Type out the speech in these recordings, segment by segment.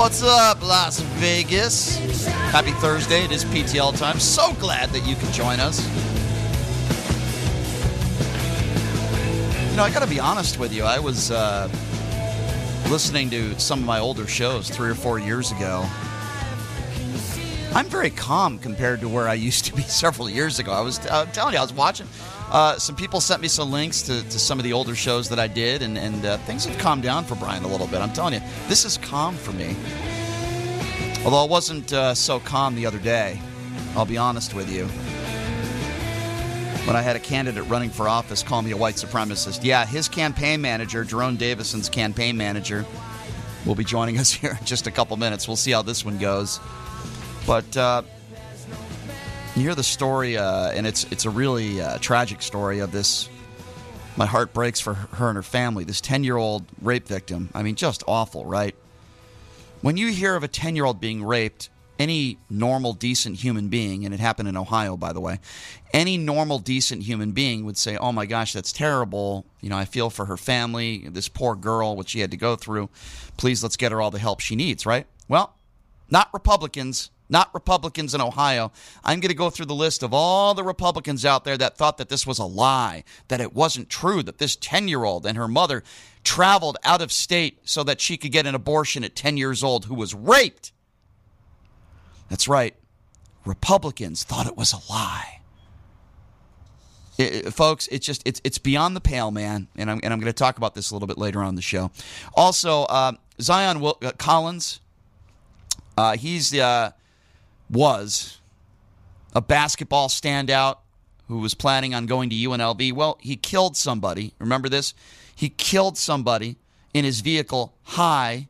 What's up, Las Vegas? Happy Thursday. It is PTL time. So glad that you can join us. You know, I got to be honest with you. I was uh, listening to some of my older shows three or four years ago. I'm very calm compared to where I used to be several years ago. I was telling you, I was watching. Uh, some people sent me some links to, to some of the older shows that I did, and, and uh, things have calmed down for Brian a little bit. I'm telling you, this is calm for me. Although it wasn't uh, so calm the other day, I'll be honest with you. When I had a candidate running for office call me a white supremacist. Yeah, his campaign manager, Jerome Davison's campaign manager, will be joining us here in just a couple minutes. We'll see how this one goes. But uh, you hear the story, uh, and it's it's a really uh, tragic story of this. My heart breaks for her and her family. This ten year old rape victim. I mean, just awful, right? When you hear of a ten year old being raped, any normal, decent human being, and it happened in Ohio, by the way, any normal, decent human being would say, "Oh my gosh, that's terrible." You know, I feel for her family, this poor girl, what she had to go through. Please, let's get her all the help she needs, right? Well, not Republicans not Republicans in Ohio. I'm going to go through the list of all the Republicans out there that thought that this was a lie, that it wasn't true, that this 10 year old and her mother traveled out of state so that she could get an abortion at 10 years old who was raped. That's right. Republicans thought it was a lie. It, folks, it's just it's it's beyond the pale, man, and I'm and I'm going to talk about this a little bit later on the show. Also, uh, Zion Will- uh, Collins, uh, he's uh, was a basketball standout who was planning on going to UNLV. Well, he killed somebody. Remember this? He killed somebody in his vehicle high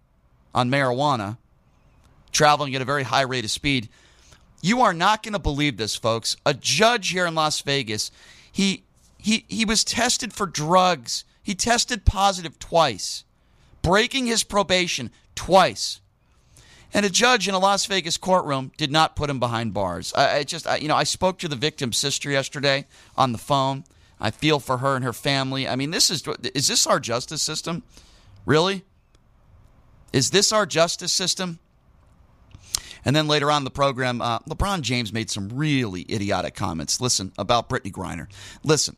on marijuana, traveling at a very high rate of speed. You are not going to believe this, folks. A judge here in Las Vegas, he he he was tested for drugs. He tested positive twice, breaking his probation twice. And a judge in a Las Vegas courtroom did not put him behind bars. I, I just, I, you know, I spoke to the victim's sister yesterday on the phone. I feel for her and her family. I mean, this is is this our justice system? Really? Is this our justice system? And then later on the program, uh, LeBron James made some really idiotic comments. Listen about Brittney Griner. Listen,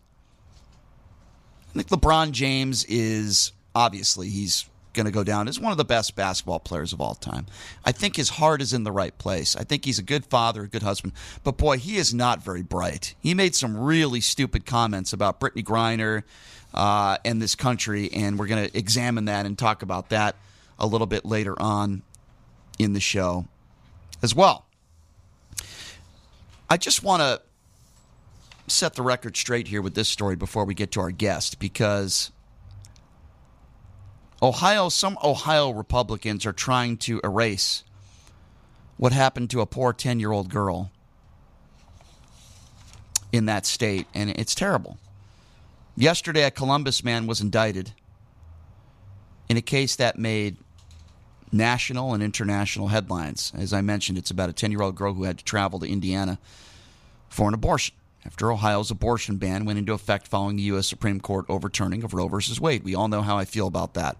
I think LeBron James is obviously he's going to go down as one of the best basketball players of all time. I think his heart is in the right place. I think he's a good father, a good husband. But boy, he is not very bright. He made some really stupid comments about Brittney Griner uh, and this country, and we're going to examine that and talk about that a little bit later on in the show as well. I just want to set the record straight here with this story before we get to our guest because Ohio, some Ohio Republicans are trying to erase what happened to a poor 10 year old girl in that state, and it's terrible. Yesterday, a Columbus man was indicted in a case that made national and international headlines. As I mentioned, it's about a 10 year old girl who had to travel to Indiana for an abortion after Ohio's abortion ban went into effect following the U.S. Supreme Court overturning of Roe v. Wade. We all know how I feel about that.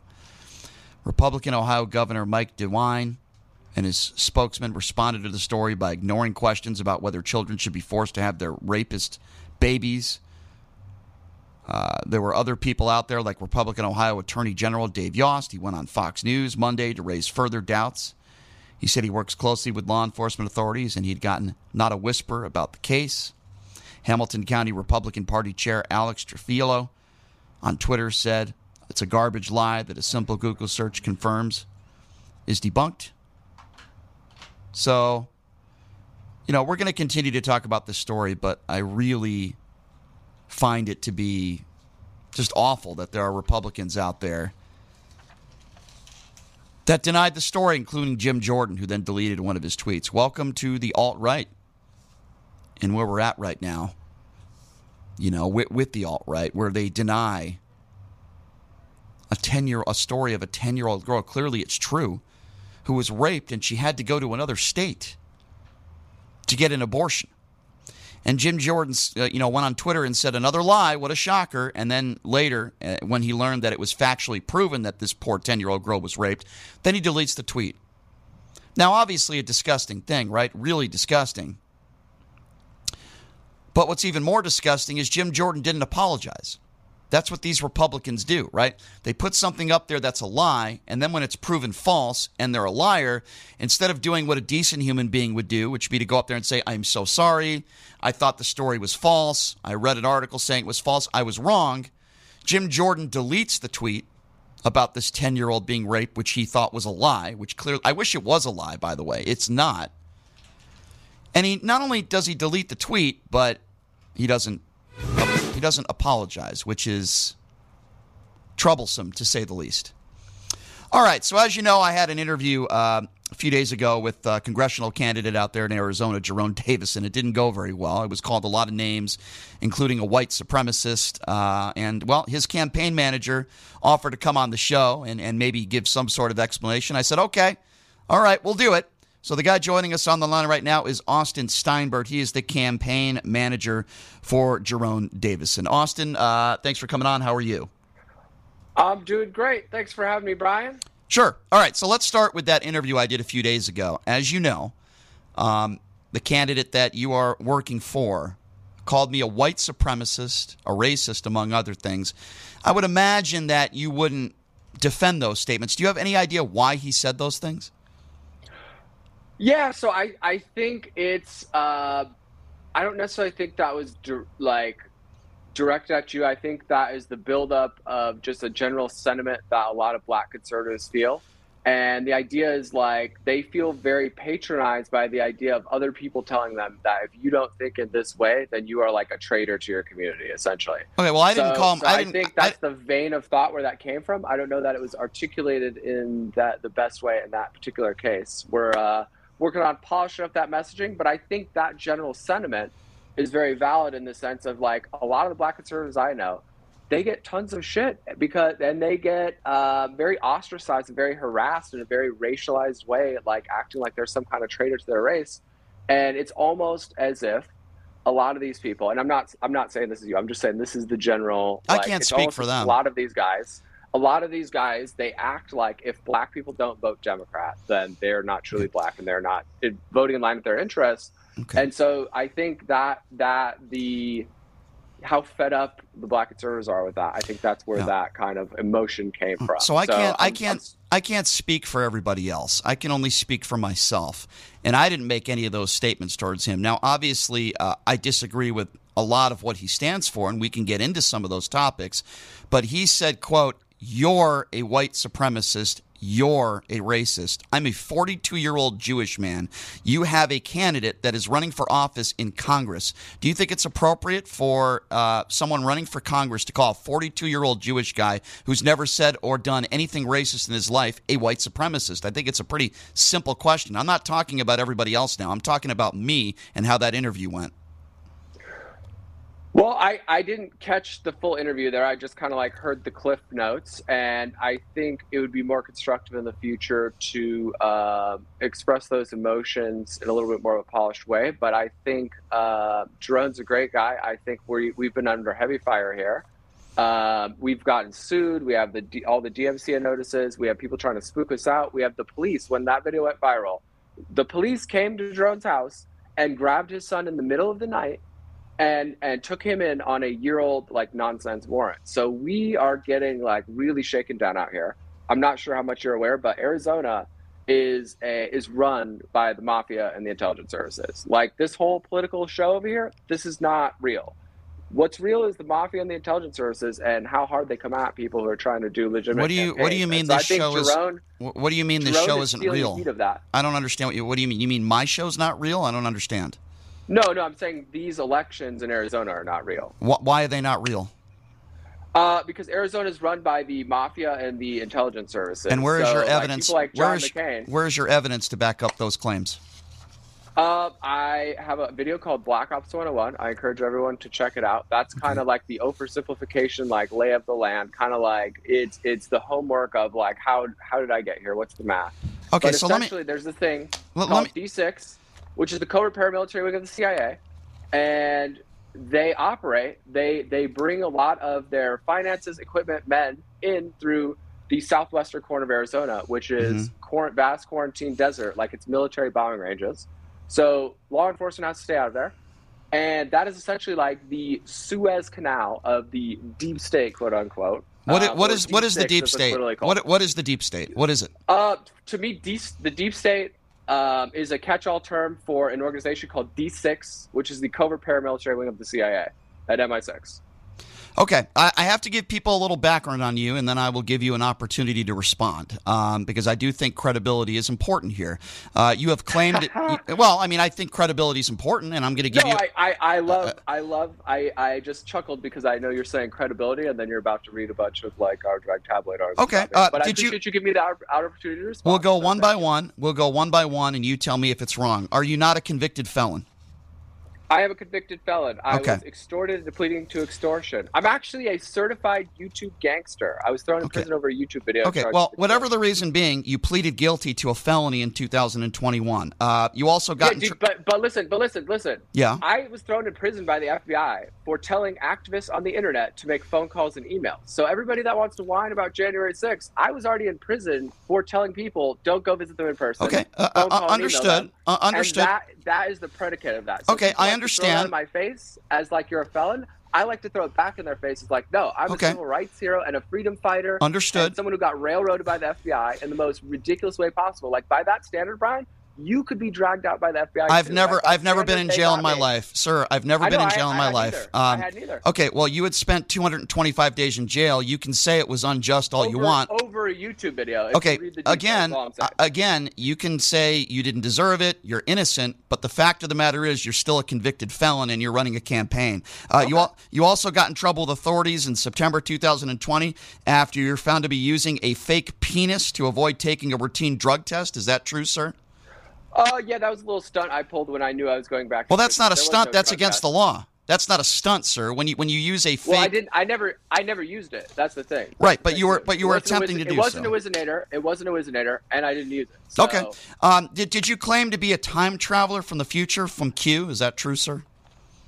Republican Ohio Governor Mike DeWine and his spokesman responded to the story by ignoring questions about whether children should be forced to have their rapist babies. Uh, there were other people out there, like Republican Ohio Attorney General Dave Yost. He went on Fox News Monday to raise further doubts. He said he works closely with law enforcement authorities and he'd gotten not a whisper about the case. Hamilton County Republican Party Chair Alex Triantafilou on Twitter said, it's a garbage lie that a simple Google search confirms is debunked. So, you know, we're going to continue to talk about this story, but I really find it to be just awful that there are Republicans out there that denied the story, including Jim Jordan, who then deleted one of his tweets. Welcome to the alt right and where we're at right now, you know, with, with the alt right, where they deny a 10 year a story of a 10 year old girl clearly it's true who was raped and she had to go to another state to get an abortion and Jim Jordan, uh, you know, went on Twitter and said another lie. What a shocker! And then later, uh, when he learned that it was factually proven that this poor ten-year-old girl was raped, then he deletes the tweet. Now, obviously, a disgusting thing, right? Really disgusting. But what's even more disgusting is Jim Jordan didn't apologize. That's what these Republicans do, right? They put something up there that's a lie, and then when it's proven false and they're a liar, instead of doing what a decent human being would do, which would be to go up there and say, I'm so sorry. I thought the story was false. I read an article saying it was false. I was wrong. Jim Jordan deletes the tweet about this 10 year old being raped, which he thought was a lie, which clearly, I wish it was a lie, by the way. It's not. And he not only does he delete the tweet, but he doesn't doesn't apologize, which is troublesome to say the least. All right, so as you know, I had an interview uh, a few days ago with a congressional candidate out there in Arizona, Jerome Davis, and it didn't go very well. It was called a lot of names, including a white supremacist. Uh, and, well, his campaign manager offered to come on the show and, and maybe give some sort of explanation. I said, okay, all right, we'll do it. So the guy joining us on the line right now is Austin Steinbart. He is the campaign manager for Jerome Davison. Austin, uh, thanks for coming on. How are you? I'm doing great. Thanks for having me, Brian. Sure. All right. So let's start with that interview I did a few days ago. As you know, um, the candidate that you are working for called me a white supremacist, a racist, among other things. I would imagine that you wouldn't defend those statements. Do you have any idea why he said those things? Yeah, so I I think it's uh, I don't necessarily think that was di- like directed at you. I think that is the buildup of just a general sentiment that a lot of Black conservatives feel, and the idea is like they feel very patronized by the idea of other people telling them that if you don't think in this way, then you are like a traitor to your community, essentially. Okay, well I didn't so, call him. So I, I, think that's I, the vein of thought where that came from. I don't know that it was articulated in that the best way in that particular case. Where uh, working on polishing up that messaging. But I think that general sentiment is very valid in the sense of like a lot of the black conservatives I know, they get tons of shit because and they get uh, very ostracized and very harassed in a very racialized way, like acting like they're some kind of traitor to their race. And it's almost as if a lot of these people, and I'm not I'm not saying this is you, I'm just saying this is the general. I can't speak for them. A lot of these guys a lot of these guys they act like if black people don't vote democrat then they're not truly black and they're not voting in line with their interests. Okay. and so i think that that the how fed up the black conservatives are with that i think that's where yeah. that kind of emotion came from. So i can't i can't i can't speak for everybody else. I can only speak for myself. And i didn't make any of those statements towards him. Now obviously uh, i disagree with a lot of what he stands for and we can get into some of those topics. But he said quote you're a white supremacist. You're a racist. I'm a 42 year old Jewish man. You have a candidate that is running for office in Congress. Do you think it's appropriate for uh, someone running for Congress to call a 42 year old Jewish guy who's never said or done anything racist in his life a white supremacist? I think it's a pretty simple question. I'm not talking about everybody else now. I'm talking about me and how that interview went. Well, I, I didn't catch the full interview there. I just kind of like heard the cliff notes, and I think it would be more constructive in the future to uh, express those emotions in a little bit more of a polished way. But I think uh, Jerome's a great guy. I think we we've been under heavy fire here. Um, we've gotten sued. We have the all the DMCA notices. We have people trying to spook us out. We have the police. When that video went viral, the police came to Jerome's house and grabbed his son in the middle of the night and and took him in on a year old like nonsense warrant. So we are getting like really shaken down out here. I'm not sure how much you're aware, but Arizona is a, is run by the mafia and the intelligence services. Like this whole political show over here, this is not real. What's real is the mafia and the intelligence services, and how hard they come at people who are trying to do legitimate. What do you What do you mean campaigns. And this show think is? What do you mean this Jerome show is isn't real? I don't understand what you. What do you mean? You mean my show's not real? I don't understand. No, no, I'm saying these elections in Arizona are not real. Wh- why are they not real? Uh, because Arizona is run by the mafia and the intelligence services. And where is So, your evidence? like John where is McCain. where is your evidence to back up those claims? Uh, I have a video called Black Ops 101. I encourage everyone to check it out. That's kind of like the oversimplification, like lay of the land, kind of like it's it's the homework of like how how did I get here? What's the math? Okay, but so let me. there's this thing Let- let called me- D6, which is the covert paramilitary wing of the CIA, and they operate. They they bring a lot of their finances, equipment, men in through the southwestern corner of Arizona, which is Mm-hmm. vast quarantine desert, like it's military bombing ranges. So law enforcement has to stay out of there. And that is essentially like the Suez Canal of the deep state, quote unquote. What, Uh, what is what is the deep state? What what is the deep state? What is it? Uh, to me, D- the deep state um, is a catch-all term for an organization called D6, which is the covert paramilitary wing of the CIA at MI6. Okay, I, I have to give people a little background on you, and then I will give you an opportunity to respond um, because I do think credibility is important here. Uh, you have claimed, it, well, I mean, I think credibility is important, and I'm going to give No, you. I, I, I love, uh, I love, I, I just chuckled because I know you're saying credibility, and then you're about to read a bunch of like our drag tabloid articles. Okay, uh, but I did you- you, give me the out- opportunity to respond. we'll go one by you. one. We'll go one by one, and you tell me if it's wrong. Are you not a convicted felon? I am a convicted felon. I Okay. was extorted into pleading to extortion. I'm actually a certified YouTube gangster. I was thrown in Okay. prison over a YouTube video. Okay, well, whatever the reason being, you pleaded guilty to a felony in 2021. Uh, you also got. Yeah, dude, tr- but but listen, but listen, listen. yeah. I was thrown in prison by the FBI for telling activists on the internet to make phone calls and emails. So everybody that wants to whine about January 6th, I was already in prison for telling people don't go visit them in person. Okay, uh, uh, call and email understood. Uh, understood. And that that is the predicate of that. So Okay, I like to throw that understand. in my face as like you're a felon. I like to throw it back in their faces like, no, I'm Okay. a civil rights hero and a freedom fighter. Understood. Someone who got railroaded by the FBI in the most ridiculous way possible. Like by that standard, Brian, you could be dragged out by the FBI. I've too. never, I've never been in jail in my me. life, sir. I've never I been know, in I- jail in I my had life. Um. I had neither. Okay, well, you had spent 225 days in jail. You can say it was unjust all you want. over a YouTube video. Okay, you again, that's all I'm saying. again, you can say you didn't deserve it. You're innocent, but the fact of the matter is, you're still a convicted felon, and you're running a campaign. Uh, You al- you also got in trouble with authorities in September 2020 after you're found to be using a fake penis to avoid taking a routine drug test. Is that true, sir? Oh yeah, that was a little stunt I pulled when I knew I was going back. Well, that's not a stunt. no That's against the law. That's not a stunt, sir. When you when you use a fake. Well, I didn't. I never. I never used it. That's the thing. Right, That's but the you were- thing. but you It were attempting to do so. It wasn't a Whizzinator. It wasn't a Whizzinator, and I didn't use it. So, Okay. Um, did, did you claim to be a time traveler from the future from Q? Is that true, sir?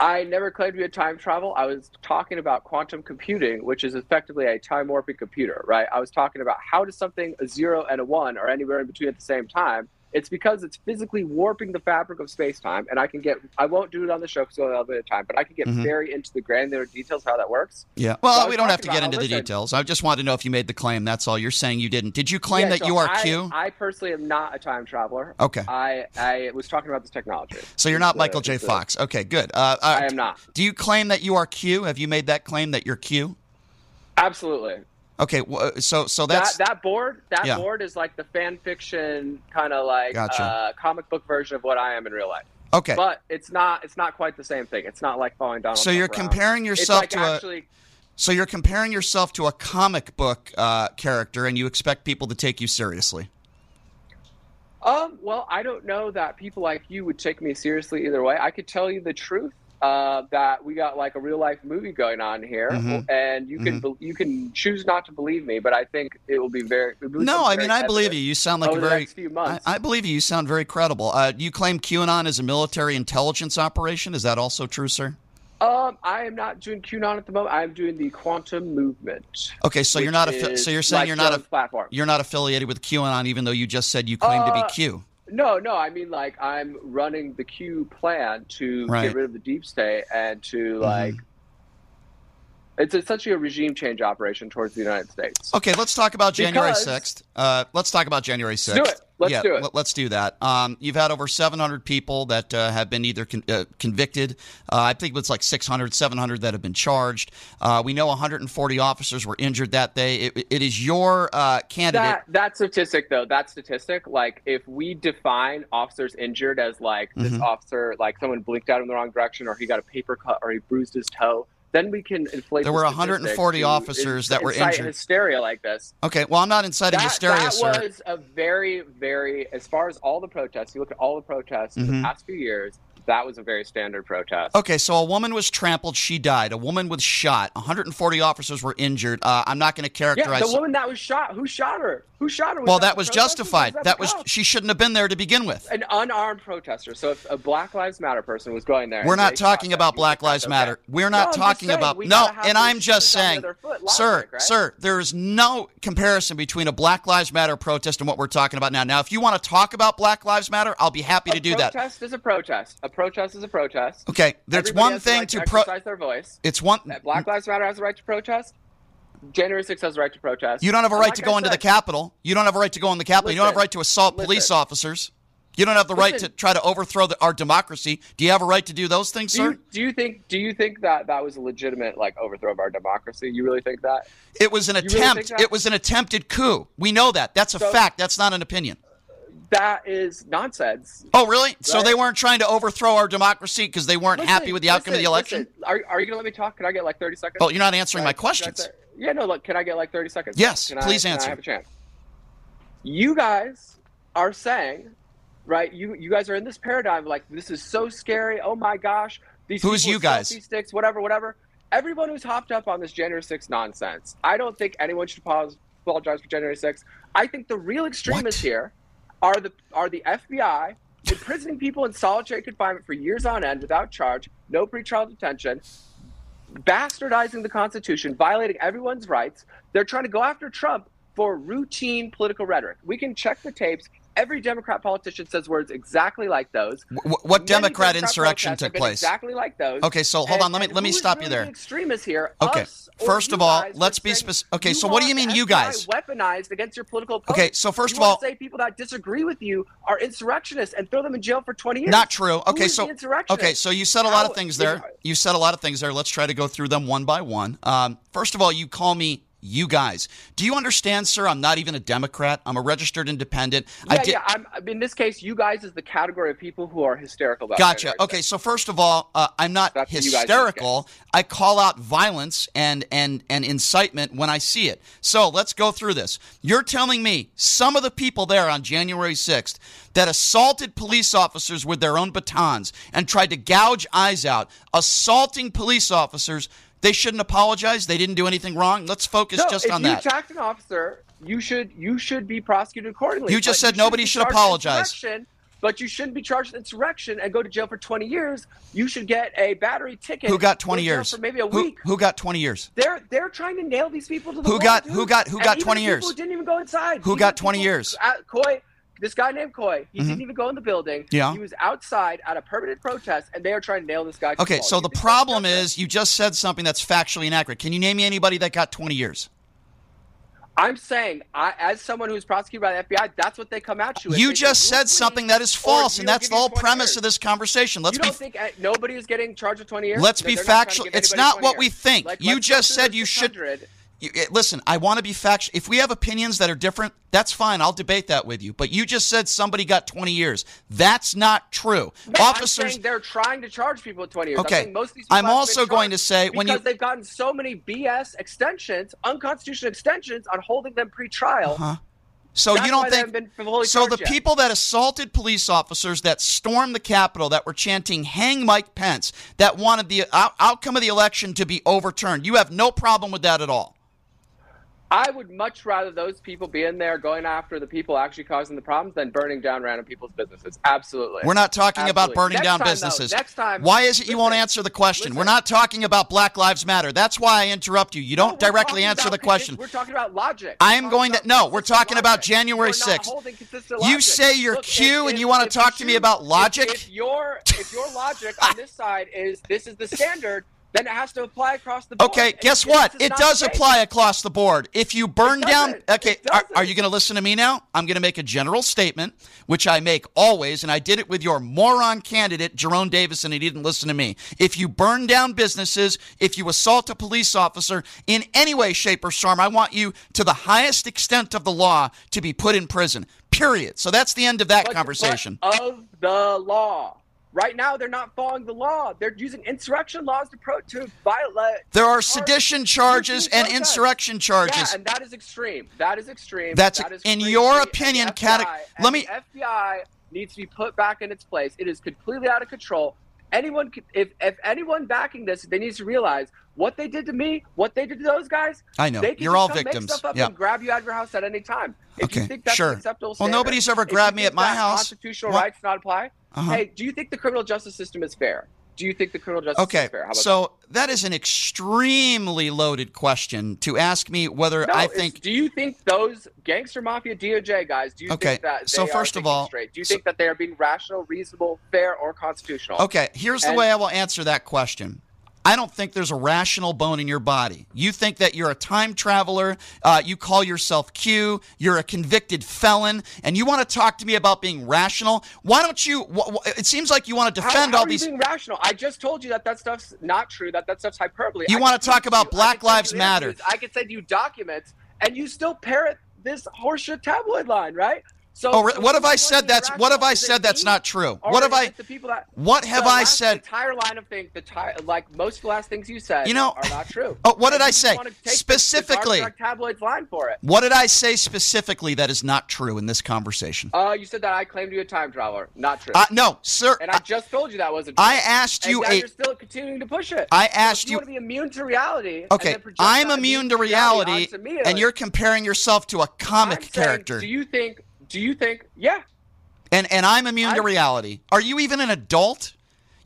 I never claimed to be a time travel. I was talking about quantum computing, which is effectively a time warping computer, right? I was talking about how does something a zero and a one or anywhere in between at the same time. It's because it's physically warping the fabric of space time, and I can get. I won't do it on the show because we only have a bit of time, but I can get Mhm. very into the granular details how that works. Yeah. Well, So we don't have to get into the listen. details. I just wanted to know if you made the claim. That's all. You're saying you didn't. Did you claim Yeah, that so you are I, Q? I personally am not a time traveler. Okay. I I was talking about this technology. so you're not It's, Michael J. it's, uh, Fox. Okay, good. Uh, uh, I am not. Do you claim that you are Q? Have you made that claim that you're Q? Absolutely. Okay. So so that's that that board that Yeah. board is like the fan fiction kind of like Gotcha. uh, comic book version of what I am in real life. okay. But it's not it's not quite the same thing. It's not like following Donald. So you're around. comparing yourself like to a actually, so you're comparing yourself to a comic book uh, character, and you expect people to take you seriously. Um, well, I don't know that people like you would take me seriously either way. I could tell you the truth uh, that we got like a real life movie going on here, Mhm. and you can be- you can choose not to believe me, but I think it will be very. will No, I mean I believe you. You sound like a very. few I. I believe you. You sound very credible. Uh, you claim QAnon is a military intelligence operation. Is that also true, sir? Um, I am not doing QAnon at the moment. I'm doing the quantum movement. Okay, so you're not. Affi- so you're saying like you're not. A, platform. you're not affiliated with QAnon, even though you just said you claim to be Uh, Q. No, no. I mean, like I'm running the Q plan to Right. get rid of the deep state and to Mm-hmm. It's essentially a regime change operation towards the United States. Okay, let's talk about January 6th. Uh, let's talk about January 6th. do it. Let's yeah, do it. Let, us do that. Um, you've had over 700 people that uh, have been either con- uh, convicted. Uh, I think it's like 600, 700 that have been charged. Uh, we know 140 officers were injured that day. It, it is your uh, candidate. That that statistic though, that statistic, like if we define officers injured as like this Mhm. officer, like someone blinked out in the wrong direction, or he got a paper cut, or he bruised his toe, then we can inflate. There were statistic 140 to officers that were injured. Hysteria like this. okay, well, I'm not inciting That, hysteria, that sir. was a very, very, as far as all the protests, you look at all the protests in Mhm. the past few years, that was a very standard protest. Okay, so a woman was trampled. She died. A woman was shot. 140 officers were injured. Uh, I'm not going to characterize. Yeah, the woman that was shot, who shot her? Who shot her? well, that that was justified. Was That was she shouldn't have been there to begin with. an unarmed protester. So if a Black Lives Matter person was going there, We're not talking about Black Lives Matter. okay? We're not I'm talking saying, about no. And I'm just shoes on the saying, sir, right? sir, there is no comparison between a Black Lives Matter protest and what we're talking about now. Now, if you want to talk about Black Lives Matter, I'll be happy to a do that. protest is a protest. A protest is a protest. Okay, there's Everybody one thing right to to pro. exercise their voice. It's one. Black Lives Matter has the right to protest. January 6th has the right to protest. You don't have a right like to I go into the Capitol. You don't have a right to go in the Capitol. you don't have a right to assault police officers. You don't have the right to try to overthrow the, our democracy. Do you have a right to do those things, Do sir? you, do you think do you think that that was a legitimate like overthrow of our democracy? You really think that? It was an really think attempt. that? It was an attempted coup. We know that. That's a So- fact. That's not an opinion. That is nonsense. Oh, really? So they weren't trying to overthrow our democracy because they weren't happy with the outcome of the election? listen. Are, are you going to let me talk? Can I get like 30 seconds? Oh, you're not answering my Right, I questions. Yeah, no, look, can I get like 30 seconds? Yes, Can I- please can answer. I have a chance? You guys are saying, right, you you guys are in this paradigm like this is so scary. Oh my gosh. These Who's you guys? sticks, whatever, whatever. Everyone who's hopped up on this January 6th nonsense. I don't think anyone should pause, apologize for January 6th. I think the real extremists What? here are the are the FBI imprisoning people in solitary confinement for years on end without charge, no pretrial detention, bastardizing the Constitution, violating everyone's rights. They're trying to go after Trump for routine political rhetoric. We can check the tapes. Every Democrat politician says words exactly like those. Wh- wh- what Democrat Democrat insurrection took place? Exactly like those. Okay, so hold And- on. Let me let me stop you there. the Extremists here. Okay, first of all, let's be specific. okay, so what do you mean, you guys? Weaponized against your political opponents. Okay, so first You of all, say people that disagree with you are insurrectionists and throw them in jail for 20 years. Not true. Okay, so okay, so you said a lot of things there. You said a lot of things there. Let's try to go through them one by one. Um, first of all, you call me you guys. Do you understand, sir? I'm not even a Democrat. I'm a registered independent. I Yeah, did. yeah. I'm, in this case, you guys is the category of people who are hysterical about. Gotcha. Okay, so first of all, uh, I'm not That's what you guys do, hysterical. I call out violence and and and incitement when I see it. So let's go through this. You're telling me some of the people there on January 6th that assaulted police officers with their own batons and tried to gouge eyes out, assaulting police officers. They shouldn't apologize. They didn't do anything wrong. Let's focus no, just if on you that. attacked an officer, you should you should be prosecuted accordingly. You just said shouldn't nobody should apologize. But you shouldn't be charged with insurrection and go to jail for 20 years. You should get a battery ticket. Who got 20 years? For maybe a who, week. who got 20 years? They're they're trying to nail these people to the Who wall, got- dude. who got- who got even 20 years? Who didn't even go inside? Who Even got 20 years? Coy, this guy named Coy. He didn't even go in the building. Mm-hmm. Yeah. He was outside at a permanent protest, and they are trying to nail this guy. Okay, so the problem is you just said something that's factually inaccurate. Can you name me anybody that got 20 years? I'm saying, I, as someone who's prosecuted by the FBI, that's what they come at you. with. You They just said something that is false, and that's the whole premise years." of this conversation. Let's you be don't think uh, nobody is getting charged with 20 years? Let's They're be not trying to factual. It's not 20 what we think. Like, You just said you should- 600. You- eh, listen, I want to be factual. If we have opinions that are different, that's fine. I'll debate that with you. But you just said somebody got 20 years. That's not true. No, I'm Officers. saying they're trying to charge people with 20 years. Okay. I'm, most of these I'm also going to say when because you- they've gotten so many BS extensions, unconstitutional extensions on holding them pre-trial. Huh? So That's you don't think haven't been fully so? The yet. people that assaulted police officers, that stormed the Capitol, that were chanting "Hang Mike Pence," that wanted the out- outcome of the election to be overturned, you have no problem with that at all. I would much rather those people be in there going after the people actually causing the problems than burning down random people's businesses. Absolutely. We're not talking about burning Next down time, though, businesses. next time- Why is it you won't answer the question? We're not talking about Black Lives Matter. That's why I interrupt you. You don't we're directly answer about the question. We're talking about logic. I am going to- no, we're talking about. January You're 6th. You say you're Look, Q if- and you if- wanna if talk to me about if- logic? If, your if your logic on this side is this is the standard, then it has to apply across the board. Okay, And guess what? It does apply across the board. If you burn down, okay, are, are you going to listen to me now? I'm going to make a general statement, which I make always, and I did it with your moron candidate, Jerome Davis, and he didn't listen to me. If you burn down businesses, if you assault a police officer in any way, shape, or form, I want you, to the highest extent of the law, to be put in prison. Period. So that's the end of that But- conversation. but of the law. Right now, they're not following the law. They're using insurrection laws to pro- to violate. There are sedition charges and protests. insurrection charges. Yeah, and that is extreme. That is extreme. That's- That is in crazy. your opinion, cate- let me- The FBI needs to be put back in its place. It is completely out of control. Anyone, if if anyone backing this, they need to realize what they did to me, what they did to those guys. I know. They can You're all victims. Make stuff up Yeah. and grab you out of your house at any time. If Okay, you think that's sure. acceptable Well, nobody's ever grabbed me at my house. Constitutional What- rights not apply. Uh-huh. Hey, do you think the criminal justice system is fair? Do you think the criminal justice Okay, is fair? How about so that is an extremely loaded question to ask me whether? No, I think. Do you think those gangster mafia DOJ guys? Do you Okay, think that so first of all- straight? do you so- think that they are being rational, reasonable, fair, or constitutional? Okay, here's the way I will answer that question. I don't think there's a rational bone in your body. You think that you're a time traveler. Uh, you call yourself Q. You're a convicted felon, and you want to talk to me about being rational. Why don't you? Wh- wh- it seems like you want to How, defend how all are these. you being rational? I just told you that that stuff's not true. That that stuff's hyperbole. You I wanna talk about you. Black Lives Matter. I can send you documents, and you still parrot this horseshit tabloid line, right? So, Oh, so what have I said? That's what have? I said? That's not true. What have I? The people that What have I said? The entire line of things, the ti- like most of the last things you said, You know- are not true. Oh, what did And I say? wanna the- the Specifically. Tabloid's line for it. What did I say specifically that is not true in this conversation? Uh, you said that I claimed you a time traveler. Not true. Uh, no, sir. and I just told you that wasn't true. I asked you now a- you're still continuing to push it. I So asked you. you- want to be immune to reality. Okay, I'm immune to reality, onto me, and like, you're comparing yourself to a comic saying, character, Do you think? Do you think? Yeah. and and I'm immune to I'm- reality. Are you even an adult?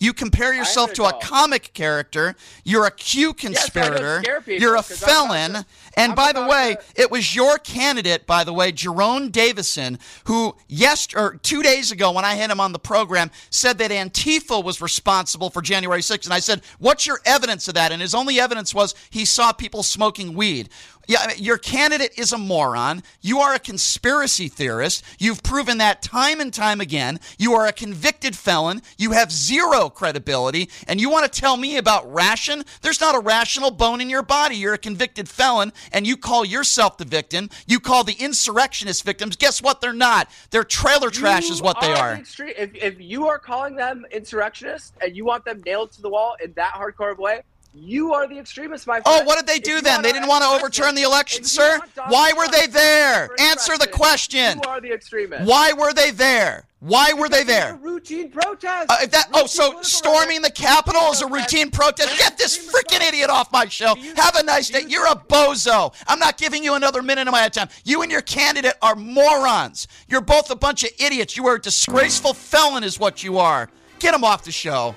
You compare yourself to a comic character. You're a Q conspirator. scare people, you're a felon. to- and I'm by the way, to- it was your candidate, by the way, Jerome Davison, who yes or two days ago when I had him on the program said that Antifa was responsible for January 6th. And I said, "What's your evidence of that?" And his only evidence was he saw people smoking weed. Yeah, I mean, your candidate is a moron. You are a conspiracy theorist. You've proven that time and time again. You are a convicted felon. You have zero credibility. And you want to tell me about ration? There's not a rational bone in your body. You're a convicted felon, and you call yourself the victim. You call the insurrectionist victims. Guess what? They're not. They're trailer trash, You is what they are. if, if you are calling them insurrectionists and you want them nailed to the wall in that hardcore way, you are the extremist, my friend. Oh, what did they do then? They didn't want to overturn the election, sir? Why were they there? Answer the question. You are the extremist. Why were they there? Why were they there? a routine protest. Uh, if that, oh, so political storming the. Capitol is a routine protest? Get this freaking idiot off my show. Have a nice day. you You're a bozo. I'm not giving you another minute of my time. You and your candidate are morons. You're both a bunch of idiots. You are a disgraceful felon, is what you are. Get him off the show.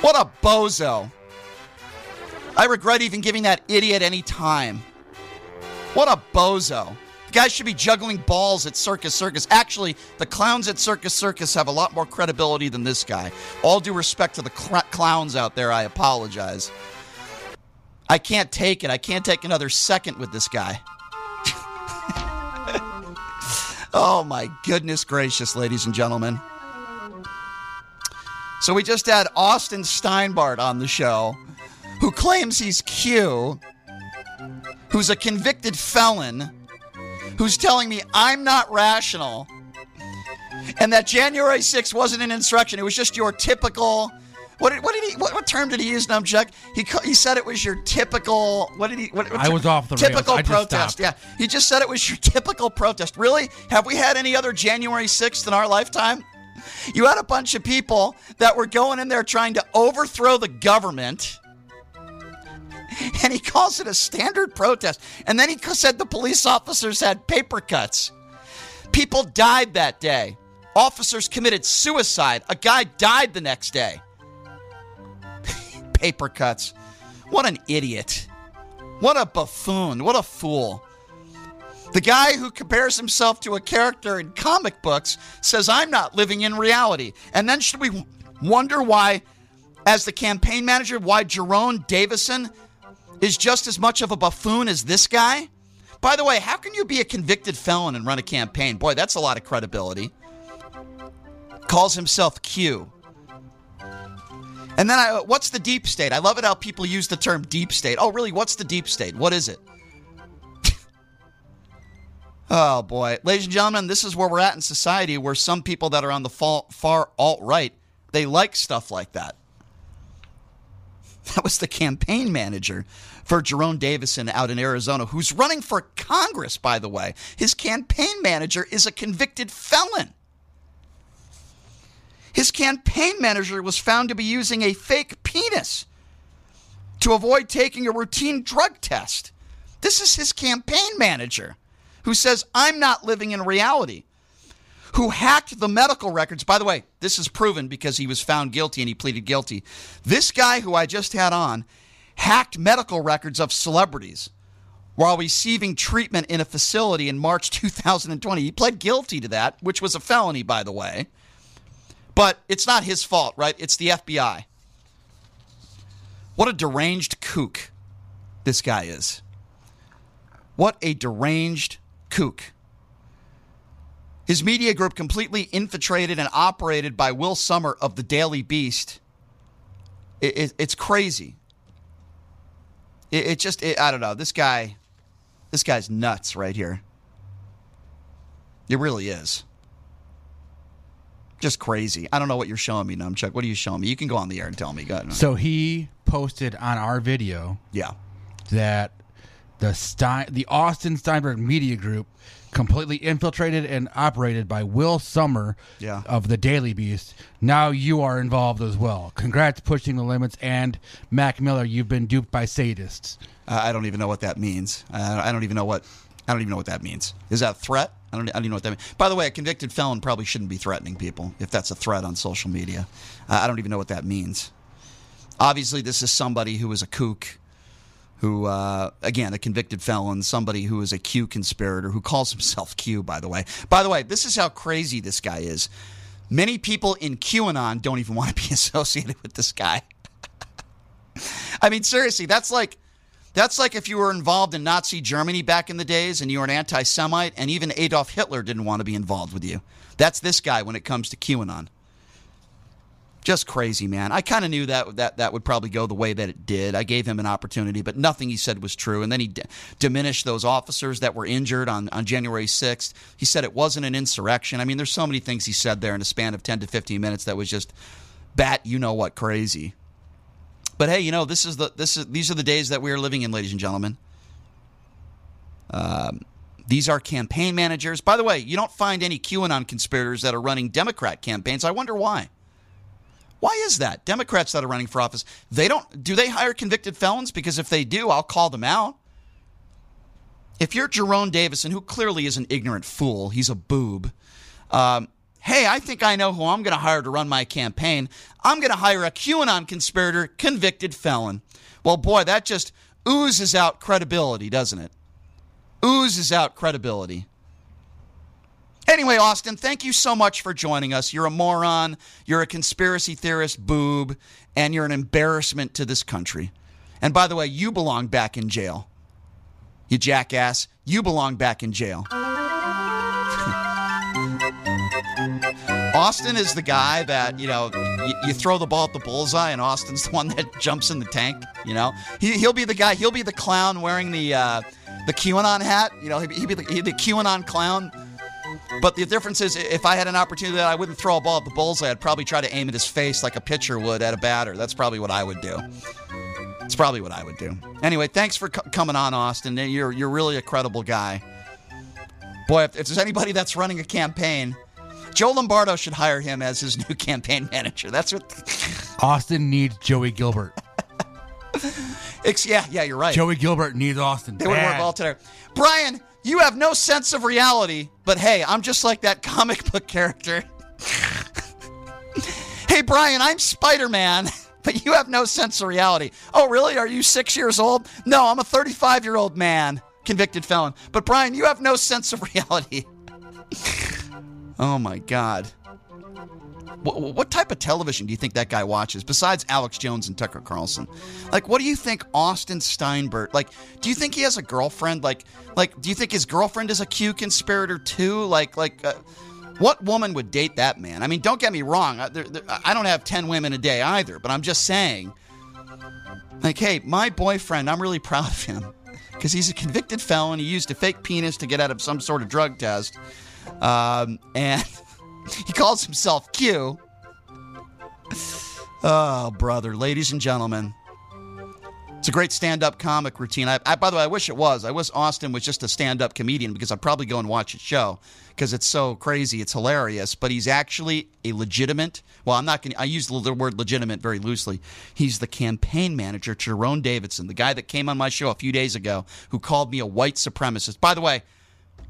What a bozo. I regret even giving that idiot any time. What a bozo. The guy should be juggling balls at Circus Circus. Actually, the clowns at Circus Circus have a lot more credibility than this guy. All due respect to the cl- clowns out there, I apologize. I can't take it. I can't take another second with this guy. oh my goodness gracious, ladies and gentlemen. So we just had Austin Steinbart on the show, who claims he's Q, who's a convicted felon, who's telling me I'm not rational, and that January 6th wasn't an insurrection. It was just your typical. What did, what did he? What, what term did he use, Numchuck? He he said it was your typical. What did he? What, what I was off the rails. typical protest. Yeah, he just said it was your typical protest. Really? Have we had any other January 6th in our lifetime? You had a bunch of people that were going in there trying to overthrow the government. And he calls it a standard protest. And then he said the police officers had paper cuts. People died that day. Officers committed suicide. A guy died the next day. paper cuts. What an idiot. What a buffoon. What a fool. The guy who compares himself to a character in comic books says, I'm not living in reality. And then should we wonder why as the campaign manager, why Jerome Davison is just as much of a buffoon as this guy? By the way, how can you be a convicted felon and run a campaign? Boy, that's a lot of credibility. Calls himself Q. And then I, what's the deep state? I love it how people use the term deep state. Oh, really? What's the deep state? What is it? Oh, boy. Ladies and gentlemen, this is where we're at in society where some people that are on the far, far alt right, they like stuff like that. That was the campaign manager for Jerome Davison out in Arizona, who's running for Congress, by the way. His campaign manager is a convicted felon. His campaign manager was found to be using a fake penis to avoid taking a routine drug test. This is his campaign manager who says, I'm not living in reality who hacked the medical records. By the way, this is proven because he was found guilty and he pleaded guilty. This guy who I just had on hacked medical records of celebrities while receiving treatment in a facility in March 2020. He pled guilty to that, which was a felony, by the way. But it's not his fault, right? It's the FBI. What a deranged kook this guy is. What a deranged kook. His media group completely infiltrated and operated by Will Sommer of the Daily Beast. It, it, it's crazy. It, it just, I don't know. This guy, this guy's nuts right here. It really is. Just crazy. I don't know what you're showing me, Numchuck. What are you showing me? You can go on the air and tell me. Go ahead. So he posted on our video Yeah. that the Stein, the Austin Steinbart Media Group completely infiltrated and operated by Will Sommer Yeah. of the Daily Beast. Now you are involved as well. Congrats, pushing the limits, and Mac Miller. You've been duped by sadists. Uh, I don't even know what that means. Uh, I don't even know what. I don't even know what that means. Is that a threat? I don't. I don't even know what that means. By the way, a convicted felon probably shouldn't be threatening people if that's a threat on social media. Uh, I don't even know what that means. Obviously, this is somebody who is a kook, who, uh, again, a convicted felon, somebody who is a Q conspirator, who calls himself Q. By the way. By the way, this is how crazy this guy is. Many people in QAnon don't even want to be associated with this guy. I mean, seriously, that's like that's like if you were involved in Nazi Germany back in the days and you were an anti Semite, and even Adolf Hitler didn't want to be involved with you. That's this guy when it comes to QAnon. Just crazy, man. I kind of knew that, that that would probably go the way that it did. I gave him an opportunity, but nothing he said was true. And then he d- diminished those officers that were injured on, on January 6th. He said it wasn't an insurrection. I mean, there's so many things he said there in a span of 10 to 15 minutes that was just bat, you know what, crazy. But hey, you know this is the this is these are the days that we are living in, ladies and gentlemen. Um, these are campaign managers. By the way, you don't find any QAnon conspirators that are running Democrat campaigns. I wonder why. Why is that? Democrats that are running for office, they don't do they hire convicted felons? Because if they do, I'll call them out. If you're Jerome Davison, who clearly is an ignorant fool, he's a boob. Um, hey, I think I know who I'm going to hire to run my campaign. I'm going to hire a QAnon conspirator, convicted felon. Well, boy, that just oozes out credibility, doesn't it? Oozes out credibility. Anyway, Austin, thank you so much for joining us. You're a moron, you're a conspiracy theorist boob, and you're an embarrassment to this country. And by the way, you belong back in jail. You jackass, you belong back in jail. Austin is the guy that, you know, you, you, throw the ball at the bullseye, and Austin's the one that jumps in the tank, you know? He, he'll be the guy, he'll be the clown wearing the uh, the QAnon hat, you know, he'd be, he'd be the QAnon clown. But the difference is, if I had an opportunity that I wouldn't throw a ball at the bullseye, I'd probably try to aim at his face like a pitcher would at a batter. That's probably what I would do. It's probably what I would do. Anyway, thanks for c- coming on, Austin. You're you're really a credible guy. Boy, if, if there's anybody that's running a campaign, Joe Lombardo should hire him as his new campaign manager. That's what. Austin needs Joey Gilbert. It's, yeah, yeah, you're right. Joey Gilbert needs Austin. They would work well together. Brian, you have no sense of reality, but hey, I'm just like that comic book character. hey, Brian, I'm Spider Man, but you have no sense of reality. Oh, really? Are you six years old? No, I'm a 35 year old man, convicted felon. But Brian, you have no sense of reality. oh my God. What, what type of television do you think that guy watches besides Alex Jones and Tucker Carlson? Like, what do you think Austin Steinbart? Like, do you think he has a girlfriend? Like, like, do you think his girlfriend is a Q conspirator too? Like, like, uh, what woman would date that man? I mean, don't get me wrong. I, there, I don't have ten women a day either, but I'm just saying. Like, hey, my boyfriend, I'm really proud of him because he's a convicted felon. He used a fake penis to get out of some sort of drug test, um, and. He calls himself Q. Oh, brother, ladies and gentlemen. It's a great stand-up comic routine. I, I, by the way, I wish it was. I wish Austin was just a stand-up comedian because I'd probably go and watch his show because it's so crazy. It's hilarious. But he's actually a legitimate. Well, I'm not going. to I use the word legitimate very loosely. He's the campaign manager, Jerome Davison, the guy that came on my show a few days ago, who called me a white supremacist. By the way,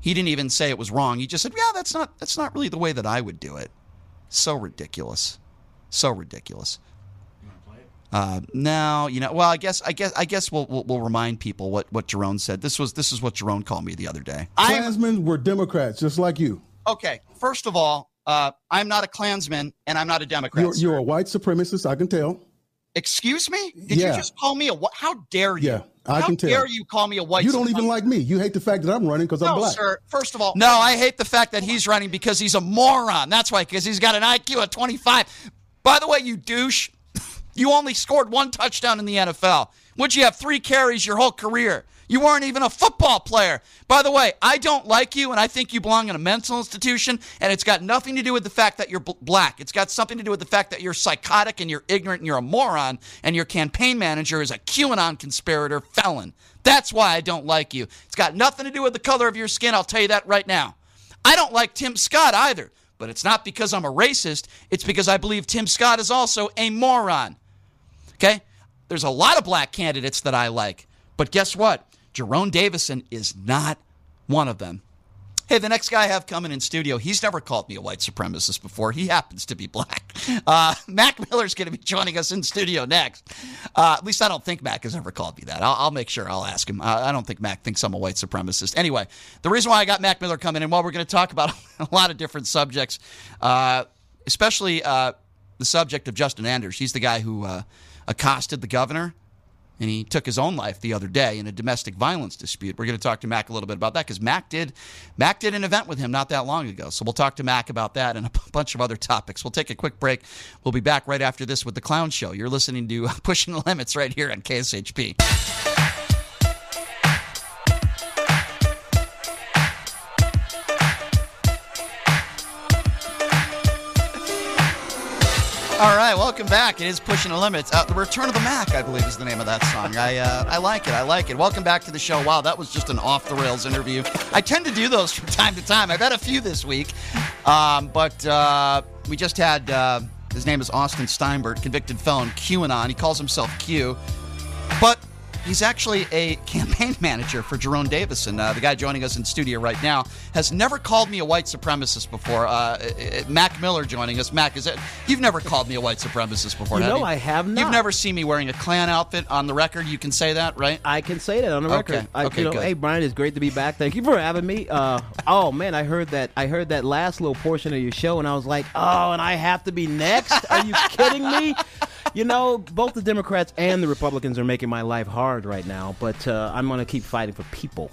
he didn't even say it was wrong. He just said, "Yeah, that's not that's not really the way that I would do it." So ridiculous, so ridiculous. You want to play it? Uh, now you know. Well, I guess I guess I guess we'll, we'll, we'll remind people what what Jerome said. This was this is what Jerome called me the other day. Klansmen were Democrats, just like you. Okay, first of all, uh, I'm not a Klansman and I'm not a Democrat. You're, you're, a white supremacist. I can tell. Excuse me? Did yeah. you just call me a? What? How dare you? Yeah. I How can tell. dare you call me a white? You don't even like me. You hate the fact that I'm running because I'm no, black. sir. First of all, no, I hate the fact that he's running because he's a moron. That's why, because he's got an IQ of 25. By the way, you douche, you only scored one touchdown in the NFL. Would you have three carries your whole career? You weren't even a football player. By the way, I don't like you, and I think you belong in a mental institution, and it's got nothing to do with the fact that you're black. It's got something to do with the fact that you're psychotic and you're ignorant and you're a moron, and your campaign manager is a QAnon conspirator felon. That's why I don't like you. It's got nothing to do with the color of your skin, I'll tell you that right now. I don't like Tim Scott either, but it's not because I'm a racist, it's because I believe Tim Scott is also a moron. Okay? There's a lot of black candidates that I like, but guess what? Jerome Davison is not one of them. Hey, the next guy I have coming in studio, he's never called me a white supremacist before. He happens to be black. Uh, Mac Miller's going to be joining us in studio next. Uh, at least I don't think Mac has ever called me that. I'll, I'll make sure I'll ask him. I don't think Mac thinks I'm a white supremacist. Anyway, the reason why I got Mac Miller coming in, well, we're going to talk about a lot of different subjects, uh, especially uh, the subject of Justin Anders. He's the guy who uh, accosted the governor and he took his own life the other day in a domestic violence dispute. We're going to talk to Mac a little bit about that because Mac did Mac did an event with him not that long ago. So we'll talk to Mac about that and a bunch of other topics. We'll take a quick break. We'll be back right after this with the Clown Show. You're listening to Pushing the Limits right here on KSHP. All right, welcome back. It is Pushing the Limits. Uh, the Return of the Mac, I believe, is the name of that song. I uh, I like it. I like it. Welcome back to the show. Wow, that was just an off the rails interview. I tend to do those from time to time. I've had a few this week, um, but uh, we just had. Uh, his name is Austin Steinbart, convicted felon, QAnon. He calls himself Q, but He's actually a campaign manager for Jerome Davison. Uh, the guy joining us in studio right now has never called me a white supremacist before. Uh, uh Mac Miller joining us. Mac, is it? You've never called me a white supremacist before, you know. I have not. You've never seen me wearing a Klan outfit on the record. You can say that, right? I can say that on the record. Okay. I, okay you know, good. hey Brian, it's great to be back. Thank you for having me. Uh, oh man, I heard that. I heard that last little portion of your show, and I was like, oh, and I have to be next. Are you kidding me? You know, both the Democrats and the Republicans are making my life hard right now, but uh, I'm going to keep fighting for people.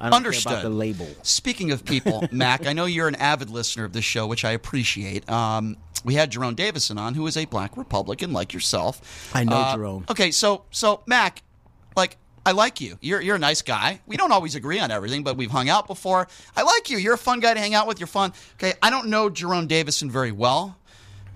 I don't Understood. Care about the label. Speaking of people, Mac, I know you're an avid listener of this show, which I appreciate. Um, we had Jerome Davison on, who is a black Republican like yourself. I know Uh, Jerome. Okay, so so Mac, like I like you. You're you're a nice guy. We don't always agree on everything, but we've hung out before. I like you. You're a fun guy to hang out with. You're fun. Okay, I don't know Jerome Davison very well.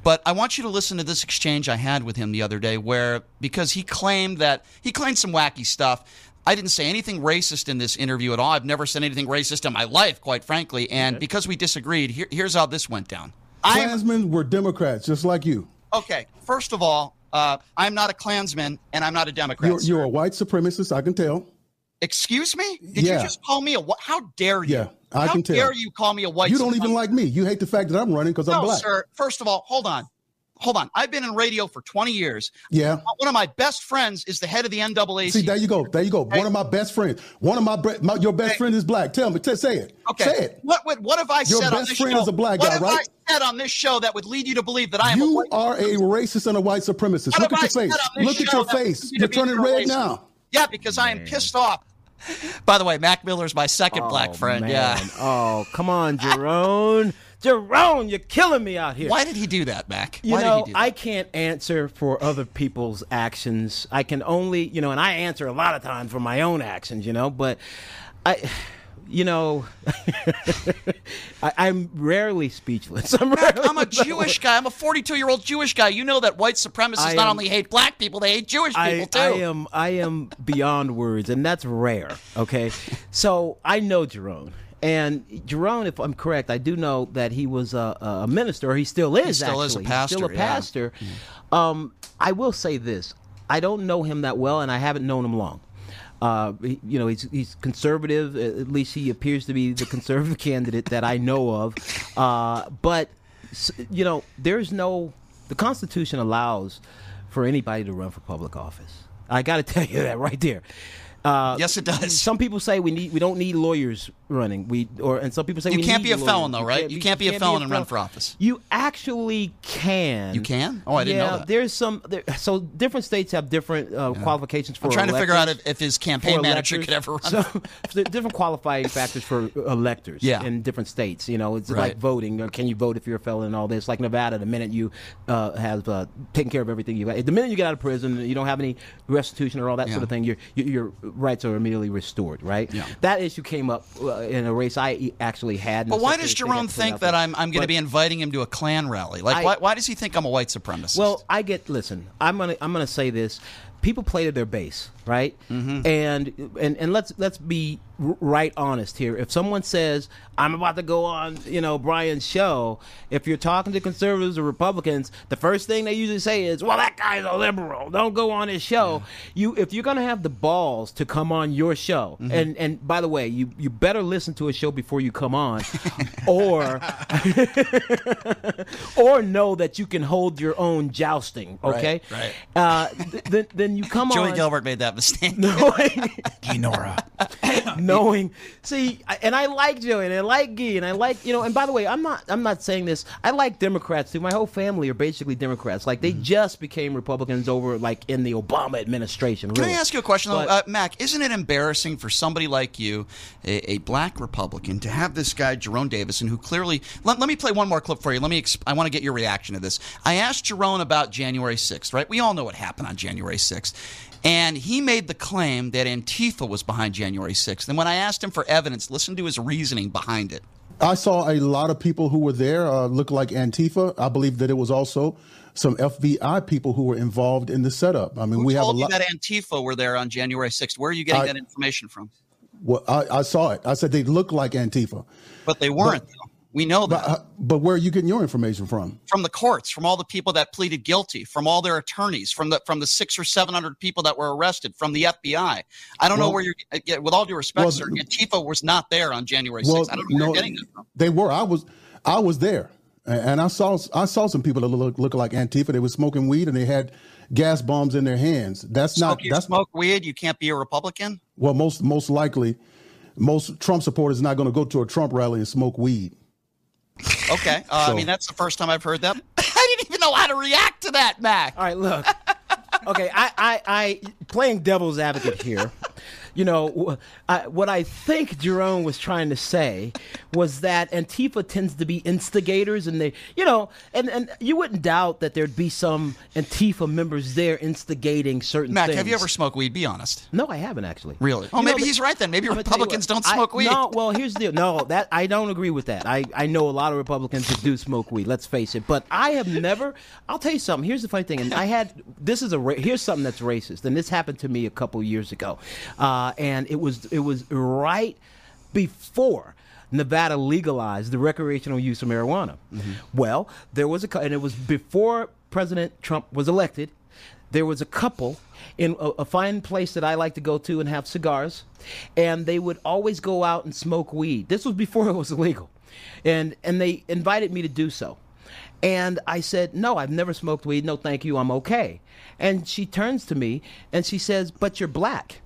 But I want you to listen to this exchange I had with him the other day where because he claimed that he claimed some wacky stuff. I didn't say anything racist in this interview at all. I've never said anything racist in my life, quite frankly. And because we disagreed, here, here's how this went down. I'm, Klansmen were Democrats, just like you. okay, first of all, uh, I'm not a Klansman and I'm not a Democrat. You're, you're a white supremacist, I can tell. Excuse me? Did Yeah. you just call me a what? How dare you? Yeah, I how can tell. How dare you call me a white You don't even like me. You hate the fact that I'm running because I'm black. sir. First of all, hold on. hold on. I've been in radio for 20 years. Yeah. One of my best friends is the head of the NAACP. See, there you go. There you go. One of my best friends. One of my, bre- my your best Hey. friend is black. Tell me. T- say it. Okay. Say it. What, what what have I Your said on best this friend show? is a black what guy, have right? I said on this show that would lead you to believe that I am You white are a racist and a white supremacist. What Look have at your I face. said on this Look at your face. you You're turning red racist? now. Yeah, because I am pissed off. By the way, Mac Miller's my second oh, black Oh, friend. man. Yeah. Oh, come on, Jerome. Jerome, you're killing me out here. Why did he do that, Mac? You Why know, did he do that? I can't answer for other people's actions. I can only, you know, and I answer a lot of times for my own actions, you know, but I you know, I, I'm rarely speechless. I'm, rarely I'm a Jewish guy. I'm a 42 year old Jewish guy. You know that white supremacists I not only hate black people, they hate Jewish people too. I am I am beyond words, and that's rare. Okay, so I know Jerome. And Jerome, if I'm correct, I do know that he was a, a minister. Or he still is. still is a actually. He's still a pastor, yeah. Um, I will say this: I don't know him that well, and I haven't known him long. Uh, you know, he's he's conservative. At least he appears to be the conservative candidate that I know of. Uh, but you know, there's no. The Constitution allows for anybody to run for public office. I got to tell you that right there. Uh, Yes, it does. Some people say we need we don't need lawyers running. We or and some people say You can't be a felon, though, right? You can't be a felon and run for office. You actually can. You can? Oh, I didn't yeah, know that. There's some. There, so different states have different uh, qualifications for. I'm trying to figure out if, if his campaign manager electors. could ever run. So there different qualifying factors for electors Yeah. in different states. You know, it's Right. like voting. Or can you vote if you're a felon and all this? Like Nevada, the minute you uh, have uh, taken care of everything you got, the minute you get out of prison, you don't have any restitution or all that Yeah. sort of thing. Your your, your rights are immediately restored. Right. Yeah. That issue came up uh, in a race I actually had. But why does Jerome to think that. I'm I'm going to be inviting him to a Klan rally? Like, I- why, why does he think I'm a white supremacist? Well, I get. Listen, I'm gonna I'm gonna say this. People play to their base, right? Mm-hmm. And and and let's let's be right honest here. If someone says I'm about to go on, you know, Brian's show, if you're talking to conservatives or Republicans, the first thing they usually say is, "Well, that guy's a liberal. Don't go on his show." You, if you're gonna have the balls to come on your show, Mm-hmm. and and by the way, you you better listen to a show before you come on, or or know that you can hold your own jousting. Okay, right. Uh, th- then then you come Joey on Gilbert made that mistake. knowing, Nora. knowing. See, and I like Joey, and I like Guy, and I like you know. And by the way, I'm not I'm not saying this. I like Democrats too. My whole family are basically Democrats. Like they Mm-hmm. just became Republicans over like in the Obama administration. Can I ask you a question. But- uh, Mac, isn't it embarrassing for somebody like you, a, a black Republican, to have this guy, Jerome Davison, who clearly. Let, let me play one more clip for you. Let me. Exp- I want to get your reaction to this. I asked Jerome about January 6th, right? We all know what happened on January 6th. And he made the claim that Antifa was behind January 6th. And when I asked him for evidence, listen to his reasoning behind it. I saw a lot of people who were there uh, look like Antifa. I believe that it was also some FBI people who were involved in the setup. I mean, Who we have a lot. that Antifa were there on January 6th? Where are you getting I- that information from? Well, I, I saw it. I said they look like Antifa. But they weren't. though. We know that. But, uh, but where are you getting your information from? from the courts, from all the people that pleaded guilty, from all their attorneys, from the from the six or seven hundred people that were arrested, from the FBI. I don't know where you're. uh, With all due respect, Well, sir, Antifa was not there on January Well, 6th. I don't know where no, you're getting that from. they were. I was, I was there, and I saw, I saw some people that look, look like Antifa. They were smoking weed and they had gas bombs in their hands. That's not. Smoke, you That's smoke weed, you can't be a Republican. well, most most likely, most Trump supporters are not going to go to a Trump rally and smoke weed. Okay, uh, I mean that's the first time I've heard that. I didn't even know how to react to that, Mac. All right, look. Okay, I, I, I playing devil's advocate here. You know, I, what I think Jerome was trying to say was that Antifa tends to be instigators, and they, you know, and, and you wouldn't doubt that there'd be some Antifa members there instigating certain Mac, things. have you ever smoked weed? Be honest. No, I haven't actually. Really? Oh, You maybe but- he's right then. Maybe I'm gonna tell you Republicans what, don't smoke I, weed. No, well, here's the deal. No, that I don't agree with that. I, I know a lot of Republicans that do smoke weed. Let's face it. But I have never. I'll tell you something. Here's the funny thing. And I had this is a here's something that's racist, and this happened to me a couple years ago, uh, Uh, and it was it was right before. Nevada legalized the recreational use of marijuana. Mm-hmm. Well, there was a, and it was before President Trump was elected there was a couple in a, a fine place that I like to go to and have cigars, and they would always go out and smoke weed. This was before it was illegal, and and they invited me to do so. And I said, No, I've never smoked weed. No, thank you. I'm okay. And she turns to me and she says, But you're black.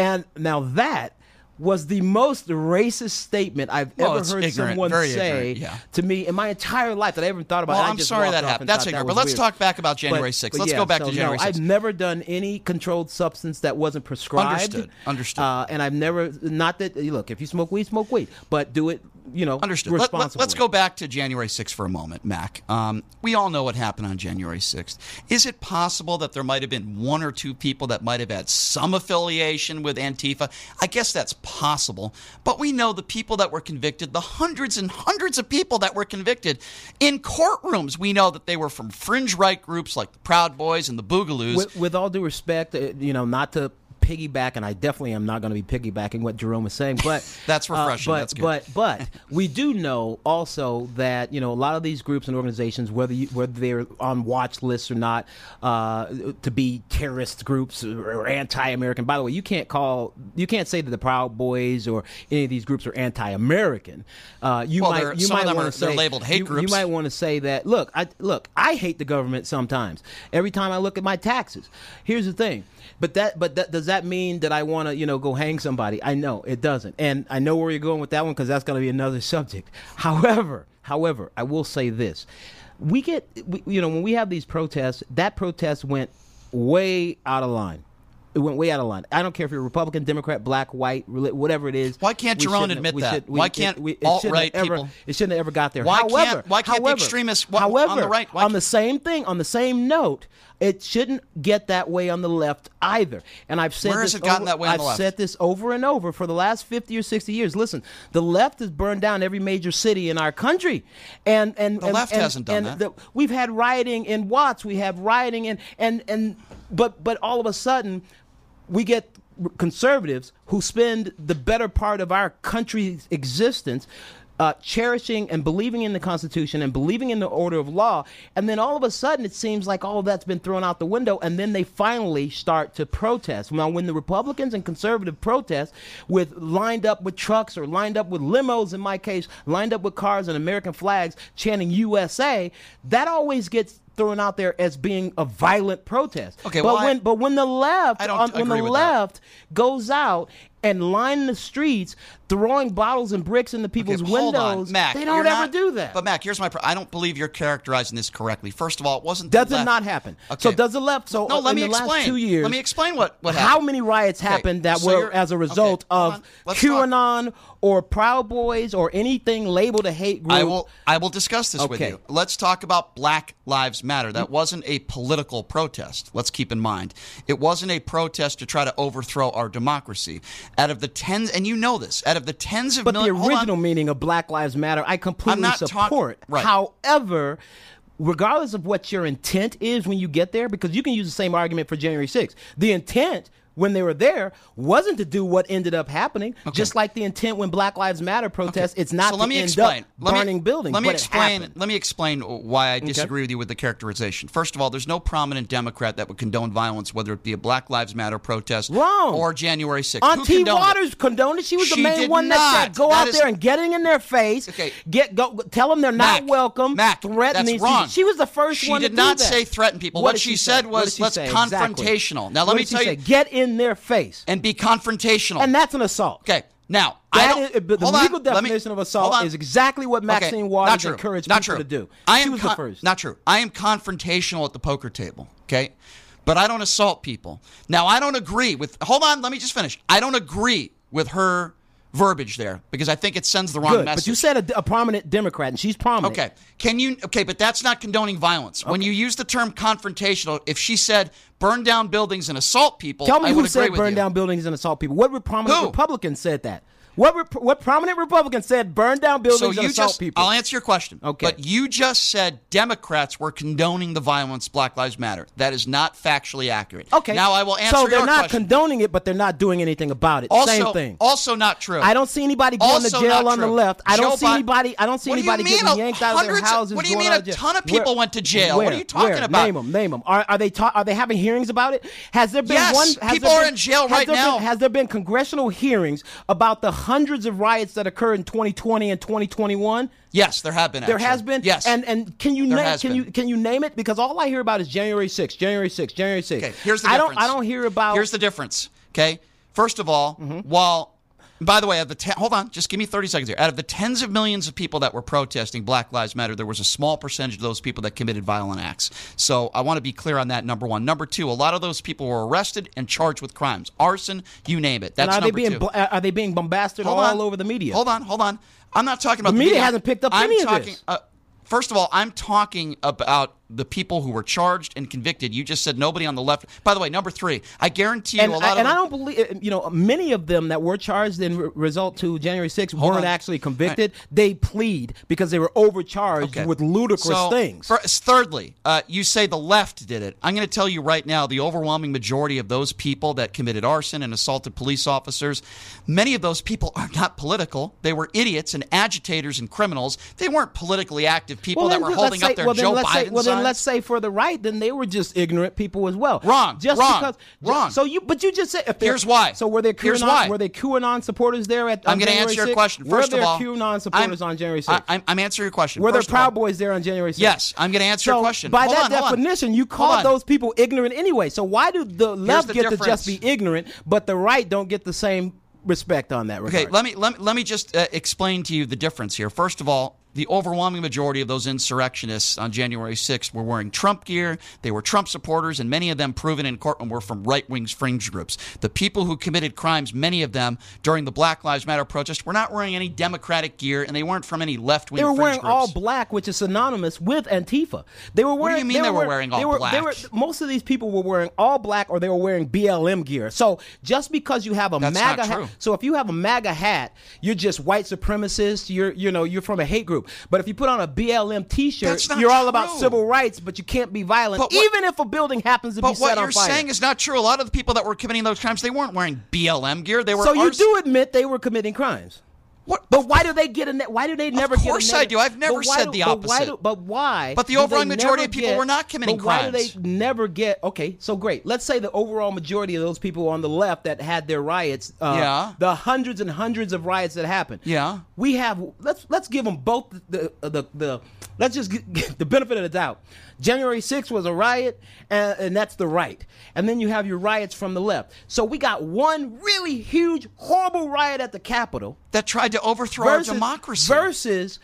And now that was the most racist statement I've Well, ever heard ignorant, someone say ignorant, yeah. to me in my entire life that I ever thought about. Well, I'm sorry that happened. That's thought that ignorant. But let's weird. talk back about January 6th. Let's yeah, go back to so January no, 6th. I've never done any controlled substance that wasn't prescribed. Understood. Understood. Uh, and I've never, not that, look, if you smoke weed, smoke weed, but do it, you know, Understood. Let, us go back to January 6th for a moment, Mac. Um, we all know what happened on January 6th. Is it possible that there might have been one or two people that might have had some affiliation with Antifa? I guess that's possible. But we know the people that were convicted, the hundreds and hundreds of people that were convicted in courtrooms, we know that they were from fringe right groups like the Proud Boys and the Boogaloos. with, with all due respect, uh, you know, not to piggyback, and I definitely am not going to be piggybacking what Jerome was saying, but That's uh, refreshing. but That's good. but but we do know also that you know a lot of these groups and organizations, whether you, whether they're on watch lists or not, uh, to be terrorist groups or anti-American. By the way, you can't call you can't say that the Proud Boys or any of these groups are anti-American. Uh, you Well, might you might want to they're say labeled hate you, groups. You might want to say that. Look, I look. I hate the government sometimes. Every time I look at my taxes. Here's the thing. But that, but that, does that mean that I want to, you know, go hang somebody? I know it doesn't, and I know where you're going with that one because that's going to be another subject. However, however, I will say this: we get, we, you know, when we have these protests, that protest went way out of line. It went way out of line. I don't care if you're Republican, Democrat, black, white, whatever it is. Why can't Jerome admit we that? should- we- Why can't we- it have alt-right ever- people- It shouldn't have ever got there. Why can't- however, why can't the however, extremists- wh- on the right, why on the same thing, on the same note, it shouldn't get that way on the left either. And I've said Where has this it gotten over- that way on I've the left? said this over and over for the last 50 or 60 years. Listen, the left has burned down every major city in our country. And and The and- left and- hasn't done that. the- we've had rioting in Watts, we have rioting in and and but but all of a sudden we get conservatives who spend the better part of our country's existence uh, cherishing and believing in the Constitution and believing in the order of law, and then all of a sudden it seems like all of that's been thrown out the window, and then they finally start to protest. Now, when the Republicans and conservative protest with lined up with trucks or lined up with limos, in my case, lined up with cars and American flags chanting USA, that always gets thrown out there as being a violent protest. Okay, but well, I- when but when the left I on- when the with that. left goes out and line the streets throwing bottles and bricks into people's Okay, hold on. windows, Mac, they don't ever not- do that. But Mac, here's my. Pro- I don't believe you're characterizing this correctly. First of all, it wasn't. does the it not happen? Okay. So does the left? So No, let in me the explain. last two years, Let me explain what what how many riots Okay, happened that so were as a result of on. Let's talk. QAnon or Proud Boys or anything labeled a hate group? I will. I will discuss this with you. Let's talk about Black Lives Matter. That wasn't a political protest. Let's keep in mind, it wasn't a protest to try to overthrow our democracy. Out of the tens, and you know this, out of the tens of But the million, on. original meaning of Black Lives Matter, I completely support. right. However, regardless of what your intent is when you get there, because you can use the same argument for January 6th. The intent when they were there wasn't to do what ended up happening. Just like the intent when Black Lives Matter protests, it's not so to let me explain. Let me- burning buildings. Let me explain. Let me explain why I disagree with you with the characterization. First of all, there's no prominent Democrat that would condone violence, whether it be a Black Lives Matter protest Wrong. or January 6th. Auntie Who T. it? Waters condoned it. She was She the main did one that not. said, "Go That out is- there and getting in their face. Okay. Get go. Tell them they're not Mac, welcome. Mac, threaten that's these. wrong. She was the first She one. did to not do that. say threaten people. What did she say? said was, let's say? Exactly. confrontational. Now, let me tell you- Get in their face. and be confrontational. And that's an assault. okay. Now, I That don't. is- the hold on, legal me- definition of assault is exactly what Okay, Maxine not Waters encouraged not people true. to do. I she am was con- the first. Not true. I am confrontational at the poker table. Okay, but I don't assault people. Now I don't agree with. Hold on. Let me just finish. I don't agree with her verbiage there because I think it sends the wrong Good, message. but you said a, a prominent Democrat, and she's prominent. Okay. Can you okay, but that's not condoning violence. When you use the term confrontational, if she said burn down buildings and assault people, Tell me I who said burn down buildings and assault people. What prominent Who? Republican said that? What rep- what prominent Republican said burn down buildings So and assault just people? I'll answer your question. Okay. But you just said Democrats were condoning the violence Black Lives Matter. That is not factually accurate. okay. Now I will answer So they're not question. condoning it, but they're not doing anything about it. also, Same thing. Also not true. I don't see anybody going Also to jail on the left. I don't see Bi- anybody. I don't see you anybody mean getting yanked out of their houses. what do you mean a ton of people Where- went to jail? What are you talking Where? about? Name them. Name them. Are, are they ta- Are they having hearings about it? Has there been Yes, one? Has people are been- in jail right been- now. has there been congressional hearings about the hundreds of riots that occurred in 2020 and 2021? Yes, there have been. There actually. has been. Yes. And and can you name can been. you can you name it? Because all I hear about is January 6th, January 6th, January 6th. Okay, here's the I difference. don't I don't hear about Here's the difference. Okay, first of all, Mm-hmm. while by the way, of the ten, hold on, just give me 30 seconds here. Out of the tens of millions of people that were protesting Black Lives Matter, there was a small percentage of those people that committed violent acts. So I want to be clear on that. Number one. Number two, a lot of those people were arrested and charged with crimes, arson, you name it. That's and are they number being two. bl- are they being bombasted Hold all on. over the media? Hold on, hold on. I'm not talking about The the, media hasn't picked up I'm any of talking, this. Uh, first of all, I'm talking about the people who were charged and convicted. You just said nobody on the left. By the way, number three, I guarantee you And, a lot I, of and I don't believe, you know, many of them that were charged in re- result to January 6th weren't on. actually convicted. They plead because they were overcharged Okay. with ludicrous So, things. fir- thirdly, uh, you say the left did it. I'm going to tell you right now the overwhelming majority of those people that committed arson and assaulted police officers, many of those people are not political. They were idiots and agitators and criminals. They weren't politically active people that were holding say- up their well, Joe Biden say, Well, signs. let's say for the right, then they were just ignorant people as well. Wrong, Just wrong, because. wrong. So you, but you just said. Here's why. So were there QAnon? Here's why. Were there QAnon supporters there at? I'm going to answer your 6th? question. Were First there of all, QAnon supporters I'm- on January 6th? I, I'm, I'm answering your question. were there all- Proud Boys there on January 6th? Yes, I'm going to answer so your question. By Hold that on, definition, you call those people ignorant anyway. So why do the left the get to just be ignorant, but the right don't get the same respect on that regard? Okay, let me let me, let me just uh, explain to you the difference here. First of all, the overwhelming majority of those insurrectionists on January 6th were wearing Trump gear. They were Trump supporters, and many of them, proven in court, were from right wing fringe groups. The people who committed crimes, many of them during the Black Lives Matter protest, were not wearing any Democratic gear, and they weren't from any left wing. Fringe groups. They were wearing all black, which is synonymous with Antifa. They were wearing. What do wearing. you mean they were wearing all they were, black? They were, most of these people were wearing all black, or they were wearing BLM gear. So just because you have a That's MAGA hat, so if you have a MAGA hat, you're just white supremacist. You're you know you're from a hate group. But if you put on a BLM T-shirt, you're all about civil rights, but you can't be violent, But what- even if a building happens to be set on fire. But what you're saying is not true. A lot of the people that were committing those crimes, they weren't wearing BLM gear. They were. so you arson- do admit they were committing crimes. What? But why do they get a? Ne- why do they never get a? course I do. I've never said do- the but why opposite. do- But why? But the do overwhelming majority of people get- were not committing but why do crimes. they never get? Okay, so great. Let's say the overall majority of those people on the left that had their riots. Uh, Yeah. The hundreds and hundreds of riots that happened. Yeah. We have. Let's let's give them both the the the. Let's just get, get the benefit of the doubt. January 6th was a riot, and, and that's the right. And then you have your riots from the left. So we got one really huge, horrible riot at the Capitol that tried to overthrow versus, our democracy. versus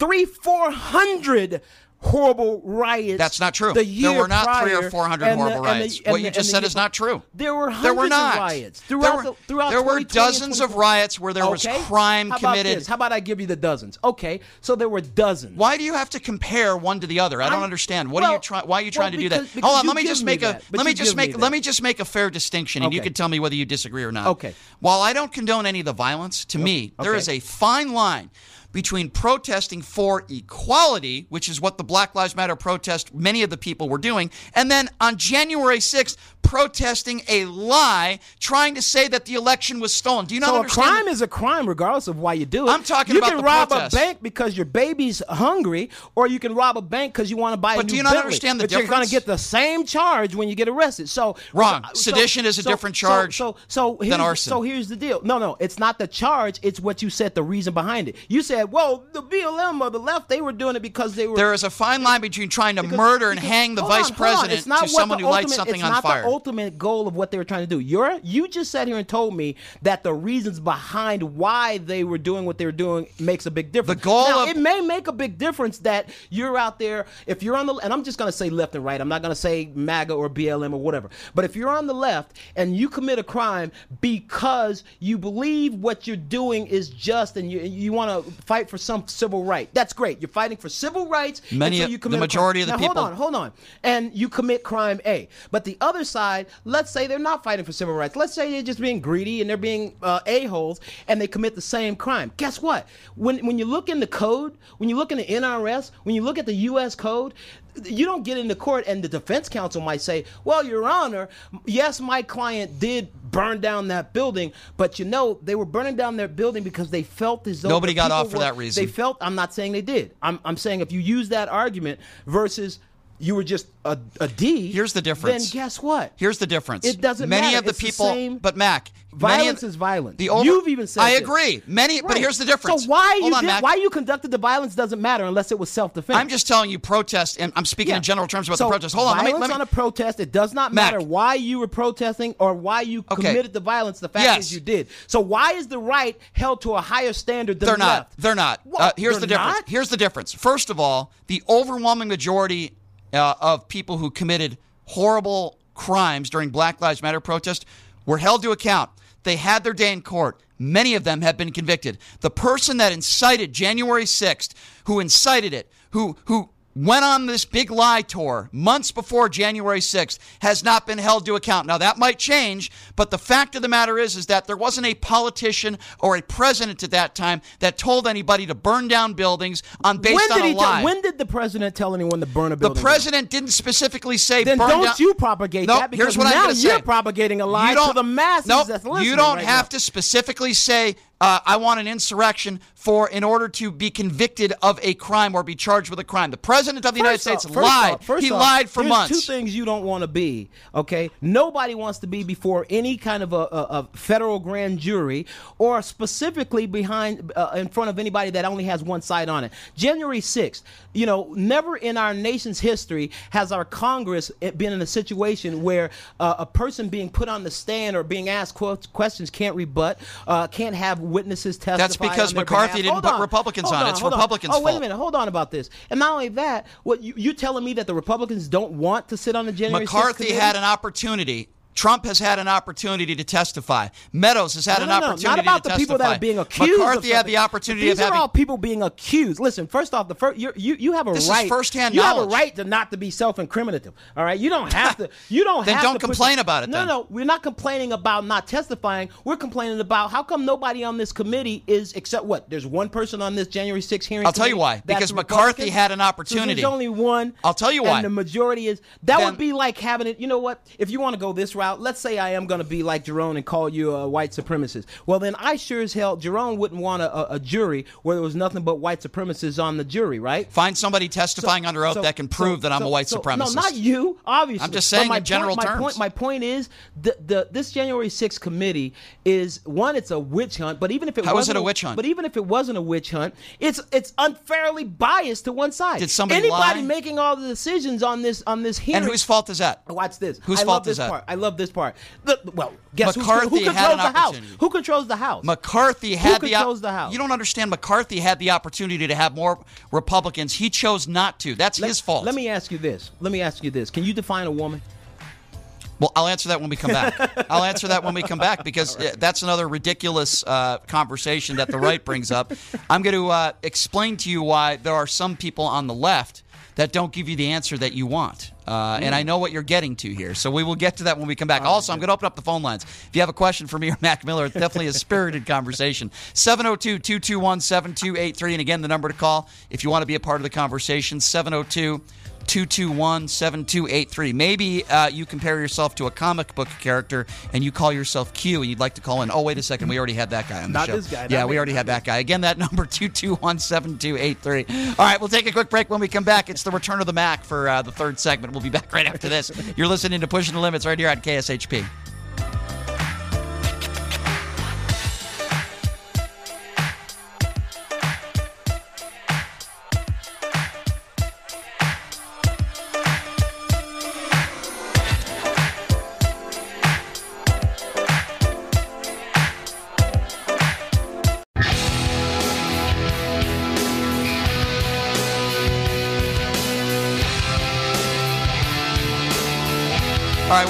three, four hundred horrible riots. That's not true. The There were not three or 400 horrible the- riots. and What the- you just said is not true. There were hundreds There were not. of riots There throughout were- the throughout there were dozens of riots where there was crime How committed. this? How about I give you the dozens? Okay, so there were dozens. Why do you have to compare one to the other? I don't I'm- understand. What are you trying? Why are you well, trying to do that? because- because Hold on. Let me just me make a. that, Let me just make. me Let me just make a fair distinction, and you can tell me whether you disagree or not. Okay. While I don't condone any of the violence, to me there is a fine line between protesting for equality, which is what the Black Lives Matter protest many of the people were doing, and then on January 6th protesting a lie, trying to say that the election was stolen. Do you not So a crime is a crime regardless of why you do it. I'm talking you about can rob protest. a bank because your baby's hungry, or you can rob a bank because you want to buy a But do you not Bentley. understand the but you're going to get the same charge when you get arrested. So Wrong. so- Sedition is a so- different so- charge So so, here's, arson. So here's the deal. No, no, it's not the charge. It's what you said. The reason behind it. You said, well, the BLM or the left, they were doing it because they were. There is a fine line between trying to Because- murder and because- hang the vice on, president It's not to someone who lights something it's on not fire. the ultimate goal of what they were trying to do. You're you just sat here and told me that the reasons behind why they were doing what they were doing makes a big difference. The goal now, of- it may make a big difference that you're out there if you're on the and I'm just going to say left and right. I'm not going to say MAGA or BLM or whatever. But if you're on the left and you commit a crime because you believe what you're doing is just and you you want to fight for some civil right, that's great. You're fighting for civil rights. Many so of- you the commit a crime. majority of the Now, people- Hold on, hold on. And you commit crime A. But the other side, let's say they're not fighting for civil rights. Let's say they're just being greedy and they're being uh, a-holes and they commit the same crime. Guess what? When, when you look in the code, when you look in the NRS, when you look at the U.S. code, you don't get into court and the defense counsel might say, well, Your Honor, yes, my client did burn down that building, but you know, they were burning down their building because they felt as though Nobody got off for were- that reason. They felt, I'm not saying they did. I'm, I'm saying if you use that argument versus you were just a, a D. Here's the difference. Then guess what? Here's the difference. It doesn't many matter. of the It's the people, same- but Mac, many Violence of, is violence. The over, You've even said I this. agree. Many, but here's the difference. So why Hold you on, did, why you conducted the violence doesn't matter unless it was self defense. I'm just telling you, protest, and I'm speaking in general terms about so the protest. Hold on, let me, let me on a protest. It does not Mac. matter why you were protesting or why you Okay. committed the violence. The fact Yes. is you did. So why is the right held to a higher standard than They're the not. left? They're not. Uh, here's They're the difference. not? Here's the difference. First of all, the overwhelming majority uh, of people who committed horrible crimes during Black Lives Matter protest were held to account. They had their day in court. Many of them have been convicted. The person that incited January 6th, who incited it, who who went on this big lie tour months before January 6th has not been held to account. Now that might change, but the fact of the matter is is that there wasn't a politician or a president at that time that told anybody to burn down buildings on based when on did a he lie. Tell, when did the president tell anyone to burn a the building? down? president didn't specifically say Then burn don't down. you propagate No, that because here's what now you're say. propagating a lie you don't, to the masses Nope, you don't right have now. to specifically say uh, I want an insurrection for in order to be convicted of a crime or be charged with a crime. The president of the United First off- States lied. off- he off, lied for there's months. Two things you don't want to be. Okay, nobody wants to be before any kind of a, a, a federal grand jury or specifically behind uh, in front of anybody that only has one side on it. January sixth. You know, never in our nation's history has our Congress been in a situation where uh, a person being put on the stand or being asked questions can't rebut, uh, can't have witnesses testify. That's because McCarthy behalf. didn't Hold put on, Republicans hold on. It's Republicans' Oh, wait a minute. Hold on about this. And not only that, what you, you telling me that the Republicans don't want to sit on the January 6th McCarthy had an opportunity. Trump has had an opportunity to testify. Meadows has had No, an no, opportunity not about the testify. people that are being accused. McCarthy had the opportunity These of having. are all people being accused. Listen, first off, the first you you you have a This is right. firsthand You have a right to not to be self-incriminative. All right, you don't have to. You don't. Then have don't to complain about it, No, then. no, we're not complaining about not testifying. We're complaining about how come nobody on this committee is except what? There's one person on this January 6th hearing. I'll tell you why. Because McCarthy had an So opportunity. there's only one. I'll tell you why. And the majority is that Then- would be like having it. You know what? If you want to go this route, let's say I am going to be like Jerome and call you a white supremacist. Well, then I sure as hell Jerome wouldn't want a, a, jury where there was nothing but white supremacists on the jury, right? Find somebody testifying under oath So- that can prove so- that I'm a white so- supremacist. No, not you. Obviously, I'm just saying my in general point, my terms. Point, my point is the, the this January 6th committee is one. It's a witch hunt. But even if it How wasn't it a witch hunt? But even if it wasn't a witch hunt, it's it's unfairly biased to one side. Did somebody anybody lie? making all the decisions on this on this hearing? and whose fault is that? Watch this. Whose I fault is that? part. I love this part. The, well, guess McCarthy who had controls the house? Who controls the house? McCarthy had the, op- controls the House? You don't understand. McCarthy had the opportunity to have more Republicans. He chose not to. That's Let- his fault. Let me ask you this. Let me ask you this. Can you define a woman? Well, I'll answer that when we come back. I'll answer that when we come back because uh, that's another ridiculous uh, conversation that the right brings up. I'm going to uh, explain to you why there are some people on the left that don't give you the answer that you want. Uh, And I know what you're getting to here. So we will get to that when we come back. also, I'm going to open up the phone lines. If you have a question for me or Mac Miller, it's definitely a spirited conversation. 702 221 7283. And again, the number to call if you want to be a part of the conversation 702 221 7283. Maybe uh, you compare yourself to a comic book character and you call yourself Q and you'd like to call in. Oh, wait a second. We already had that guy on the Not show. this guy, Yeah, not we me, already had that guy. Again, that number 221 7283. All right, we'll take a quick break when we come back. It's the return of the Mac for uh, the third segment. We'll be back right after this. You're listening to Pushing the Limits right here on KSHP.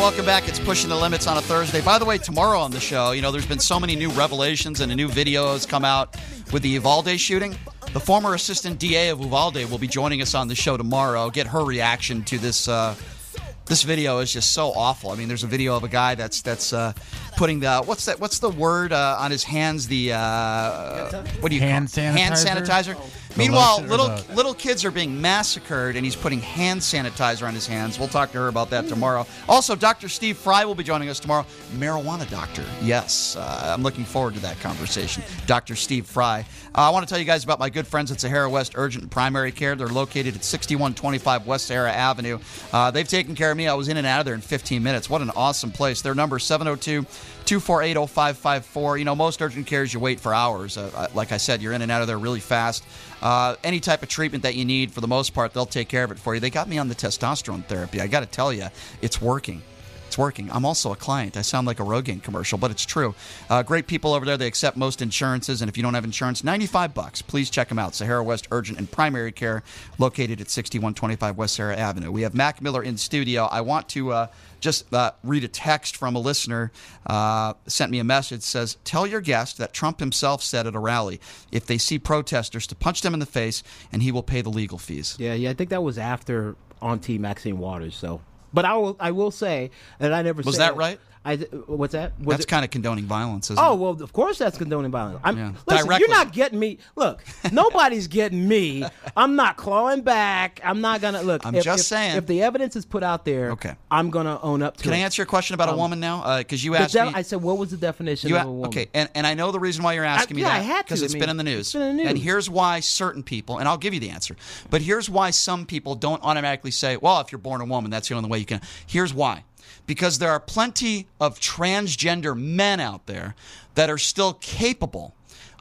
Welcome back. It's Pushing the Limits on a Thursday. By the way, tomorrow on the show, you know, there's been so many new revelations and a new video has come out with the Uvalde shooting. The former assistant DA of Uvalde will be joining us on the show tomorrow. Get her reaction to this. Uh, this video is just so awful. I mean, there's a video of a guy that's that's uh, putting the what's that? What's the word uh, on his hands? The uh, what do you Hand call it? hand sanitizer? Meanwhile, little little kids are being massacred, and he's putting hand sanitizer on his hands. We'll talk to her about that tomorrow. Also, Dr. Steve Fry will be joining us tomorrow. Marijuana doctor, yes, uh, I'm looking forward to that conversation. Dr. Steve Fry. Uh, I want to tell you guys about my good friends at Sahara West Urgent and Primary Care. They're located at 6125 West Sahara Avenue. Uh, they've taken care of me. I was in and out of there in 15 minutes. What an awesome place. Their number is 702 248 0554. You know, most urgent cares you wait for hours. Uh, uh, like I said, you're in and out of there really fast. Uh, any type of treatment that you need, for the most part, they'll take care of it for you. They got me on the testosterone therapy. I got to tell you, it's working. It's working. I'm also a client. I sound like a Rogaine commercial, but it's true. Uh, great people over there. They accept most insurances, and if you don't have insurance, 95 bucks. Please check them out. Sahara West Urgent and Primary Care, located at 6125 West Sahara Avenue. We have Mac Miller in studio. I want to uh, just uh, read a text from a listener. Uh, sent me a message. Says, "Tell your guest that Trump himself said at a rally, if they see protesters, to punch them in the face, and he will pay the legal fees." Yeah, yeah. I think that was after Auntie Maxine Waters. So, but I will, I will say that I never Was that right? I what's that? Was That's kind of condoning violence, isn't Oh it? well, of course that's condoning violence. I'm, Yeah. Listen, Directly. you're not getting me. Look, nobody's getting me. I'm not clawing back. I'm not gonna look. I'm if, just if- saying. If the evidence is put out there, Okay. I'm gonna own up to Can it. I answer your question about a woman now? Because you Um, The asked de- me. I said, what was the definition You of a- woman? okay, and, and I know the reason why you're asking me yeah, that I had to. because I it's mean, been in the news. it's been in the news. And here's why certain people, and I'll give you the answer, but here's why some people don't automatically say, "Well, if you're born a woman, that's the only way you can." Here's why: because there are plenty of transgender men out there that are still capable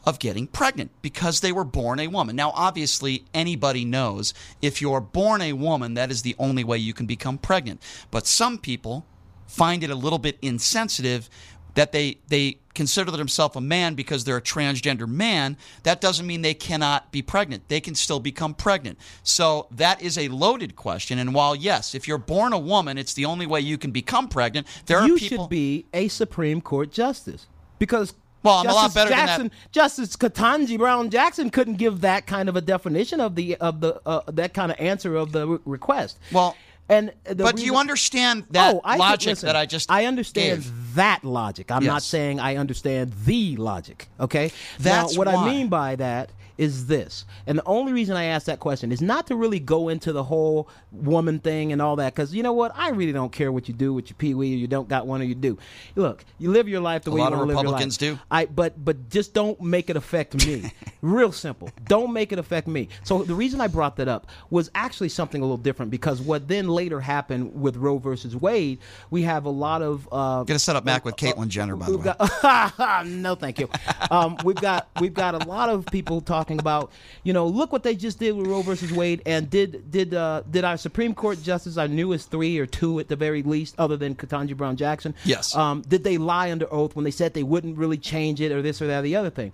of getting pregnant because they were born a woman. Now, obviously, anybody knows if you're born a woman, that is the only way you can become pregnant. But some people find it a little bit insensitive that they they consider themselves a man because they're a transgender man that doesn't mean they cannot be pregnant they can still become pregnant so that is a loaded question and while yes if you're born a woman it's the only way you can become pregnant there are you people should be a Supreme Court justice because. Well, I'm a lot Justice better than that. Jackson, Justice Ketanji Brown Jackson couldn't give that kind of a definition of the of the uh, that kind of answer of the re- request. Well, and the but do you understand oh, that oh, I logic listen, that I just I understand gave? that logic. I'm not saying I understand the logic. Okay, That's now what why. I mean by that is this, and the only reason I ask that question is not to really go into the whole woman thing and all that, because you know what, I really don't care what you do with your pee wee, or you don't got one, or you do. Look, you live your life the A way lot you of want to live your Republicans life. do. I but but just don't make it affect me. Real simple. Don't make it affect me. So the reason I brought that up was actually something a little different because what then later happened with Roe versus Wade, we have a lot of uh Gonna set up Mac with Caitlyn Jenner, by the way. got- no, thank you. Um, we've got we've got a lot of people talking about, you know, look what they just did with Roe versus Wade, and did did uh, did our Supreme Court justice, our newest three or two at the very least, other than Ketanji Brown Jackson, Yes. um, did they lie under oath when they said they wouldn't really change it or this or that or the other thing?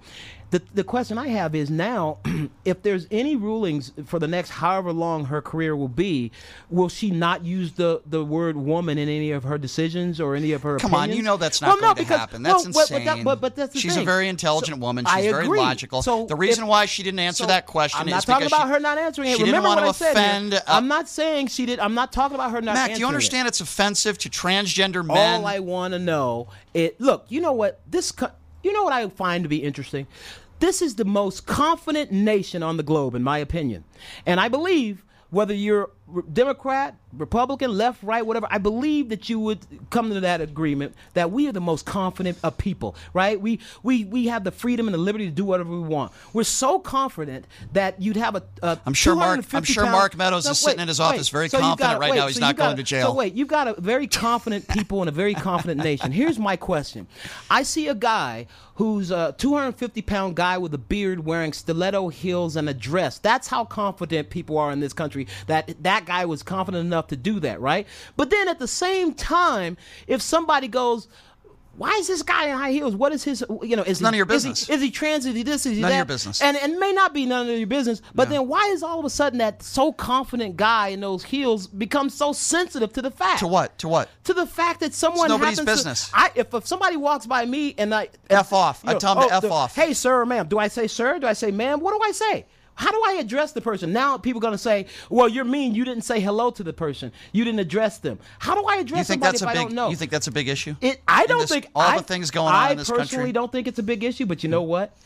The, the question I have is now, if there's any rulings for the next however long her career will be, will she not use the, the word woman in any of her decisions or any of her Come on, opinions? you know that's not Well, going no, to happen. That's well, but- but insane. that- But, but that's She's thing. a very intelligent So, woman. I She's very agree. logical. So the reason if- why she didn't answer so that question I'm is not talking because about she- her not answering it. She didn't Remember want what to I said offend. uh, I'm not saying she did. I'm not talking about her not Mac, answering do you it. understand it's offensive to transgender men? All I want to know it. Look, you know what this. co- You know what I find to be interesting. This is the most confident nation on the globe, in my opinion, and I believe whether you're re- Democrat, Republican, left, right, whatever, I believe that you would come to that agreement that we are the most confident of people, right? We we we have the freedom and the liberty to do whatever we want. We're so confident that you'd have a. a I'm sure Mark- I'm sure Mark Meadows is sitting in his office very you've confident got- right wait, now he's so not you've going to jail. So wait, you've got a very confident people and a very confident nation. Here's my question: I see a guy who's a 250 pound guy with a beard, wearing stiletto heels and a dress. That's how confident people are in this country. That that guy was confident enough to do that, right? But then at the same time, if somebody goes. Why is this guy in high heels? What is his? You know, is None he, of your is he- business. Is he, trans? Is he this? Is he None of your business. And and it may not be none of your business. But then why is all of a sudden that so confident guy in those heels become so sensitive to the fact? to what? To what? to the fact that someone nobody's happens business. To, I, if, if somebody walks by me and I F off. you I know, tell 'em to oh, F the- off. Hey, sir or ma'am. Do I say sir? Do I say ma'am? What do I say? How do I address the person? Now people going to say, "Well, you're mean. You didn't say hello to the person. You didn't address them." How do I address You think somebody that's if a I big? don't know? You think that's a big issue? It, I don't this- think all I, the things going on I in this country. I personally don't think it's a big issue, but you know hmm. what?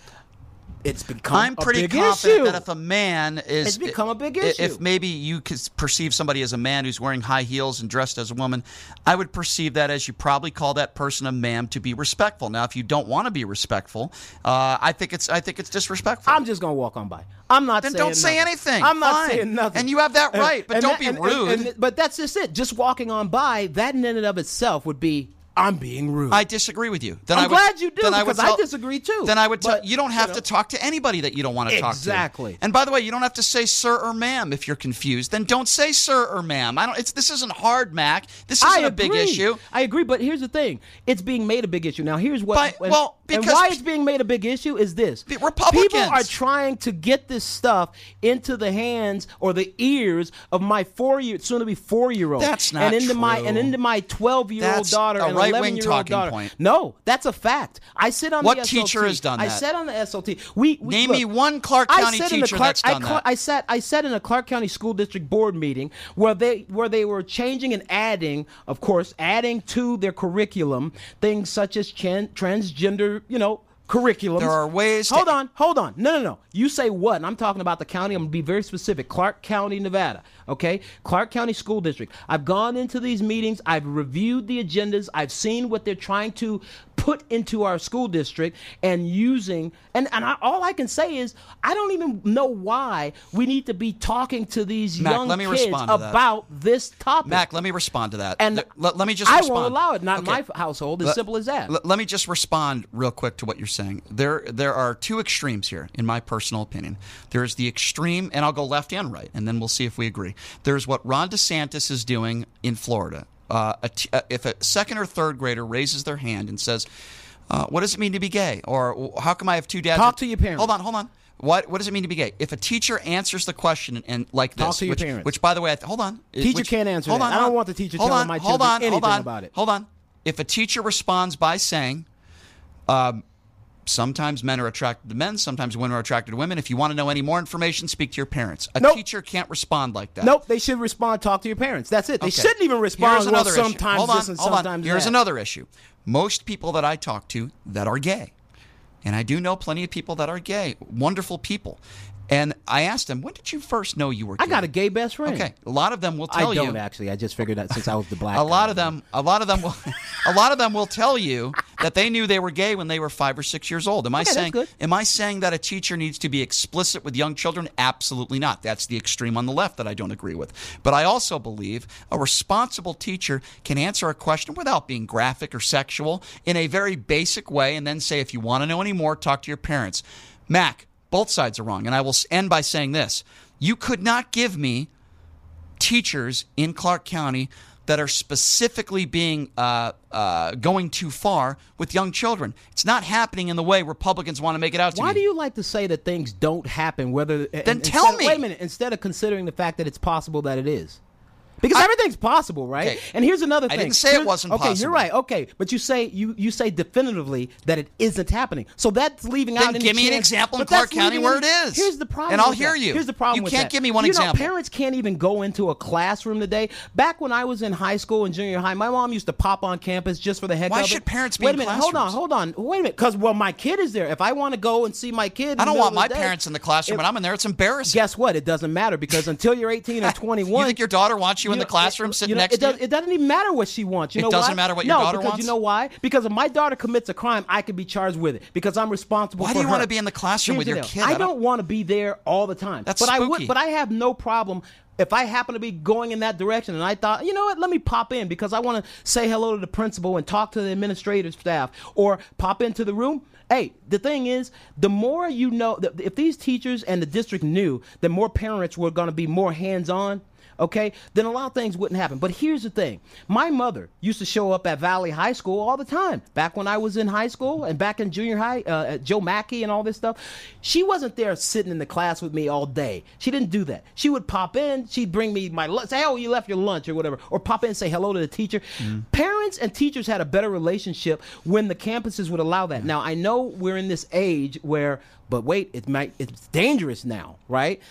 It's become I'm pretty a big confident issue. that if a man is, It's become a big issue. If maybe you could perceive somebody as a man who's wearing high heels and dressed as a woman, I would perceive that as you probably call that person a ma'am to be respectful. Now, if you don't want to be respectful, uh, I think it's I think it's disrespectful. I'm just gonna walk on by. I'm not. Then saying don't say nothing. anything. I'm not Fine. saying nothing. And you have that right, but don't be and- rude. and- but that's just it. Just walking on by, that in and of itself would be I'm being rude. I disagree with you. Then I'm I would, glad you do, then I would because I tell- disagree too. Then I would tell But, you don't you have know. to talk to anybody that you don't want to talk to. Exactly. And by the way, you don't have to say sir or ma'am if you're confused. Then don't say sir or ma'am. I don't. It's this isn't hard, Mac. This isn't I a big issue. I agree, but here's the thing: it's being made a big issue. Now, here's what. But- and, well, and because- why it's being made a big issue is this: The Republicans- people are trying to get this stuff into the hands or the ears of my four-year, soon-to-be four-year-old. That's not and into my true. and into my twelve-year-old daughter a and eleven-year-old daughter. point. No, that's a fact. I sit on What the SLT. teacher has done that? I sat on the SLT. We, we Name look, me one Clark I County teacher Clark- that's I done cla- that. I sat I sat in a Clark County School District board meeting where they where they were changing and adding, of course, adding to their curriculum things such as chan- you know, curriculums. There are ways to- Hold on, hold on. No, no, no. You say what? And I'm talking about the county. I'm gonna be very specific. Clark County, Nevada. Okay, Clark County School District. I've gone into these meetings. I've reviewed the agendas. I've seen what they're trying to put into our school district and using. And and I, all I can say is I don't even know why we need to be talking to these Mac, young let me kids respond to that. about this topic. Mac, let me respond to that. And let, let me just I respond. won't allow it. Not in Okay. my household. As Let- simple as that. Let, let me just respond real quick to what you're saying. There, there are two extremes here, in my personal opinion. There's the extreme, and I'll go left and right, and then we'll see if we agree. There's what Ron DeSantis is doing in Florida. Uh, a t- uh, if a second or third grader raises their hand and says, uh, "What does it mean to be gay?" or "How come I have two dads?" Talk to your parents. Hold on, hold on. What what does it mean to be gay? If a teacher answers the question and, and like this, Talk to your which, parents. which by the way, I th- hold on, Teacher which- can't answer hold that. on, I don't want the teacher hold telling on, my hold children on, hold anything on, about it. Hold on. If a teacher responds by saying, um, sometimes men are attracted to men, sometimes women are attracted to women. If you want to know any more information, speak to your parents. A Nope. teacher can't respond like that. Nope, they should respond. Talk to your parents. That's it. They Okay. shouldn't even respond. Here's well, another issue. sometimes Hold on, hold on. Here's that. another issue. Most people that I talk to that are gay, and I do know plenty of people that are gay, wonderful people. And I asked them, when did you first know you were gay? I got a gay best friend. Okay, a lot of them will tell you. I don't you. actually. I just figured out since I was the black. A lot guy. of them, a lot of them will, a lot of them will tell you that they knew they were gay when they were five or six years old. Am I Okay, that's saying? good. Am I saying that a teacher needs to be explicit with young children? Absolutely not. That's the extreme on the left that I don't agree with. But I also believe a responsible teacher can answer a question without being graphic or sexual in a very basic way, and then say, if you want to know any more, talk to your parents. Mac, both sides are wrong, and I will end by saying this: you could not give me teachers in Clark County that are specifically being uh, uh, going too far with young children. It's not happening in the way Republicans want to make it out to Why be. do you like to say that things don't happen? Whether then tell me. Wait a minute. Instead of considering the fact that it's possible that it is. Because everything's possible, right? Okay. And here's another thing. I didn't say it wasn't okay, possible. you're right. Okay, but you say you you say definitively that it isn't happening. So that's leaving Then out. give me an example in Clark County where it is. Here's the problem, And I'll hear that. you. Here's the problem. You with can't that. give me one you example. Know, parents can't even go into a classroom today. Back when I was in high school and junior high, my mom used to pop on campus just for the heck Why of it. Why should parents be Wait in a minute. Hold on. Hold on. Wait a minute. Because well, my kid is there. If I want to go and see my kid, I don't want my day, parents in the classroom, if- and I'm in there. It's embarrassing. Guess what? It doesn't matter because until you're 18 or 21, You think your daughter wants you, in the classroom it- sitting you know, next it to does, you? It doesn't even matter what she wants. You It know doesn't why? matter what your no, daughter because wants? you know why? Because if my daughter commits a crime, I could be charged with it because I'm responsible. Why do you her. wanna be in the classroom Here's with your kid? I I don't- don't want to be there all the time. That's but I spooky. would. But I have no problem. If I happen to be going in that direction and I thought, you know what, let me pop in because I want to say hello to the principal and talk to the administrative staff or pop into the room. Hey, the thing is, the more you know, if these teachers and the district knew that more parents were going to be more hands on, okay, then a lot of things wouldn't happen. But here's the thing my mother used to show up at Valley High School all the time. Back when I was in high school and back in junior high, uh, at Joe Mackey and all this stuff, she wasn't there sitting in the class with me all day. She didn't do that. She would pop in, she'd bring me my lunch, say, oh, you left your lunch or whatever, or pop in and say hello to the teacher. Parents and teachers had a better relationship when the campuses would allow that. Now, I know we're in this age where, but wait, it might, it's dangerous now, right?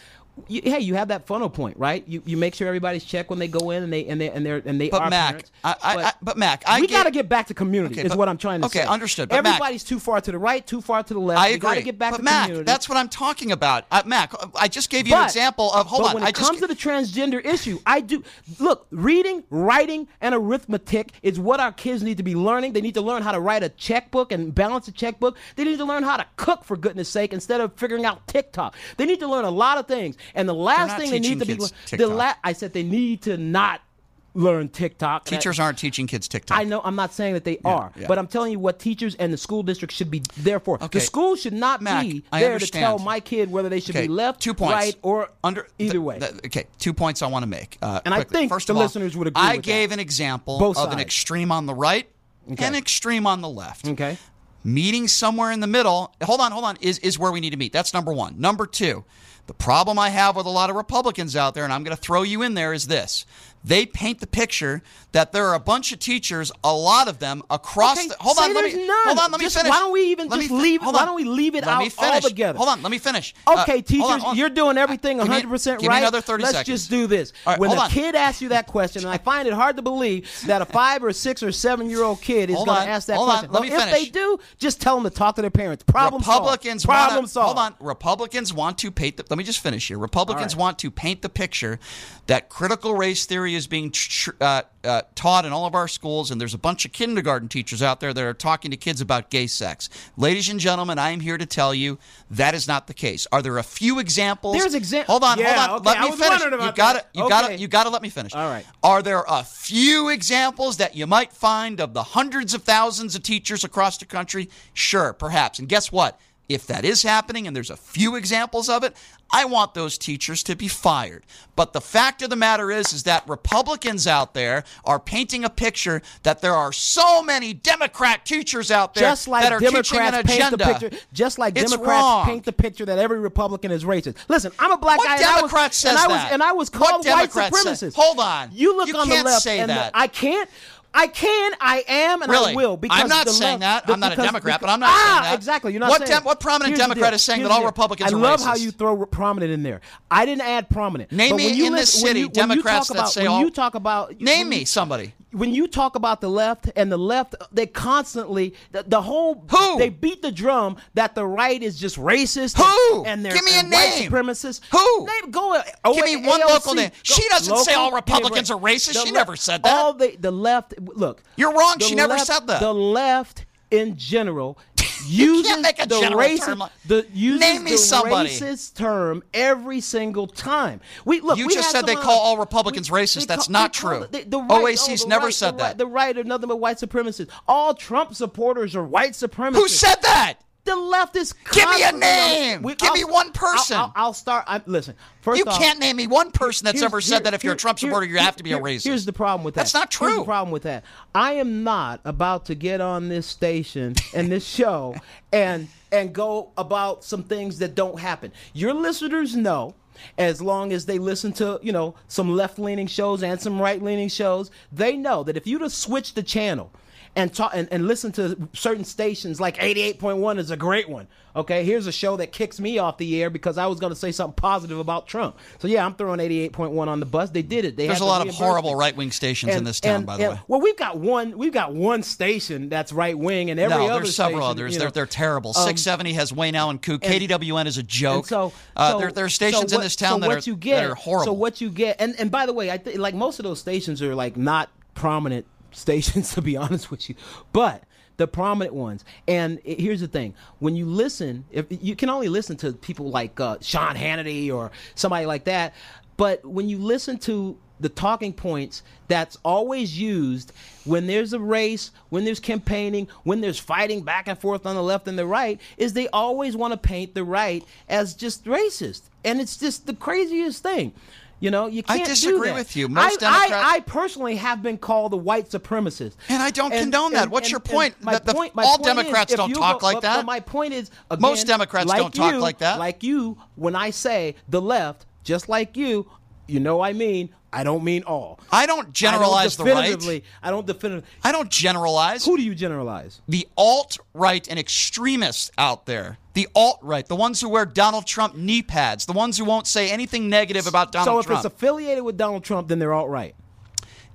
You, hey, you have that funnel point, right? You you make sure everybody's checked when they go in and they and they and they and they But are Mac, parents. I, I, I, but Mac, I we got to get back to community. Okay, is but- what I'm trying to okay, say. Okay, understood, but Mac- Everybody's too far to the right, too far to the left. I agree. got to get back but to Mac, community. that's what I'm talking about. Uh, Mac, I just gave you an example of. Hold but on, when I it just to the transgender issue, I do look. Reading, writing, and arithmetic is what our kids need to be learning. They need to learn how to write a checkbook and balance a checkbook. They need to learn how to cook, for goodness sake, instead of figuring out TikTok. They need to learn a lot of things. And the last thing they need to be the la- I said they need to not learn TikTok. And I- teachers aren't teaching kids TikTok. I know I'm not saying that they are, yeah. but I'm telling you what teachers and the school district should be there for. Okay. The school should not Mac, be I there understand. to tell my kid whether they should Okay, be left, two points. right, or under either th- way. th- okay, two points I want to make. Uh, And I think First the of all, listeners would agree I gave that. an example Both of an extreme on the right Okay. and extreme on the left. okay. Meeting somewhere in the middle. Hold on, hold on. Is is where we need to meet. That's number one. Number two. The problem I have with a lot of Republicans out there, and I'm going to throw you in there, is this. They paint the picture that there are a bunch of teachers, a lot of them across Okay, the. Hold on, let me. none. Hold on, let me Just- finish. why don't we even Let just fi- leave- hold why on. don't we leave it Let me out finish. altogether? Hold on, let me finish. Okay, Uh, hold on, teachers, hold on. you're doing everything 100% give right. me another 30 Let's seconds. just do this. Right, when a kid asks you that question, and I find it hard to believe that a five or six or seven year old kid is going to ask that question. let Well, if finish. they do, just tell them to talk to their parents. Problem Republicans solved. Problem wanna, solved. Hold on. Republicans want to paint the. Let me just finish here. Republicans right. want to paint the picture that critical race theory is being tr- uh, uh, taught in all of our schools, and there's a bunch of kindergarten teachers out there that are talking to kids about gay sex. Ladies and gentlemen, I am here to tell you that is not the case. Are there a few examples? There's exam- Hold on. Yeah, hold on. okay, Let me finish. You got that. You got. You got to let me finish. All right. Are there a few examples that you might find of the hundreds of thousands of teachers across the country? Sure, perhaps. And guess what? If that is happening and there's a few examples of it, I want those teachers to be fired. But the fact of the matter is is that Republicans out there are painting a picture that there are so many Democrat teachers out there just like that are teaching an Democrats paint agenda. the picture, just like It's Democrats wrong. paint the picture that every Republican is racist. Listen, I'm a black What guy, Democrat and I was, says and I was, that? and I was called white says- supremacist. Hold on. you look You on the left, say and the- I can't. I can, I am, and Really? I will. Because I'm not saying that. I'm not a because- Democrat, but I'm not ah, saying that. exactly. You're not What saying Dem- that. what prominent Here's Democrat is saying Here's that all the. Republicans I are love how you throw prominent in there. I didn't add prominent. Name But me when you in this listen- when city you- when Democrats that about- say when all- you talk about Name when me somebody. when you talk about the left and the left, they constantly the, the whole Who? they beat the drum that the right is just racist. Who? And, and they're Give me a name. supremacists. Who? Name, go. Give me one local name. She doesn't say all Republicans are racist. She never said that. All the the left. Look, You're wrong. She never left- said that. The left in general. Uses make a the general racist, term like- the uses Name me the somebody. racist term every single time. We look. You we just said they call all Republicans racist. That's call- not true. the- the right- OAC's oh, never right, said the that. Right, the right are nothing but white supremacists. All Trump supporters are white supremacists. Who said that? The left is. Give me a name. Give I'll- me one I'll- person. I'll, I'll start. I, listen. First You off, can't name me one person that's ever said here- that if you're a Trump supporter, you have to be a racist. Here's the problem with that. That's not Here's true. the problem with that. I am not about to get on this station and this show and and go about some things that don't happen. Your listeners know. As long as they listen to, you know, some left-leaning shows and some right-leaning shows, they know that if you'd have switched the channel and talk and, and listen to certain stations like 88.1 is a great one. Okay, here's a show that kicks me off the air because I was going to say something positive about Trump. So yeah, I'm throwing 88.1 on the bus. They did it. They There's a lot of horrible right-wing stations in this town, and- by the and- way. Well, we've got one. We've got one station that's right wing, and every no, other there's several station, others. you they're they're terrible. um, 670 has Wayne Allen Kook. KDWN is a joke. so, uh, so- there, there are stations so in what- this town so that, are, you get, that are horrible. So what you get, and and by the way, I think like most of those stations are like not prominent stations to be honest with you, but the prominent ones. And i- here's the thing: when you listen, if you can only listen to people like uh, Sean Hannity or somebody like that, but when you listen to the talking points that's always used when there's a race, when there's campaigning, when there's fighting back and forth on the left and the right, is they always want to paint the right as just racist. And it's just the craziest thing. You know, you I can't do disagree with you. Most I, I, I personally have been called a white supremacist. And I don't condone that. What's your point? my the- point- my all point is, Democrats if don't talk go- like but- that. But my point is, again, Most Democrats like don't talk you- like that. Like you, when I say the left, just like you, you know I mean I don't mean all. I don't generalize I the don't right. I don't definitively. I don't generalize. Who do you generalize? the alt right and extremists out there. The alt right, the ones who wear Donald Trump knee pads, the ones who won't say anything negative about Donald Trump. so if Trump. it's affiliated with Donald Trump, then they're alt right.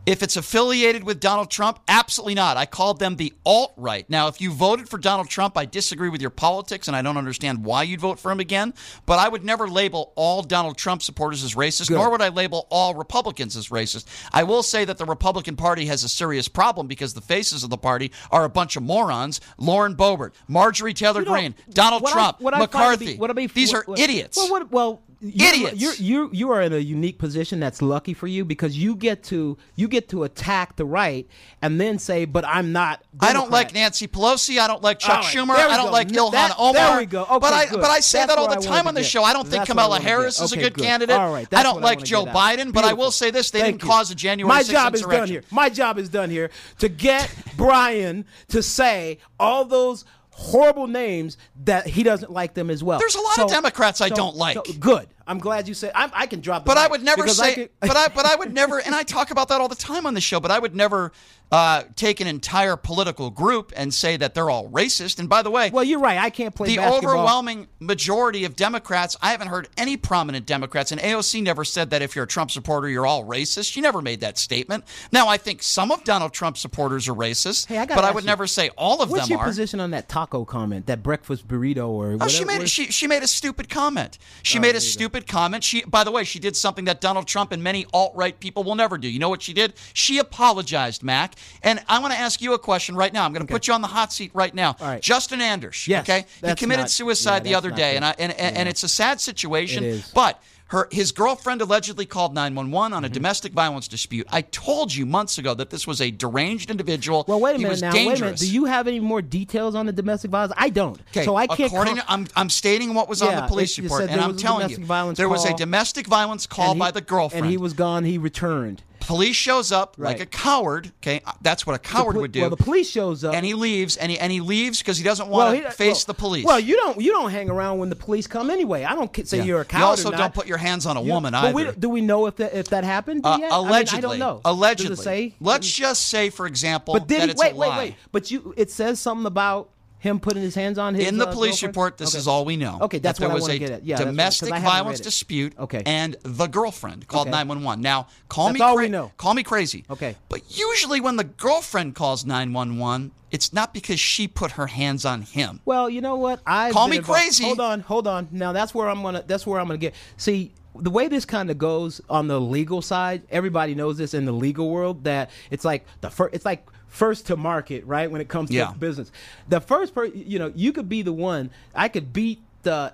If it's affiliated with Donald Trump, absolutely not. I called them the alt right. Now, if you voted for Donald Trump, I disagree with your politics and I don't understand why you'd vote for him again. But I would never label all Donald Trump supporters as racist, nor would I label all Republicans as racist. I will say that the Republican Party has a serious problem because the faces of the party are a bunch of morons Lauren Boebert, Marjorie Taylor You know, Greene, Donald Trump, I McCarthy. be- what be- These what- are what- idiots. Well, what, well, you're, Idiots. You're, you you are in a unique position that's lucky for you because you get to you get to attack the right and then say, "But I'm not." I don't like Nancy Pelosi. I don't like Chuck right, Schumer. I don't go. like Ilhan that- Omar. there we go. Okay, but I good. but I say That's that all the time on the show. I don't think That's Kamala Harris is a good good. candidate. All right, I don't what I like Joe. Biden, but I will say this: they Thank didn't you. cause a January My 6th job is done here. My job is done here to get Brian to say all those horrible names that he doesn't like them as well. There's a lot of Democrats I don't like. good. I'm glad you said. I'm, I can drop. The But I would never because I say. could- but I but I would never, and I talk about that all the time on the show. But I would never uh, take an entire political group and say that they're all racist. And by the way, Well, you're right. I can't play the basketball. overwhelming majority of Democrats, I haven't heard any prominent Democrats, and AOC never said that if you're a Trump supporter, you're all racist. She never made that statement. Now, I think some of Donald Trump's supporters are racist, Hey, I but I would you, never say all of them. What's them your position on that taco comment, that breakfast burrito, or Oh, whatever? she made she she made a stupid comment. Oh, She made a stupid comment. She by the way, she did something that Donald Trump and many alt-right people will never do. You know what she did? She apologized, Mac. And I want to ask you a question right now. I'm going to put you on the hot seat right now. Right. Justin Anders, Yes, okay? He committed not- suicide yeah, the other day good. and I and, and, and it's a sad situation, but her his girlfriend allegedly called 911 Mm-hmm. on a domestic violence dispute. I told you months ago that this was a deranged individual. Well, wait a he minute was now. dangerous. Wait a minute. Do you have any more details on the domestic violence? I don't. Okay, So I can't. According, com- to, I'm I'm stating what was on the police report, and I'm telling you, there was a domestic violence call he- by the girlfriend. and he was gone. He returned. Police shows up like a coward. Okay, uh, that's what a coward poli- would do. Well, the police shows up. and he leaves, and he and he leaves because he doesn't want to face well- the police. Well, you don't. You don't hang around when the police come anyway. I don't say Yeah. you're a coward. You also don't put your hands on a You- woman but we- either. do we know if that if that happened? Uh, yet? I mean, allegedly, I don't know. allegedly. Say? Let's just say, for example, But did that he? it's Wait, wait, wait. But you, it says something about him putting his hands on his. In the uh, police girlfriend? report, this Okay. is all we know. Okay, that's that there what I was wanna a get at. Yeah, what- domestic I violence dispute. Okay. and the girlfriend called Okay. 911. Now, call That's me. all we know. Call me crazy. Okay. but usually when the girlfriend calls 911, it's not because she put her hands on him. Well, you know what? I Call me crazy. Hold on, hold on. Now that's where I'm gonna. That's where I'm gonna get. See, the way this kind of goes on the legal side, everybody knows this in the legal world that it's like the first. It's like first to market, right? When it comes to Yeah. business, the first person, you know, you could be the one. I could beat the.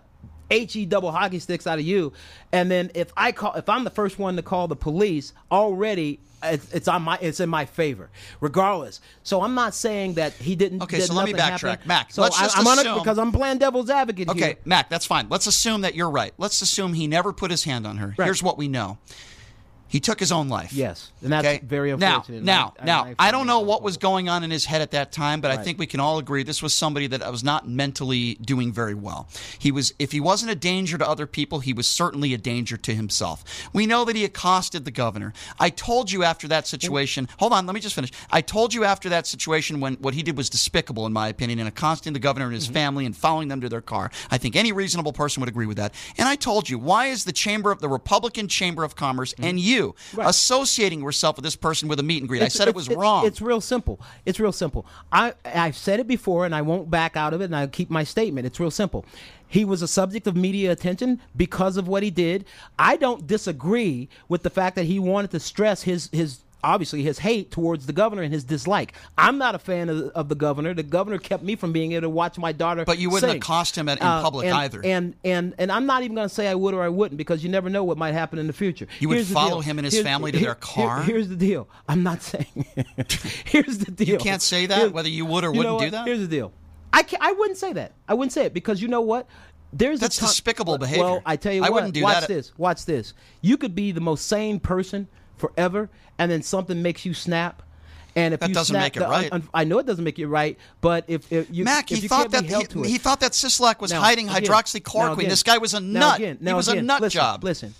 He double hockey sticks out of you, and then if I call, if I'm the first one to call the police, already it's, it's on my, it's in my favor, regardless. So I'm not saying that he didn't. Okay, that so let me backtrack. happened. Mac, So let's I, just I'm on it because I'm playing devil's advocate Okay, here. Mac, that's fine. Let's assume that you're right. Let's assume he never put his hand on her. Right. Here's what we know. He took his own life. Yes, and that's Okay? very now, unfortunate. and now, I- now, I don't know what was going on in his head at that time, but I think we can all agree this was somebody that was not mentally doing very well. He was, if he wasn't a danger to other people, he was certainly a danger to himself. We know that he accosted the governor. I told you after that situation. Hold on, let me just finish. I told you after that situation when what he did was despicable, in my opinion, in accosting the governor and his Mm-hmm. family and following them to their car. I think any reasonable person would agree with that. And I told you, why is the chamber of the Republican Chamber of Commerce and you associating yourself with this person with a meet and greet? I said it was it's- wrong. It's real simple. It's real simple. I I've said it before, and I won't back out of it, and I keep my statement. It's real simple. He was a subject of media attention because of what he did. I don't disagree with the fact that he wanted to stress his his obviously his hate towards the governor and his dislike. I'm not a fan of, of the governor. The governor kept me from being able to watch my daughter. But you wouldn't sing. accost him at- in Uh, public and- either. And and and I'm not even going to say I would or I wouldn't because you never know what might happen in the future. You would Here's follow him and his Here's- family to here- their car? here- here's the deal. I'm not saying. here's the deal. You can't say that, whether you would or know wouldn't do that? Here's the deal. I I wouldn't say that. I wouldn't say it because you know what? There's That's a ton- despicable behavior. Well, I tell you I what. wouldn't do watch that. this. Watch this. You could be the most sane person forever, and then something makes you snap. And if That you doesn't snap make it the- right. un- I know it doesn't make it right, but if, if you Mac, if he you thought that he, he thought that Sisolak was now, hiding again- hydroxychloroquine. again- this guy was a now nut. again- he was again, a nut listen, job. Listen,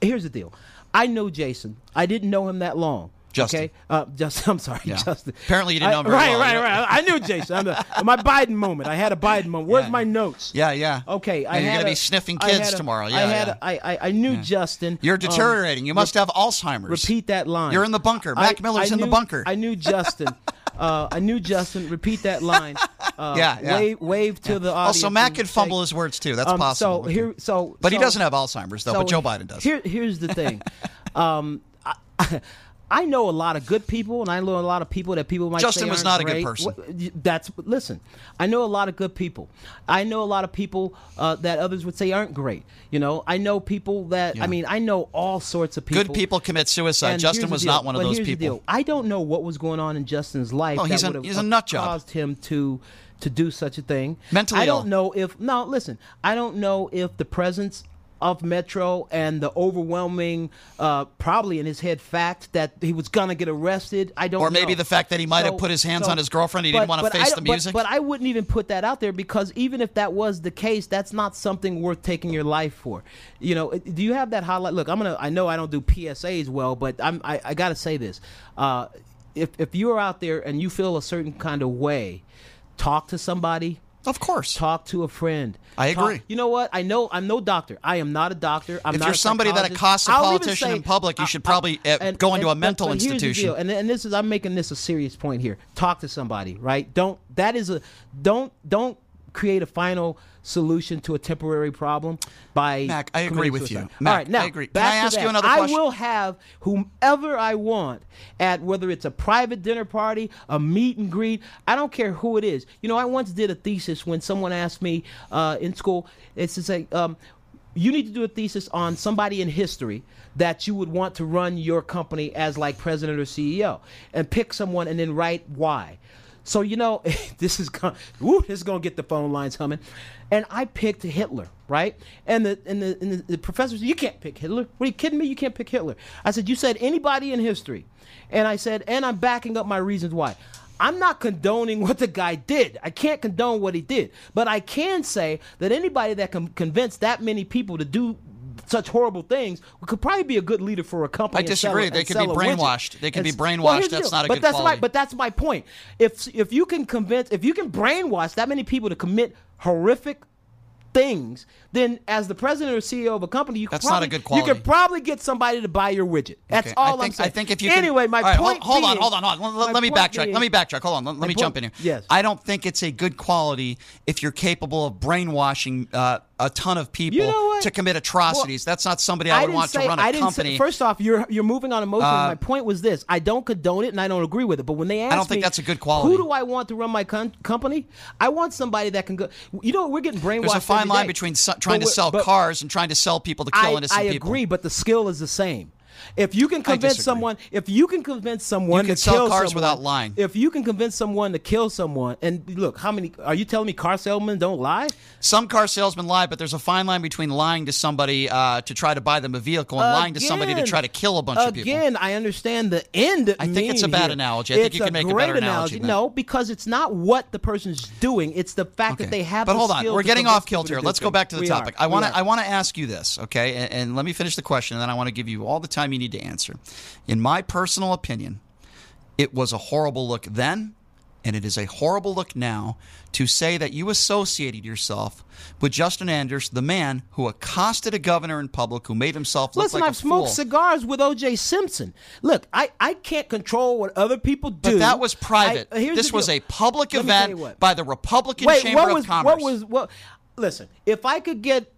here's the deal. I know Jason. I didn't know him that long. Justin. Okay, uh, Justin. I'm sorry, Yeah. Justin. Apparently you didn't I- know right, well. Right, You know- right, I knew Jason. I'm the, my Biden moment. I had a Biden moment. Where's Yeah. my notes? Yeah, yeah. Okay, I you're gonna a- be sniffing kids a- tomorrow. I Yeah, had. yeah. a- I, I, I knew Justin. You're um, deteriorating. you must have Alzheimer's. Repeat that line. You're in the bunker. I- Mac Miller's I in the bunker. I knew Justin. Uh, I knew Justin. Repeat that line. Uh, Yeah, yeah. Wave, wave to the audience. Also, Mac could fumble his words too. That's um, possible. So here, so but he doesn't have Alzheimer's though. so but Joe Biden does. Here, here's the thing. um, I, I know a lot of good people, and I know a lot of people that people might Justin say was aren't great. Justin was not a good person. That's listen. I know a lot of good people. I know a lot of people uh, that others would say aren't great. You know, I know people that Yeah. I mean, I know all sorts of people. Good people commit suicide. And Justin was not one of But those people. I don't know what was going on in Justin's life. Oh, he's that a- would have he's a nut job. caused him to to do such a thing. Mentally I don't ill. know if no. Listen, I don't know if the presence of Metro and the overwhelming, uh, probably in his head, fact that he was gonna get arrested. I don't. Or maybe know. the fact that he might have put his hands on his girlfriend, he didn't wanna face I the don't- but- music. But, I wouldn't even put that out there because even if that was the case, that's not something worth taking your life for. You know, do you have that highlight? Look, I'm gonna. I know I don't do PSAs well, but I'm. I, I got to say this. Uh, if if you're out there and you feel a certain kind of way, talk to somebody. Of course. Talk to a friend. I Talk- agree. you know what? I know I'm no doctor. I am not a doctor. I'm If you're somebody that accosts a politician say- in public, you I- should I- probably, uh, go into a mental but- but institution. And, and this is I'm making this a serious point here. Talk to somebody, right? Don't that is a don't don't create a final solution to a temporary problem by Mac, I agree with you. Mac, All right, now I agree. Can I ask you another I question? will have whomever I want at whether it's a private dinner party, a meet and greet. I don't care who it is. You know, I once did a thesis when someone asked me uh, in school. It's to say, um, you need to do a thesis on somebody in history that you would want to run your company as like president or CEO, and pick someone and then write why. So you know, this is going, woo, this is gonna get the phone lines humming. And I picked Hitler, right? And the and the, and the, the professor said, "You can't pick Hitler. What are you kidding me? You can't pick Hitler." I said, "You said anybody in history," and I said, "And I'm backing up my reasons why." I'm not condoning what the guy did. I can't condone what he did, but I can say that anybody that can convince that many people to do such horrible things could probably be a good leader for a company. I disagree. They could be sell a widget. brainwashed. They could be brainwashed. well, That's not a but good that's quality. My, but that's my point. If if you can convince, if you can brainwash that many people to commit horrific things, then as the president or CEO of a company, you could That's not probably, a good quality. You could probably get somebody to buy your widget. That's Okay, all I think, am saying. I think if you can- anyway, my All right, point. Hold, hold on, hold on, hold on. Let, let me backtrack. being- let me backtrack. Hold on. Let, let me point- jump in here. Yes. I don't think it's a good quality if you're capable of brainwashing uh, a ton of people You know to commit atrocities. That's not somebody I, would want say, to run a I didn't company. Say, first off, you're you're moving on emotion. Uh, my point was this: I don't condone it and I don't agree with it. But when they ask I don't think me, that's a good quality. Who do I want to run my con- company? I want somebody that can go. You know, we're getting brainwashed. There's a fine line day. between trying to sell cars and trying to sell people to kill I, innocent I people. I agree, but the skill is the same. If you can convince someone, if you can convince someone You can to sell kill cars someone, without lying. If you can convince someone to kill someone, and look, how many are you telling me car salesmen don't lie? Some car salesmen lie, but there's a fine line between lying to somebody uh, to try to buy them a vehicle and lying to somebody to try to kill a bunch of people. Again, I understand the end. I think it's a bad here. analogy. I think It's you can make a better analogy that. No, because it's not what the person's doing; it's the fact Okay. that they have. But the hold on, skill we're getting off kilter. Let's go back to the We topic. are. I want to. I want to ask you this, okay? And, and let me finish the question, and then I want to give you all the time you need to answer. In my personal opinion, it was a horrible look then, and it is a horrible look now to say that you associated yourself with Justin Anders, the man who accosted a governor in public, who made himself look Listen, like I've a smoked fool. cigars with O.J. Simpson. Look, I, I can't control what other people do. But that was private. I- this was a public Let me tell you event by the Republican Wait, Chamber what was of Commerce. what was what? Listen, if I could get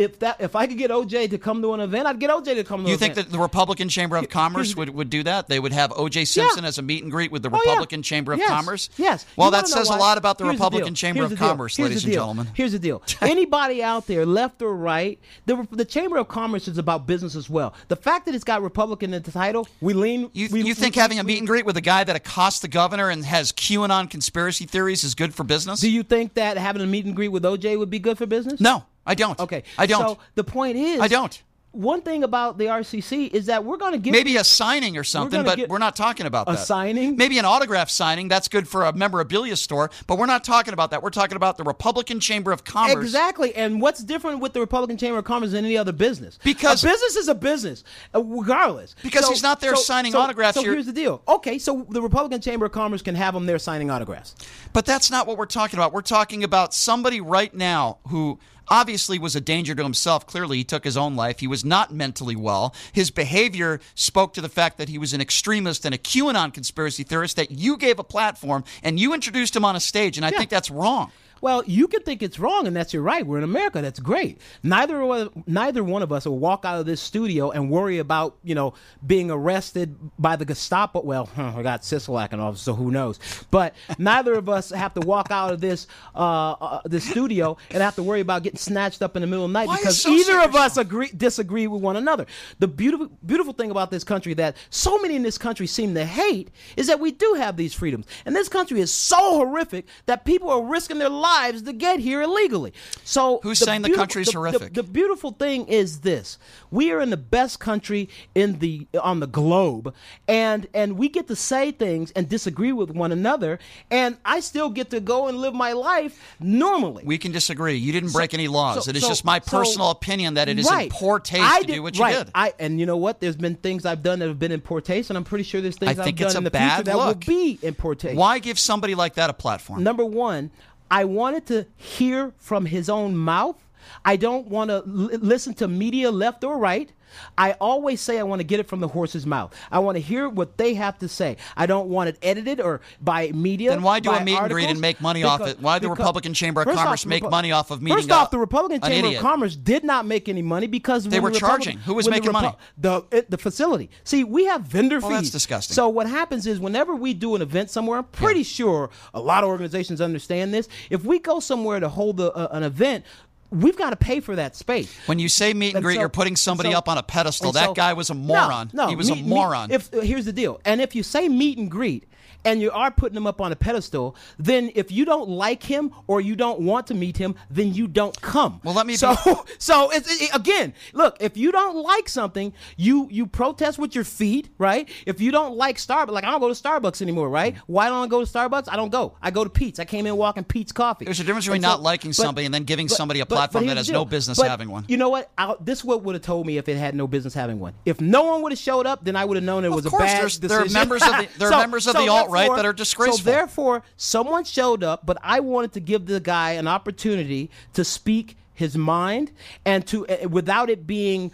if that if I could get OJ to come to an event, I'd get OJ to come to You think event. that the Republican Chamber of Commerce would, would do that? They would have O.J. Simpson as a meet and greet with the Oh, yeah. Republican Chamber of Yes. Commerce? Yes. Well, You that says a lot about the Here's Republican deal. Chamber Here's of. Commerce, Here's ladies and gentlemen. Here's the deal. Anybody out there, left or right, the the Chamber of Commerce is about business as well. The fact that it's got Republican in the title, we lean. You, we, you think we- having a meet and greet with a guy that accosts the governor and has QAnon conspiracy theories is good for business? Do you think that having a meet and greet with OJ would be good for business? no, I don't. Okay. I don't. So the point is, I don't. one thing about the RCC is that we're going to give Maybe a signing or something, gonna but we're not talking about A that. signing? Maybe an autograph signing. That's good for a memorabilia store, but we're not talking about that. We're talking about the Republican Chamber of Commerce. Exactly. And what's different with the Republican Chamber of Commerce than any other business? Because- a business is a business, uh, regardless. Because he's not there signing autographs. So You're- here's the deal. Okay, so the Republican Chamber of Commerce can have him there signing autographs. But that's not what we're talking about. We're talking about somebody right now who obviously was a danger to himself. Clearly, he took his own life. He was not mentally well. His behavior spoke to the fact that he was an extremist and a QAnon conspiracy theorist that you gave a platform and you introduced him on a stage, and I think that's wrong. Well, you can think it's wrong, and that's your right. We're in America. That's great. Neither one- neither one of us will walk out of this studio and worry about you know being arrested by the Gestapo. Well, huh, I got Sisolak and all, so who knows? But neither of us have to walk out of this uh, uh, this studio and have to worry about getting snatched up in the middle of the night Why because associate either of us agree disagree with one another. The beautiful beautiful thing about this country that so many in this country seem to hate is that we do have these freedoms. And this country is so horrific that people are risking their lives to get here illegally. So Who's the saying the country's the- the- horrific? The, beautiful thing is this. We are in the best country in the on the globe and and we get to say things and disagree with one another and I still get to go and live my life normally. We can disagree. You didn't break any laws. so- it is so- just my so- personal opinion that it is Right. in poor taste I to do what right. you did. I and you know what? There's been things I've done that have been in poor taste, and I'm pretty sure there's things I it's done a in the bad future that will be in poor taste. Why give somebody like that a platform? Number one, I wanted to hear from his own mouth. I don't want to l- listen to media left or right. I always say I want to get it from the horse's mouth. I want to hear what they have to say. I don't want it edited or by media. Then why do a meet and greet and make money off it? Why the Republican Chamber of Commerce off, make Repu- money off of meeting First off, the Republican Chamber idiot? of Commerce did not make any money because They were the charging. Who was when the making money? The it, the facility. See, we have vendor oh, Well, fees. that's disgusting. So what happens is whenever we do an event somewhere, I'm pretty sure a lot of organizations understand this. If we go somewhere to hold a, a- an event, we've got to pay for that space. When you say meet and And greet, so- you're putting somebody so- up on a pedestal. That so- guy was a moron. No, he was a meet- meet- moron. if uh, here's the deal, and if you say meet and greet. And you are putting him up on a pedestal. Then, if you don't like him or you don't want to meet him, then you don't come. Well, let me So, be- so it's it, again. Look, if you don't like something, you you protest with your feet, right? If you don't like Starbucks, like I don't go to Starbucks anymore, right? Why don't I go to Starbucks? I don't go. I go to Peet's. I came in walking Peet's coffee. There's a difference between And not liking somebody and then giving somebody a platform that has no business But having one. You know what? I, this what would have told me if it had no business having one. If no one would have showed up, then I would have known it Of was a bad decision. there are members of the- there are members of the alt-right that are disgraceful. So therefore, someone showed up, but I wanted to give the guy an opportunity to speak his mind and to uh, without it being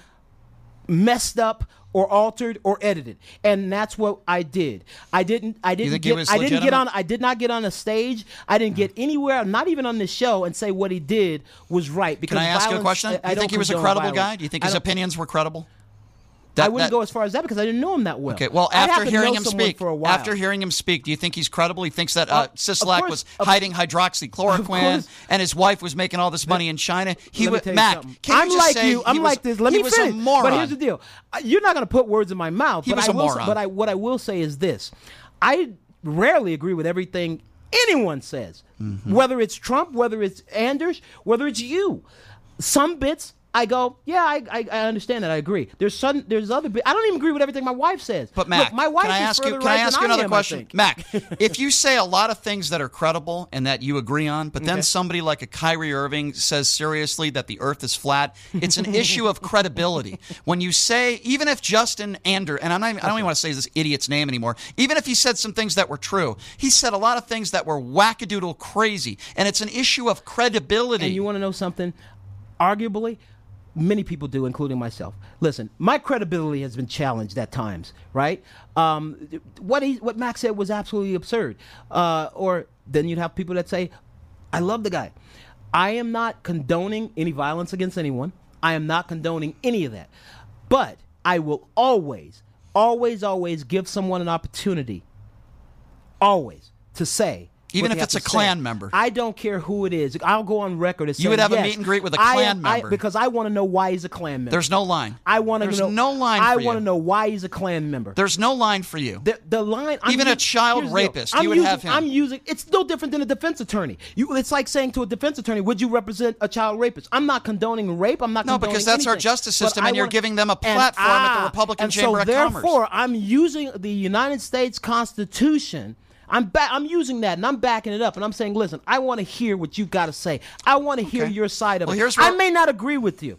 messed up or altered or edited and that's what i did i didn't i didn't get i didn't get on i did not get on a stage i didn't get anywhere not even on the show and say what he did was right because Can I ask you a question? I- Do you think he was a credible violence. guy? Do you think his opinions were credible? I wouldn't that- go as far as that because I didn't know him that well. Okay, well, after hearing him speak, for a while. after hearing him speak, do you think he's credible? He thinks that uh, course, was hiding hydroxychloroquine and his wife was making all this money in China. He was Mac. I'm just like you. I'm was- like this. Let me finish. a moron. But here's the deal. You're not going to put words in my mouth. He but was I a will, moron. But I, what I will say is this: I rarely agree with everything anyone says, Mm-hmm. whether it's Trump, whether it's Anders, whether it's you. Some bits. I go, yeah, I, I, I understand that. I agree. There's some, there's other. I don't even agree with everything my wife says. But Mac, Look, my wife can I is ask you? Can right I ask you another am, question. Mac? if you say a lot of things that are credible and that you agree on, but then Okay. somebody like a Kyrie Irving says seriously that the Earth is flat, it's an issue of credibility. When you say, even if Justin Ander, and I'm not, even- I don't even want to say this idiot's name anymore, even if he said some things that were true, he said a lot of things that were wackadoodle crazy, and it's an issue of credibility. And you want to know something? Arguably, many people do, including myself. Listen, my credibility has been challenged at times, right? Um, what he, what Max said was absolutely absurd. Uh, or then you'd have people that say, "I love the guy." I am not condoning any violence against anyone. I am not condoning any of that. But I will always, always, always give someone an opportunity, always, to say Even if it's a Klan say. member. I don't care who it is. I'll go on record as You would have a meet and greet with a Klan I- member. because I want to know why he's a Klan member. There's no line. I want to There's know. no line I want to know why he's a Klan member. There's no line for you. The, the line. I'm Even a child rapist, I'm you would using, have him. I'm using. It's no different than a defense attorney. You, it's like saying to a defense attorney, "Would you represent a child rapist?" I'm not condoning rape. I'm not. No, because that's our anything. justice But system, I and you're giving them a platform at the Republican Chamber so of Commerce. Therefore, I'm using the United States Constitution. I'm ba- I'm using that and I'm backing it up and I'm saying, listen, I want to hear what you've got to say. I want to hear your side of Well, it. here's I may not agree with you,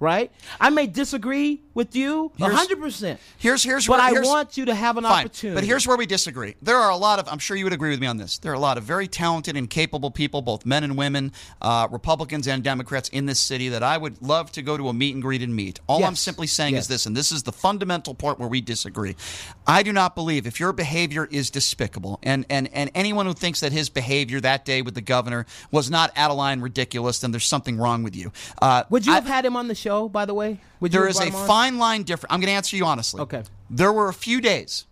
right? I may disagree with you hundred percent. Here's here's But where I want you to have an fine. opportunity. But here's where we disagree. There are a lot of I'm sure you would agree with me on this. There are a lot of very talented and capable people, both men and women, uh, Republicans and Democrats in this city that I would love to go to a meet and greet and meet. All I'm simply saying Yes. is this, and this is the fundamental part where we disagree. I do not believe if your behavior is despicable, and and and anyone who thinks that his behavior that day with the governor was not out of line, ridiculous, then there's something wrong with you. Uh, Would you I- have had him on the show, by the way? Would you there have is a on? Fine line difference. I'm going to answer you honestly. Okay. There were a few days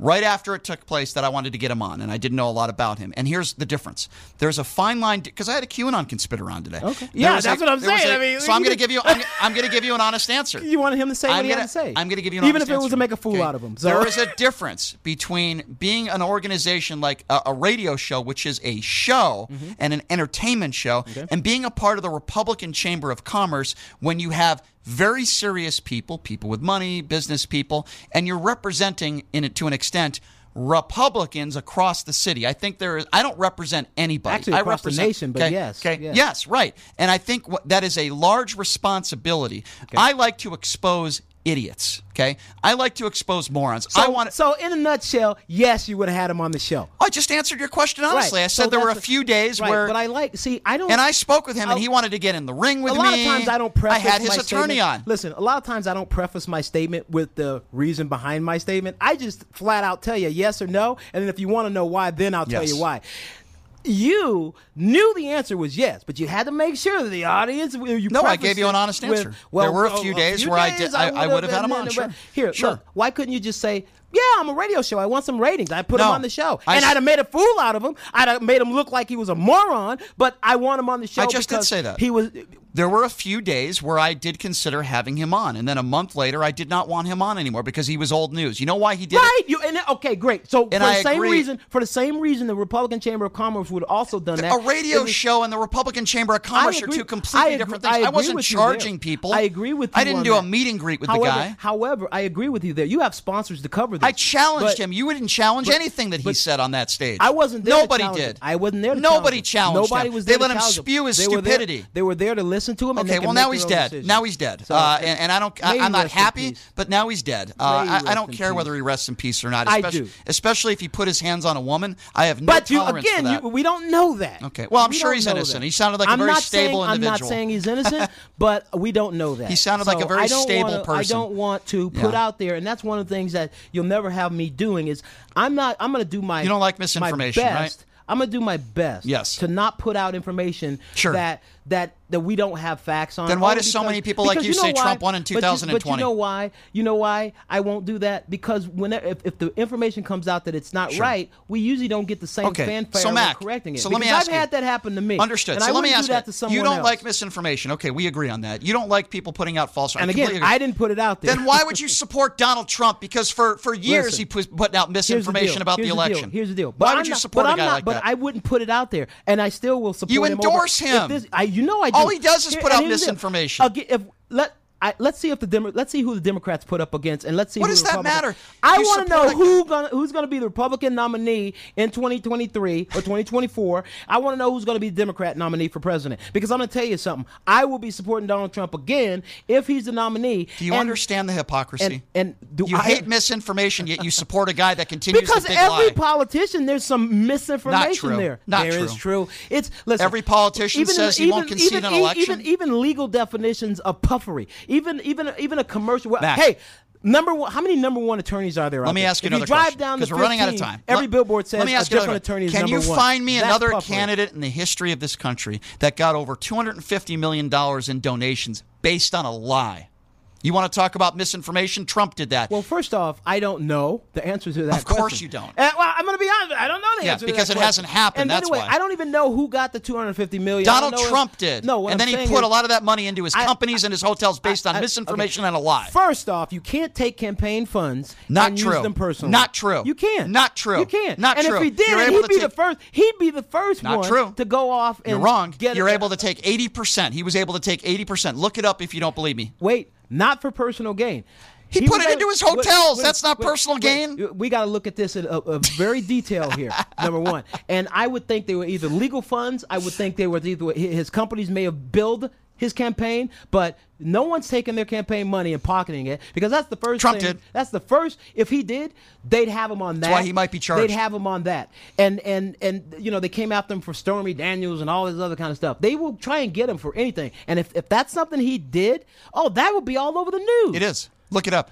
right after it took place that I wanted to get him on, and I didn't know a lot about him. And here's the difference: there's a fine line because I had a QAnon conspirator on today. Okay. Yeah, that's a- what I'm saying. a- I mean, so I'm going to give you. I'm, I'm going to give you an honest answer. You wanted him to say I'm what he gonna, had to say. I'm going to give you an even if it was answer. to make a fool Okay? out of him. So There is a difference between being an organization like a, a radio show, which is a show Mm-hmm. and an entertainment show, and being a part of the Republican Chamber of Commerce when you have very serious people, people with money, business people, and you're representing, in it to an extent, Republicans across the city. I think there is. I don't represent anybody. Actually, I across the represent, nation, but okay, yes, okay, yes. yes, right. And I think what, that is a large responsibility. I like to expose idiots. Okay, I like to expose morons. So, I want. so in a nutshell, yes, you would have had him on the show. I just answered your question honestly. Right. I said So there were a few days right, where, but I like. See, I don't. and I spoke with him, and he wanted to get in the ring with me. a me. lot of times I don't preface I had his my attorney statement- on. Listen, a lot of times I don't preface my statement with the reason behind my statement. I just flat out tell you yes or no, and then if you want to know why, then I'll tell Yes. you why. You knew the answer was yes, but you had to make sure that the audience. You No, I gave you an honest with, answer. well, There were a few days where I did- I- I would have had him on, sure. Here, Sure. look, why couldn't you just say? Yeah, I'm a radio show. I want some ratings. I put him on the show, I and I'd have made a fool out of him. I'd have made him look like he was a moron. But I want him on the show. I just did say that. he was. There were a few days where I did consider having him on, and then a month later, I did not want him on anymore because he was old news. You know why he did Right. it? You and okay, great. So And for the same agree. reason, for the same reason, the Republican Chamber of Commerce would have also done that. A radio show and the Republican Chamber of Commerce are two completely agree- different things. I, agree wasn't charging people. I agree with you I didn't do a that. meet and greet with however, the guy. However, I agree with you there. You have sponsors to cover this. I challenged But him. You wouldn't challenge but- anything that he said on that stage. I wasn't there. Nobody did. him. I wasn't there. To Nobody challenged Nobody was They there let him spew his They stupidity. They were there to listen to him. And Okay, well now he's dead. Now he's dead, So, uh, and, and I don't. I, I'm not happy, but now he's dead. Uh, I, I don't care peace. whether he rests in peace or not. I Especially, do. especially if he put his hands on a woman. I have no But you again, for that. you, we don't know that. Okay. Well, I'm We sure he's innocent. that. He sounded like a I'm very stable saying, individual. I'm not saying he's innocent, but we don't know that. He sounded like a very stable wanna- I don't want to put Yeah. out there, and that's one of the things that you'll never have me doing. Is I'm not. I'm going to do my. You don't like misinformation, right? I'm going to do my best. Yes. To not put out information Sure. that that that we don't have facts on. Then why do so many people like because you know say why? Trump won in But you- But 2020? you know why? You know why I won't do that? Because when if, if the information comes out that it's not Sure. right, we usually don't get the same Okay, fanfare so Mac, correcting it. so let me ask I've you- had that happen to me. Understood. And so I let me ask that you. You don't else. like misinformation. Okay, we agree on that. You don't like people putting out false. I And completely again, agree. I didn't put it out there. Then why would you support Donald Trump? Because for, for years Listen. he was putting out Here's the misinformation about Here's the election. Here's the deal. Why But would I'm you support a guy like but? I wouldn't put it out there, and I still will support You endorse him. I, you know I. All he does is put out here's the deal. misinformation. If let. I, let's see if the Demo- let's see who the Democrats put up against, and let's see. What who does that matter? I want to know who gonna, who's going to be the Republican nominee in 2023 or 2024. I want to know who's going to be the Democrat nominee for president because I'm going to tell you something. I will be supporting Donald Trump again if he's the nominee. Do you And- understand the hypocrisy? And, and do you I, hate misinformation, yet you support a guy that continues because every lie. politician there's some misinformation true. there. Not There is true. true. It's listen. Every politician says he won't concede even, an election. Even even legal definitions of puffery. Even even even a commercial. well, Mac. Hey. Number one, how many number one attorneys are there? Let me there? ask you if another you drive question, down the 'cause we're running out of time. Every Let- billboard says let me ask you different attorney Can you find me That's another puffery. candidate in the history of this country that got over $250 million in donations based on a lie? You want to talk about misinformation? Trump did that. Well, first off, I don't know the answer to that. Of course question. you don't. Uh, well, I'm going to be honest. I don't know the Yeah, answer because it question. hasn't happened, And by that's the way, why. I don't even know who got the 250 million. I Donald know if- Trump did. No, what and I'm then he put is- a lot of that money into his I- companies and his hotels based on I- misinformation okay. and a lie. First off, you can't take campaign funds Not and true. use them personally. Not true. You can't. Not true. You can't. Not and true. And if he did, it, he'd be the first. He'd be the first Not one true. to go off and You're wrong. You're able to take 80%. He was able to take 80%. Look it up if you don't believe me. Wait, not for personal gain. He was put it able- into his hotels. wait, That's not wait, personal wait. gain. We got to look at this in a, a very detail here. number one, and I would think they were either legal funds. I would think they were either his companies may have billed his campaign, but no one's taking their campaign money and pocketing it because that's the first. Trump thing, did. That's the first. If he did, they'd have him on that. That's why he might be charged. They'd have him on that, and and and you know they came after him for Stormy Daniels and all this other kind of stuff. They will try and get him for anything, and if if that's something he did, oh, that would be all over the news. It is. Look it up.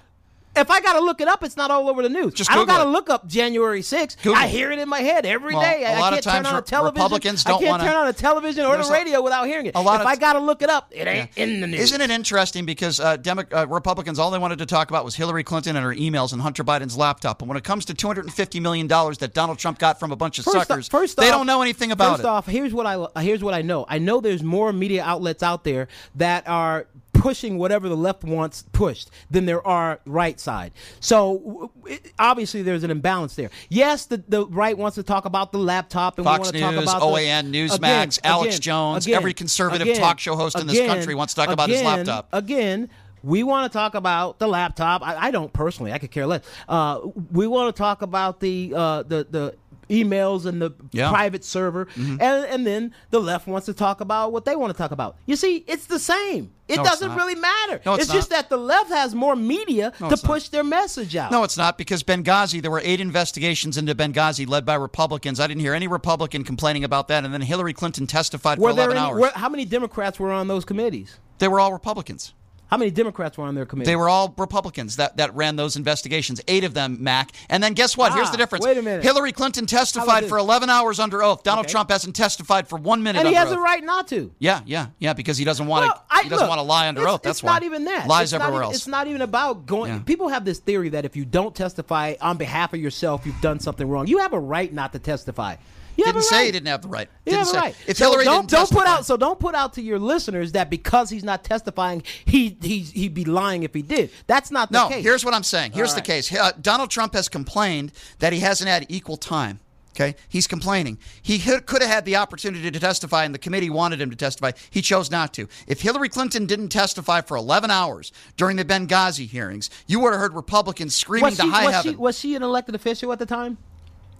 If I gotta look it up, it's not all over the news. Just I don't gotta it. look up January 6th. Google I hear it in my head every Well, day. a I lot can't of times turn on a television. Republicans I don't can't wanna- turn on a television or the a- radio without hearing it. a lot if of I t- gotta look it up, it ain't in the news. Isn't it interesting because uh, Demo- uh, Republicans all they wanted to talk about was Hillary Clinton and her emails and Hunter Biden's laptop. And when it comes to 250 million dollars that Donald Trump got from a bunch of First off- suckers, first they off- don't know anything about first it. off, here's what I here's what I know. I know there's more media outlets out there that are pushing whatever the left wants pushed than there are right side. So it, obviously there's an imbalance there. Yes, the, the right wants to talk about the laptop and Fox we want to talk News, about OAN, the, Newsmax, again, Alex again, Jones, again, every conservative talk show host in this country wants to talk about his laptop. Again, we want to talk about the laptop. I, I don't personally. I could care less. Uh, we want to talk about the uh, the the emails and the Yeah. Mm-hmm. private server, and and then the left wants to talk about what they want to talk about. You see, it's the same. It No, doesn't really matter. No, it's it's just that the left has more media No, to it's not. push their message out. No, it's not because Benghazi, there were eight investigations into Benghazi led by Republicans. I didn't hear any Republican complaining about that. And then Hillary Clinton testified were for 11 any, hours. were, how many Democrats were on those committees? they were all Republicans. How many Democrats were on their committee? They were all Republicans that, that ran those investigations. Eight of them, Mac. And then guess what? Here's Ah, the difference. wait a minute. Hillary Clinton testified for 11 hours under oath. Donald Okay. Trump hasn't testified for one minute and he has oath. a right not to. Yeah, yeah, yeah, because he doesn't want Well, to. I- He doesn't look, want to lie under it's, oath. That's it's why. not even that. Lies it's everywhere even, else. It's not even about going. Yeah. People have this theory that if you don't testify on behalf of yourself, you've done something wrong. You have a right not to testify. You didn't say right. he didn't have the right. You didn't say. right. If So Hillary don't, didn't don't put out so don't put out to your listeners that because he's not testifying, he he he'd be lying if he did. That's not the No, case. here's what I'm saying. Here's All the case. Uh, Donald Trump has complained that he hasn't had equal time. Okay, he's complaining. He could have had the opportunity to testify, and the committee wanted him to testify. He chose not to. If Hillary Clinton didn't testify for 11 hours during the Benghazi hearings, you would have heard Republicans screaming was to she, high was heaven. she was she an elected official at the time?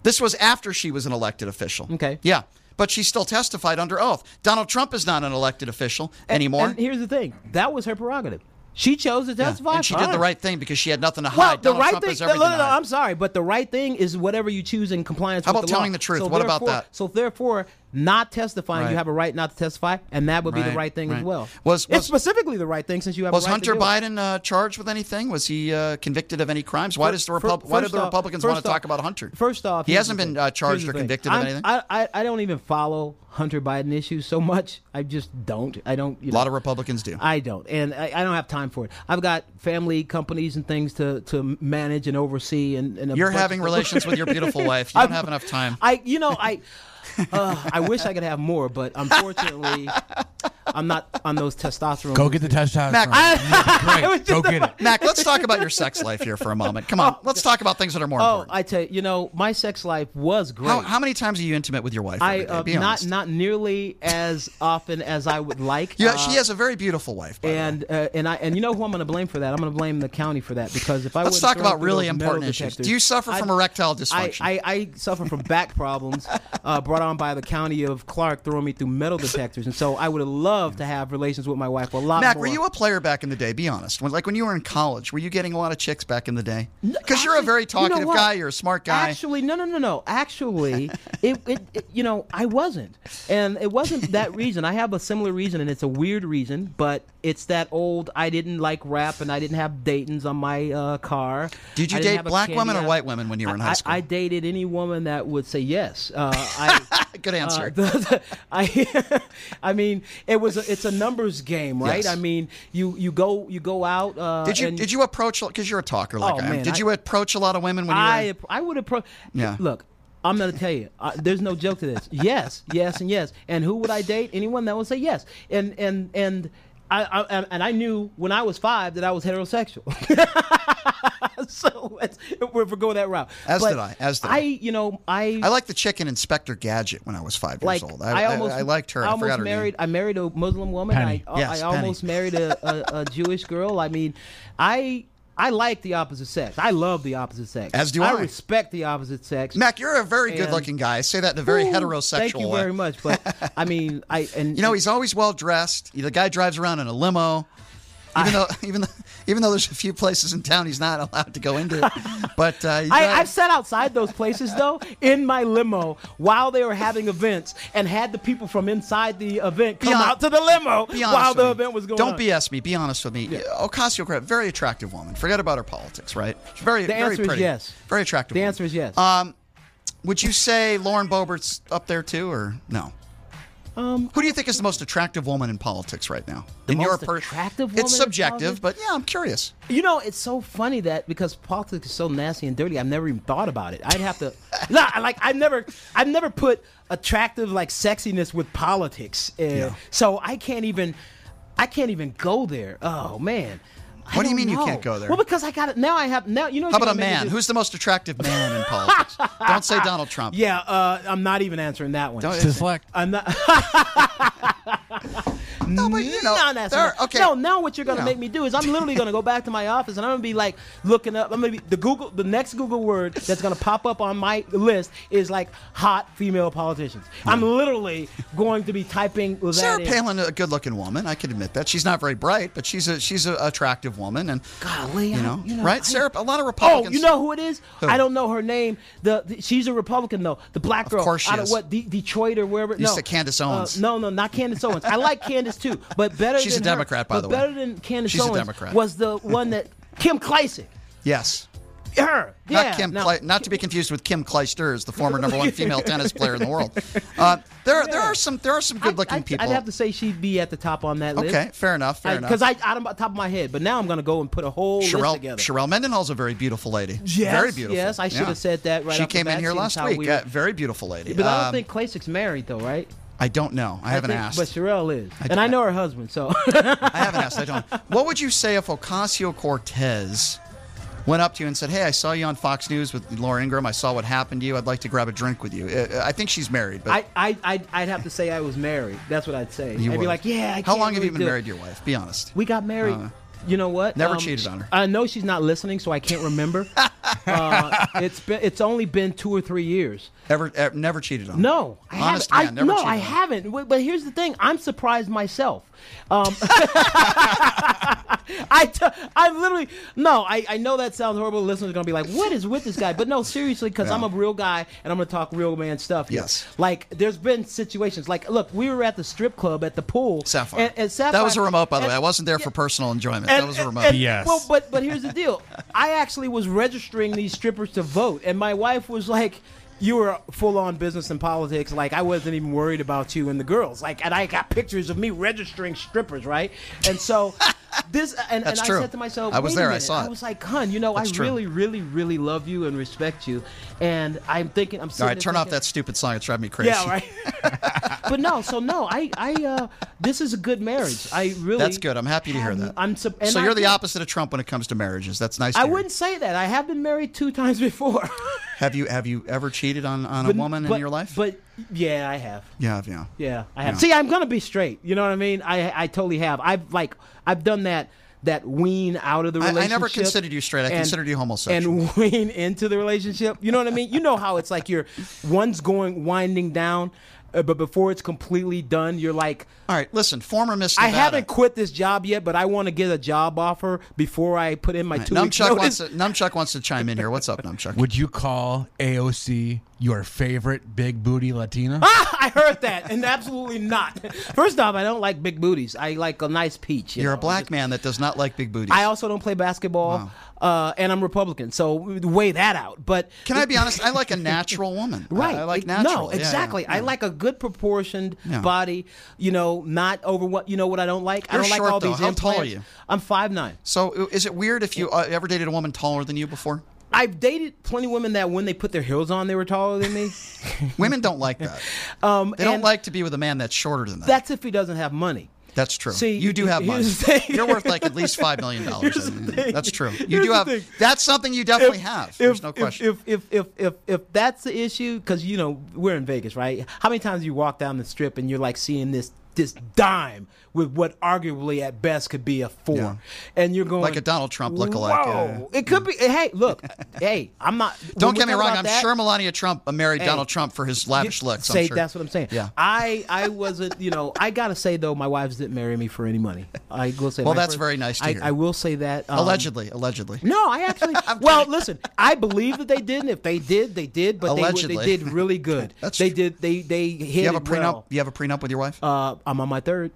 This was after she was an elected official. Okay. Yeah, but she still testified under oath. Donald Trump is not an elected official And- anymore. And here's the thing: that was her prerogative. She chose to Yeah, testify. and she did the right thing because she had nothing to hide. Well, the Donald right Trump thing. has No, no, no. I'm sorry, but the right thing is whatever you choose in compliance. How with about the law. What about telling the truth? So What about that? So therefore, not testifying, Right. you have a right not to testify, and that would be the Right, right thing as well. Was- it's specifically the right thing since you have Was a right Hunter. Biden uh, charged with anything? Was he uh, convicted of any crimes? Why does the Repub- Why do the Republicans first want to off- talk about Hunter? First off, he hasn't been uh, charged or convicted of anything. I, I I don't even follow Hunter Biden issues so much. I just don't. I don't. You a lot of Republicans do. I don't, and I, I don't have time for it. I've got family, companies, and things to, to manage and oversee. And, and You're having relations with your beautiful wife. You don't have enough time. I, you know, I, uh, I wish I could have more, but unfortunately, I'm not on those testosterone. Go get the testosterone. Mac, Great. was Go get it. Mac, let's talk about your sex life here for a moment. Come on, let's talk about things that are more Oh, important. I tell you, you know, my sex life was great. How, how many times are you intimate with your wife? I every day? uh, Be not honest. not nearly as often as I would like. Yeah, Uh, she has a very beautiful wife. By the way. and uh, and I and you know who I'm going to blame for that? I'm going to blame the county for that because if I Let's talk about really important issues. Do you suffer from I- erectile I, dysfunction? I, I suffer from back problems uh, brought on by the county of Clark throwing me through metal detectors, and so I would have loved to have relations with my wife a lot more. Mac, more. were you a player back in the day? Be honest. When, like when you were in college, were you getting a lot of chicks back in the day? Because you're a very you know talkative guy. You're a smart guy. Actually, no, no, no, no. Actually, it, it, it, you know, I wasn't. And it wasn't that reason. I have a similar reason, and it's a weird reason, but it's that old. I didn't like rap, and I didn't have Dayton's on my uh, car. Did you date black women or white women when you were in high I- school? I, dated any woman that would say yes. Uh, I, Good answer. uh, the- the- I, I mean, it was a, it's a numbers game, right? Yes. I mean, you you go you go out. Uh, did you did you approach because you're a talker like Oh, I am? man, Did I- you approach a lot of women when you were? I in- I would approach. Yeah. Look, I'm gonna tell you. Uh, there's no joke to this. Yes, yes, and yes. And who would I date? Anyone that would say yes. And and and. I, I, and I knew when I was five that I was heterosexual. so let's, if we're going that route. As But did I, as did I. I. You know, I. I liked the chicken Inspector Gadget when I was five like years old. I, almost I, liked her. I, almost forgot her married. name. I married a Muslim woman. Penny. I, Yes, I Penny. almost married a, a, a Jewish girl. I mean, I I like the opposite sex. I love the opposite sex. As do I. I respect the opposite sex. Mac, you're a very And- good-looking guy. I say that in a very Ooh, heterosexual Thank you way. very much. But I mean, I and You know, he's always well dressed. The guy drives around in a limo. Even though, even though, even though there's a few places in town he's not allowed to go into, but uh, I, I've sat outside those places though in my limo while they were having events and had the people from inside the event come hon- out to the limo while the me. event was going Don't on. BS me. Be honest with me. Ocasio Cortez, very attractive woman. Forget about her politics, right? She's very, The very answer is pretty. yes. Very attractive. The woman. answer is yes. Um, would you say Lauren Boebert's up there too, or no? Um, Who do you think is the most attractive woman in politics right now? The in most your attractive woman It's subjective, but yeah, I'm curious. You know, it's so funny that because politics is so nasty and dirty, I've never even thought about it. I'd have to, no, like I've never, I've never put attractive like sexiness with politics. Uh, Yeah. So I can't even, I can't even go there. Oh man. What do you mean you can't go there? Well, because I got it now. I have now. You know. How about a you're gonna make me man? Who's the most attractive man in politics? Don't say Donald Trump. Yeah, uh, I'm not even answering that one. Don't- Deflect. I'm not. No, but you know, no, that's not- okay. No, now what you're gonna You know. make me do is I'm literally gonna go back to my office and I'm gonna be like looking up. I'm gonna be the Google. The next Google word that's gonna pop up on my list is like hot female politicians. I'm literally going to be typing Sarah in. Palin, a good-looking woman. I can admit that. She's not very bright, but she's a she's an attractive woman, and Golly, you I- know, you know, right? I- Sarah, a lot of Republicans. Oh, you know who it is? Who? I don't know her name. The, the- she's a Republican though. The black girl course she out is. of what De- Detroit or wherever. You no, said Candace Owens. Uh, no, no, not Candace Owens. I like Candace too, but better. She's a than her- Democrat, by but the way. Better than Candace She's a Democrat. was the one that Kim Klacik. Yes. Her, yeah. Not Kim, now- Cle- not to be confused with Kim Clijsters, the former number one female tennis player in the world. Uh, there, there are some, there are some good-looking people. I'd have to say she'd be at the top on that list. okay, fair enough, fair enough. Because I, out of the top of my head, but now I'm going to go and put a whole list Sherelle, together. Sherelle Mendenhall's a very beautiful lady. Yes, very beautiful. yes, I should Yeah. have said that right She came in here last week. we Uh, were- very beautiful lady. But I don't Um, think Klacik's married though, right? I don't know. I haven't think, asked. But Sherelle is, I and I know her husband. So I haven't asked. I don't. What would you say if Ocasio Cortez went up to you and said, "Hey, I saw you on Fox News with Laura Ingraham. I saw what happened to you. I'd like to grab a drink with you." Uh, I think she's married, but I, I, I'd, I'd have to say I was married. That's what I'd say. you I'd would. be like, yeah. I How long have you been married to your wife? Be honest. We got married. Uh, you know what? Never cheated on her. I know she's not listening, so I can't remember. uh, it's been, it's only been two or three years. Ever, ever never cheated on? No, I Honest haven't. man, I, never no, cheated I on haven't. But but here's the thing: I'm surprised myself. Um, I, t- I literally no. I, I know that sounds horrible. Listeners are gonna be like, "What is with this guy?" But no, seriously, because Yeah. I'm a real guy and I'm gonna talk real man stuff. Here. Yes. Like there's been situations. Like look, we were at the strip club at the pool. Sapphire. And, and Sapphire That was a remote, by the way. I wasn't there for personal enjoyment. and- that was a and- remote. and- Yes. Well, but but here's the deal. I actually was registering these strippers to vote, and my wife was like. You were full on business and politics. Like I wasn't even worried about you and the girls. Like, and I got pictures of me registering strippers, right? And so this, and, That's and true. I said to myself, I was there. I saw it. I was like, "Hun, you know, That's I true. really, really, really love you and respect you." And I'm thinking, I'm sitting All right, turn off that stupid song. It's driving me crazy. yeah, right. but no, so no, I, I, uh, this is a good marriage. I really. That's good. I'm happy to hear that. I'm. so I you're the opposite of Trump when it comes to marriages. That's nice. To I hear. wouldn't say that. I have been married two times before. Have you have you ever cheated on, on But- a woman but- in your life? But yeah, I have. yeah, yeah. Yeah, I have. Yeah. See, I'm gonna be straight. You know what I mean? I I totally have. I've like I've done that that wean out of the I- I never considered you straight. I considered you homosexual. And wean into the relationship. You know what I mean? You know how it's like you're one's going winding down, uh, but before it's completely done, you're like, All right, listen, former Miss I haven't quit this job yet, but I want to get a job offer before I put in my two weeks Numchuck notice. wants to, Numchuck wants to chime in here. What's up, Numchuck? Would you call AOC your favorite big booty Latina? Ah, I heard that, and absolutely not. First off, I don't like big booties. I like a nice peach. you You're a know. black man that does not like big booties. I also don't play basketball, uh, and I'm Republican, so weigh that out. But Can I be honest? I like a natural woman. Right. I, like natural. No, Yeah, yeah, exactly. I like a good proportioned Yeah. body. You know, not over what you know what I don't like. I You're don't like all though. these How tall are implants. you? I'm five nine. So, is it weird if you uh, ever dated a woman taller than you before? I've dated plenty of women that when they put their heels on, they were taller than me. Women don't like that. Um, They don't like to be with a man that's shorter than them. That's if he doesn't have money. That's true. See, you do have money. here's the thing. You're worth like at least five million dollars. That's true. You Here's do have. That's something you definitely have. There's if, no if- question. If if if if if, that's the issue, because you know we're in Vegas, right? How many times you walk down the strip and you're like seeing this this dime with what arguably at best could be a four, Yeah. and you're going Like a Donald Trump lookalike, Whoa, uh, it could be. Hey, look, hey, I'm not. Don't get me wrong. I'm that- sure Melania Trump married Hey, Donald Trump for his lavish looks. Say I'm sure. that's what I'm saying. Yeah. I I wasn't. You know, I gotta say though, my wives didn't marry me for any money. I will say. Well, that's first- very nice to I, hear. I will say that. um, Allegedly, allegedly. No, I actually. well, listen, I believe that they didn't. If they did, they did. But they, Allegedly. they did really good. That's they true. did. They they hit You have a prenup. well. You have a prenup with your wife. Uh, I'm on my third.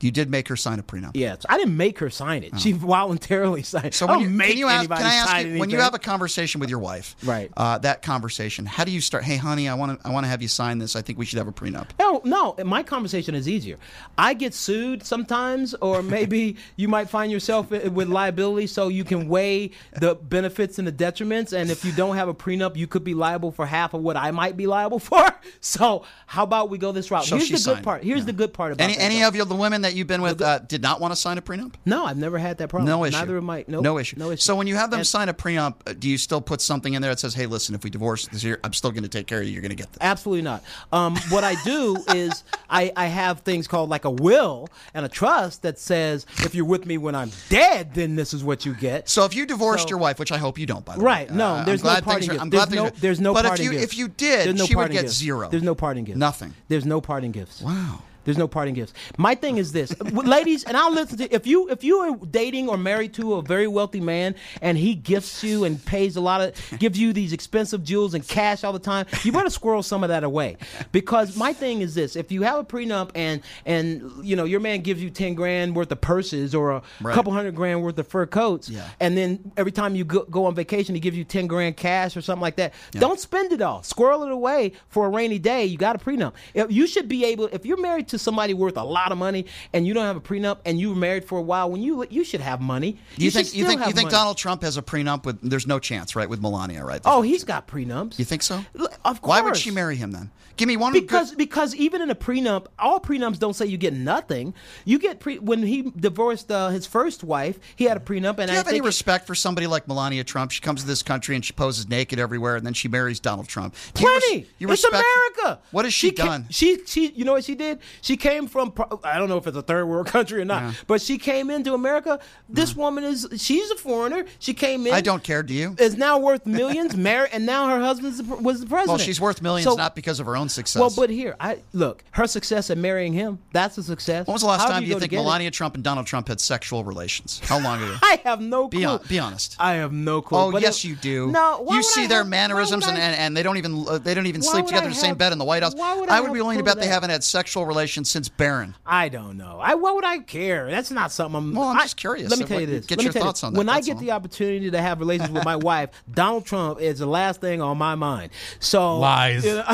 You did make her sign a prenup. Yes, I didn't make her sign it. She voluntarily signed. It. So I when you, make can you ask, can I ask you, when you have a conversation with your wife, Right. Uh, that conversation, how do you start? Hey, honey, I want to I want to have you sign this. I think we should have a prenup. No, no. My conversation is easier. I get sued sometimes, or maybe you might find yourself with liability, so you can weigh the benefits and the detriments. And if you don't have a prenup, you could be liable for half of what I might be liable for. So how about we go this route? So Here's the good part. Here's Yeah. the good part about Any that, any though. of you, the women that you've been with uh, did not want to sign a prenup. No, I've never had that problem. No issue. Neither of my nope, no issue. No issue. So when you have them And- sign a prenup, uh, do you still put something in there that says, "Hey, listen, if we divorce this year, I'm still going to take care of you. You're going to get this." Absolutely not. Um, what I do is I, I have things called like a will and a trust that says if you're with me when I'm dead, then this is what you get. So if you divorced So- your wife, which I hope you don't, by the Right. way, No, uh, there's no parting gift. I'm There's no, there's no But if you gift. if you did, no she would get gift. zero. There's no parting gift. Nothing. There's no parting gifts. Wow. There's no parting gifts. My thing is this, ladies, and I'll listen to if you if you are dating or married to a very wealthy man and he gifts you and pays a lot of gives you these expensive jewels and cash all the time, you better squirrel some of that away. Because my thing is this: if you have a prenup and and you know your man gives you ten grand worth of purses or a Right. couple hundred grand worth of fur coats, Yeah. and then every time you go, go on vacation he gives you ten grand cash or something like that, don't spend it all. Squirrel it away for a rainy day. You got a prenup. If you should be able if you're married to somebody worth a lot of money and you don't have a prenup and you were married for a while, when you you should have money. Do you, should think you think you think money. Donald Trump has a prenup with? There's no chance, right, with Melania, right? Oh, he's got prenups. you think so? Of Why would she marry him then? Give me one Because good. because even in a prenup, all prenups don't say you get nothing. You get pre when he divorced uh, his first wife, he had a prenup, and Do you I have any respect for somebody like Melania Trump? She comes to this country and she poses naked everywhere, and then she marries Donald Trump. Do you res- Plenty. you it's America. What has she, ca- done? She she you know what she did? She came from I don't know if it's a third world country or not, but she came into America. This woman is she's a foreigner. She came in. I don't care. Do you? Is now worth millions, married, and now her husband was the president. Well, she's worth millions So- not because of her own success. Well, but here, I look her success at marrying him—that's a success. when was the last However time you, to think get it. Melania Trump and Donald Trump had sexual relations? How long ago? I have no clue. Be, hon- be honest. I have no clue. Oh But yes, it- you do. No, why you see I their have- mannerisms, and, I- and, and they don't even uh, they don't even sleep together in the same bed in the White House. why would I I would be willing to bet they haven't had sexual relations since Barron. I don't know. I what would I care? That's not something. I'm, Well, I'm I- just curious. Let me tell you this. get Let me your tell you thoughts this. on that, When I get all. the opportunity to have relations with my wife, Donald Trump is the last thing on my mind. So Lies. you know,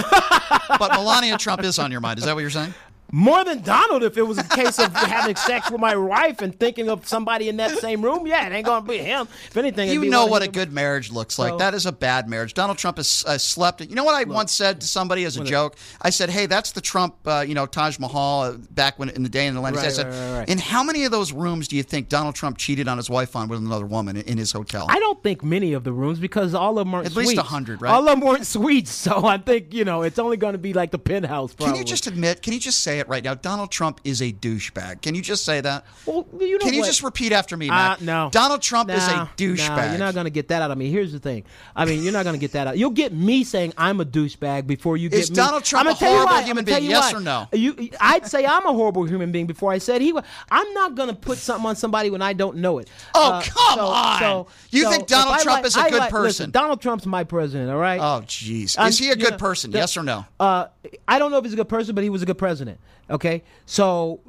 But Melania Trump is on your mind. Is that what you're saying? More than Donald, if it was a case of having sex with my wife and thinking of somebody in that same room, yeah, it ain't gonna be him. If anything, You know what a good marriage looks like. So- that is a bad marriage. Donald Trump has uh, slept. You know what I once said to somebody as a joke? I said, "Hey, that's the Trump, uh, you know, Taj Mahal uh, back when in the day in the land." I Right, said, right, right. "In how many of those rooms do you think Donald Trump cheated on his wife on with another woman in, in his hotel?" I don't think many of the rooms because all of them aren't At least suites. 100, right? All of them weren't suites, so I think you know it's only going to be like the penthouse. Can you just admit? Can you just say it right now. Donald Trump is a douchebag. Can you just say that? Well, you know Can you what? just repeat after me, Uh, no. Donald Trump is a douchebag. No, you're not going to get that out of me. Here's the thing. I mean, you're not going to get that out. You'll get me saying I'm a douchebag before you get Is me. Donald Trump I'ma a horrible why. human being, yes why. or no? You, I'd say I'm a horrible human being before I said he was. I'm not going to put something on somebody when I don't know it. Oh, Uh, come so- on. so- You so think Donald Trump like- is a I good like- person? listen, Donald Trump's my president, all right? Oh, jeez. Um, Is he a good know, person? the- yes or no? Uh, I don't know if he's a good person, but he was a good president. Okay, so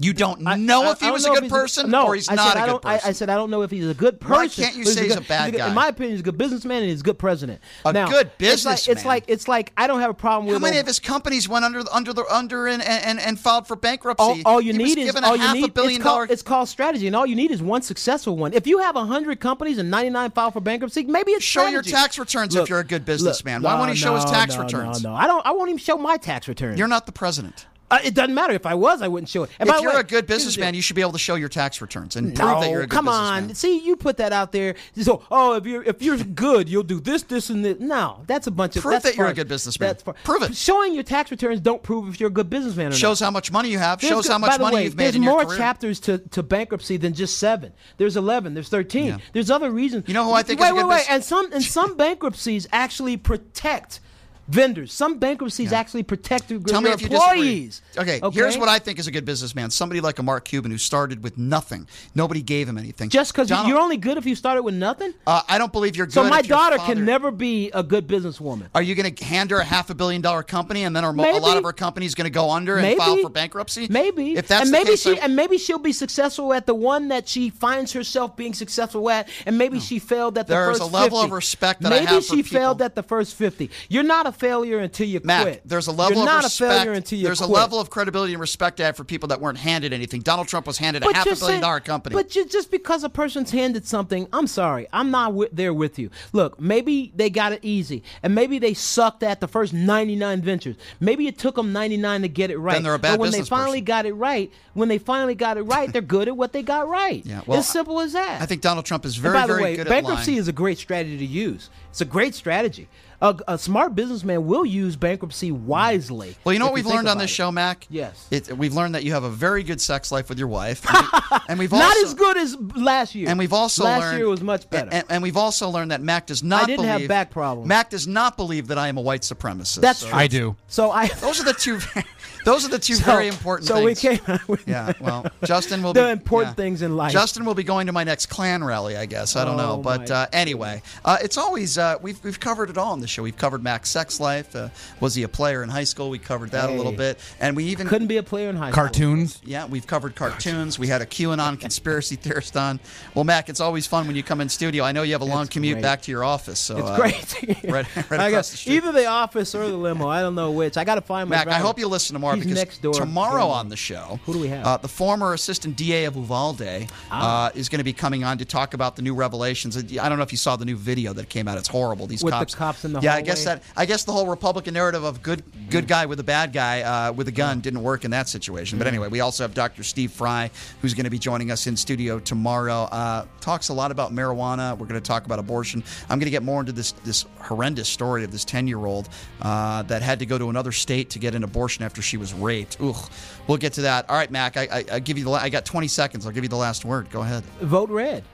You don't know I- if he was a good person no, or he's I not said a I good don't, I- person. I, said I don't know if he's a good person. Why can't you say he's a good- bad guy? In my opinion, he's a good businessman and he's a good president. A now, good it's like, it's like it's like I don't have a problem with. How many him. of his companies went under under the under and, and, and filed for bankruptcy? all, all you he need is all you half need. a billion it's, called, it's called strategy, and all you need is one successful one. If you have hundred companies and ninety nine file for bankruptcy, maybe it's Show your tax returns Look, if you're a good look, businessman. Why won't he show his tax no, returns? No, no, I don't. I won't even show my tax returns. You're not the president. Uh, it doesn't matter. If I was, I wouldn't show it. And if you're way, a good businessman, you should be able to show your tax returns and No, prove that you're a good business. come businessman. on. See, you put that out there. So, oh, if you're if you're good, you'll do this, this, and this. No, that's a bunch of. Prove that you're a good businessman. That's far- Prove it. Showing your tax returns don't prove if you're a good businessman or not. Shows how much money you have. There's shows go- how much by the money way, you've made There's in your more chapters to, to bankruptcy than just seven. There's eleven. There's thirteen. Yeah. There's other reasons. You know who I think wait, is a wait, good wait. bus- And some and some bankruptcies actually protect vendors. Some bankruptcies actually protect their Tell me if you disagree. employees. Okay, here's what I think is a good businessman. Somebody like a Mark Cuban who started with nothing. Nobody gave him anything. Just because you're only good if you started with nothing. Uh, I don't believe you're good. So my daughter father- can never be a good businesswoman. Are you going to hand her a half a billion dollar company, and then our, a lot of her companies going to go under and Maybe. file for bankruptcy? Maybe. If that's and maybe case, she I- and maybe she'll be successful at the one that she finds herself being successful at, and maybe she failed at the There is first a level 50. of respect that I maybe she failed at the first fifty. You're not a failure until you Mac, quit. there's a level You're of not respect. a failure until you there's quit. a level of credibility and respect I have for people that weren't handed anything. Donald Trump was handed a half a billion saying- dollar company. But just because a person's handed something, I'm sorry, I'm not wi- there with you. Look, maybe they got it easy, and maybe they sucked at the first 99 ventures. Maybe it took them 99 to get it right. Then they're a bad but when they finally person. got it right, when they finally got it right, they're good at what they got right. Yeah, well, as simple as that. I think Donald Trump is And very, by the very way, good bankruptcy is a great strategy to use. It's a great strategy. A, a smart businessman will use bankruptcy wisely. Well, you know what we've learned on this it. show, Mac? Yes. It, we've learned that you have a very good sex life with your wife, and, we, and we've also, Not as good as last year. And we've also last learned year was much better. And, and we've also learned that Mac does not. I didn't have back problems. Mac does not believe that I am a white supremacist. That's So true. I do. So I. Those are the two. Those are the two So- very important so things. we came. with Yeah, well, Justin will the be important yeah. things in life. Justin will be going to my next Klan rally, I guess. I don't know, Oh, but uh, anyway, uh, it's always uh, we've we've covered it all on the show. We've covered Mac's sex life. Uh, was he a player in high school? We covered that a little bit, and we even couldn't be a player in high school. Cartoons. yeah, we've covered cartoons. We had a QAnon conspiracy theorist on. Well, Mac, it's always fun when you come in studio. I know you have a long It's commute great. back to your office, so It's uh, great. right, right I across got the street. either the office or the limo. I don't know which. I got to find my. Mac, I hope you listen tomorrow He's because next door. tomorrow on the show, Who do we have? Uh, the former assistant DA of Uvalde Ah. uh, is going to be coming on to talk about the new revelations. I don't know if you saw the new video that came out. It's horrible. These With the cops, cops in the yeah. I guess that I guess the whole Republican narrative of good good guy with a bad guy uh, with a gun didn't work in that situation. But anyway, we also have Dr. Steve Fry, who's going to be joining us in studio tomorrow. Uh, talks a lot about marijuana. We're going to talk about abortion. I'm going to get more into this this horrendous story of this 10 year old uh, that had to go to another state to get an abortion after she was raped. Ugh. We'll get to that. All right, Mac. I, I, I give you the. la- I got 20 seconds. I'll give you the last word. Go ahead. vote red.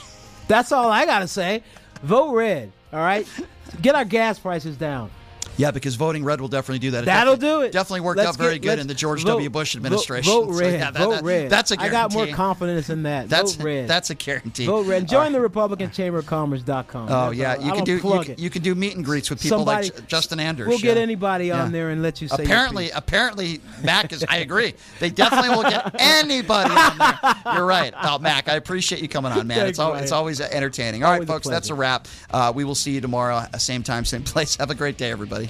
That's all I gotta say. Vote red. All right. Get our gas prices down. Yeah, because voting red will definitely do that. It That'll do it. Definitely worked Let's out very get- good in the George vote- W. Bush administration. Vote, So, red. yeah, that- vote that- red. That's a guarantee. I got more confidence in that. That's vote red. that's a guarantee. vote red. Join right. the Republican Chamber of Commerce.com. Oh That's yeah, all. you can do you can, you can do meet and greets with people Somebody- like Justin Anders. We'll get yeah. anybody on Yeah. there and let you say. Apparently, apparently, Mac is. I agree. They definitely will get anybody on there. You're right. Oh, Mac, I appreciate you coming on, man. Thanks, it's al- it's always entertaining. All right, Always a folks, that's a wrap. Uh, we will see you tomorrow, uh, same time, same place. Have a great day, everybody.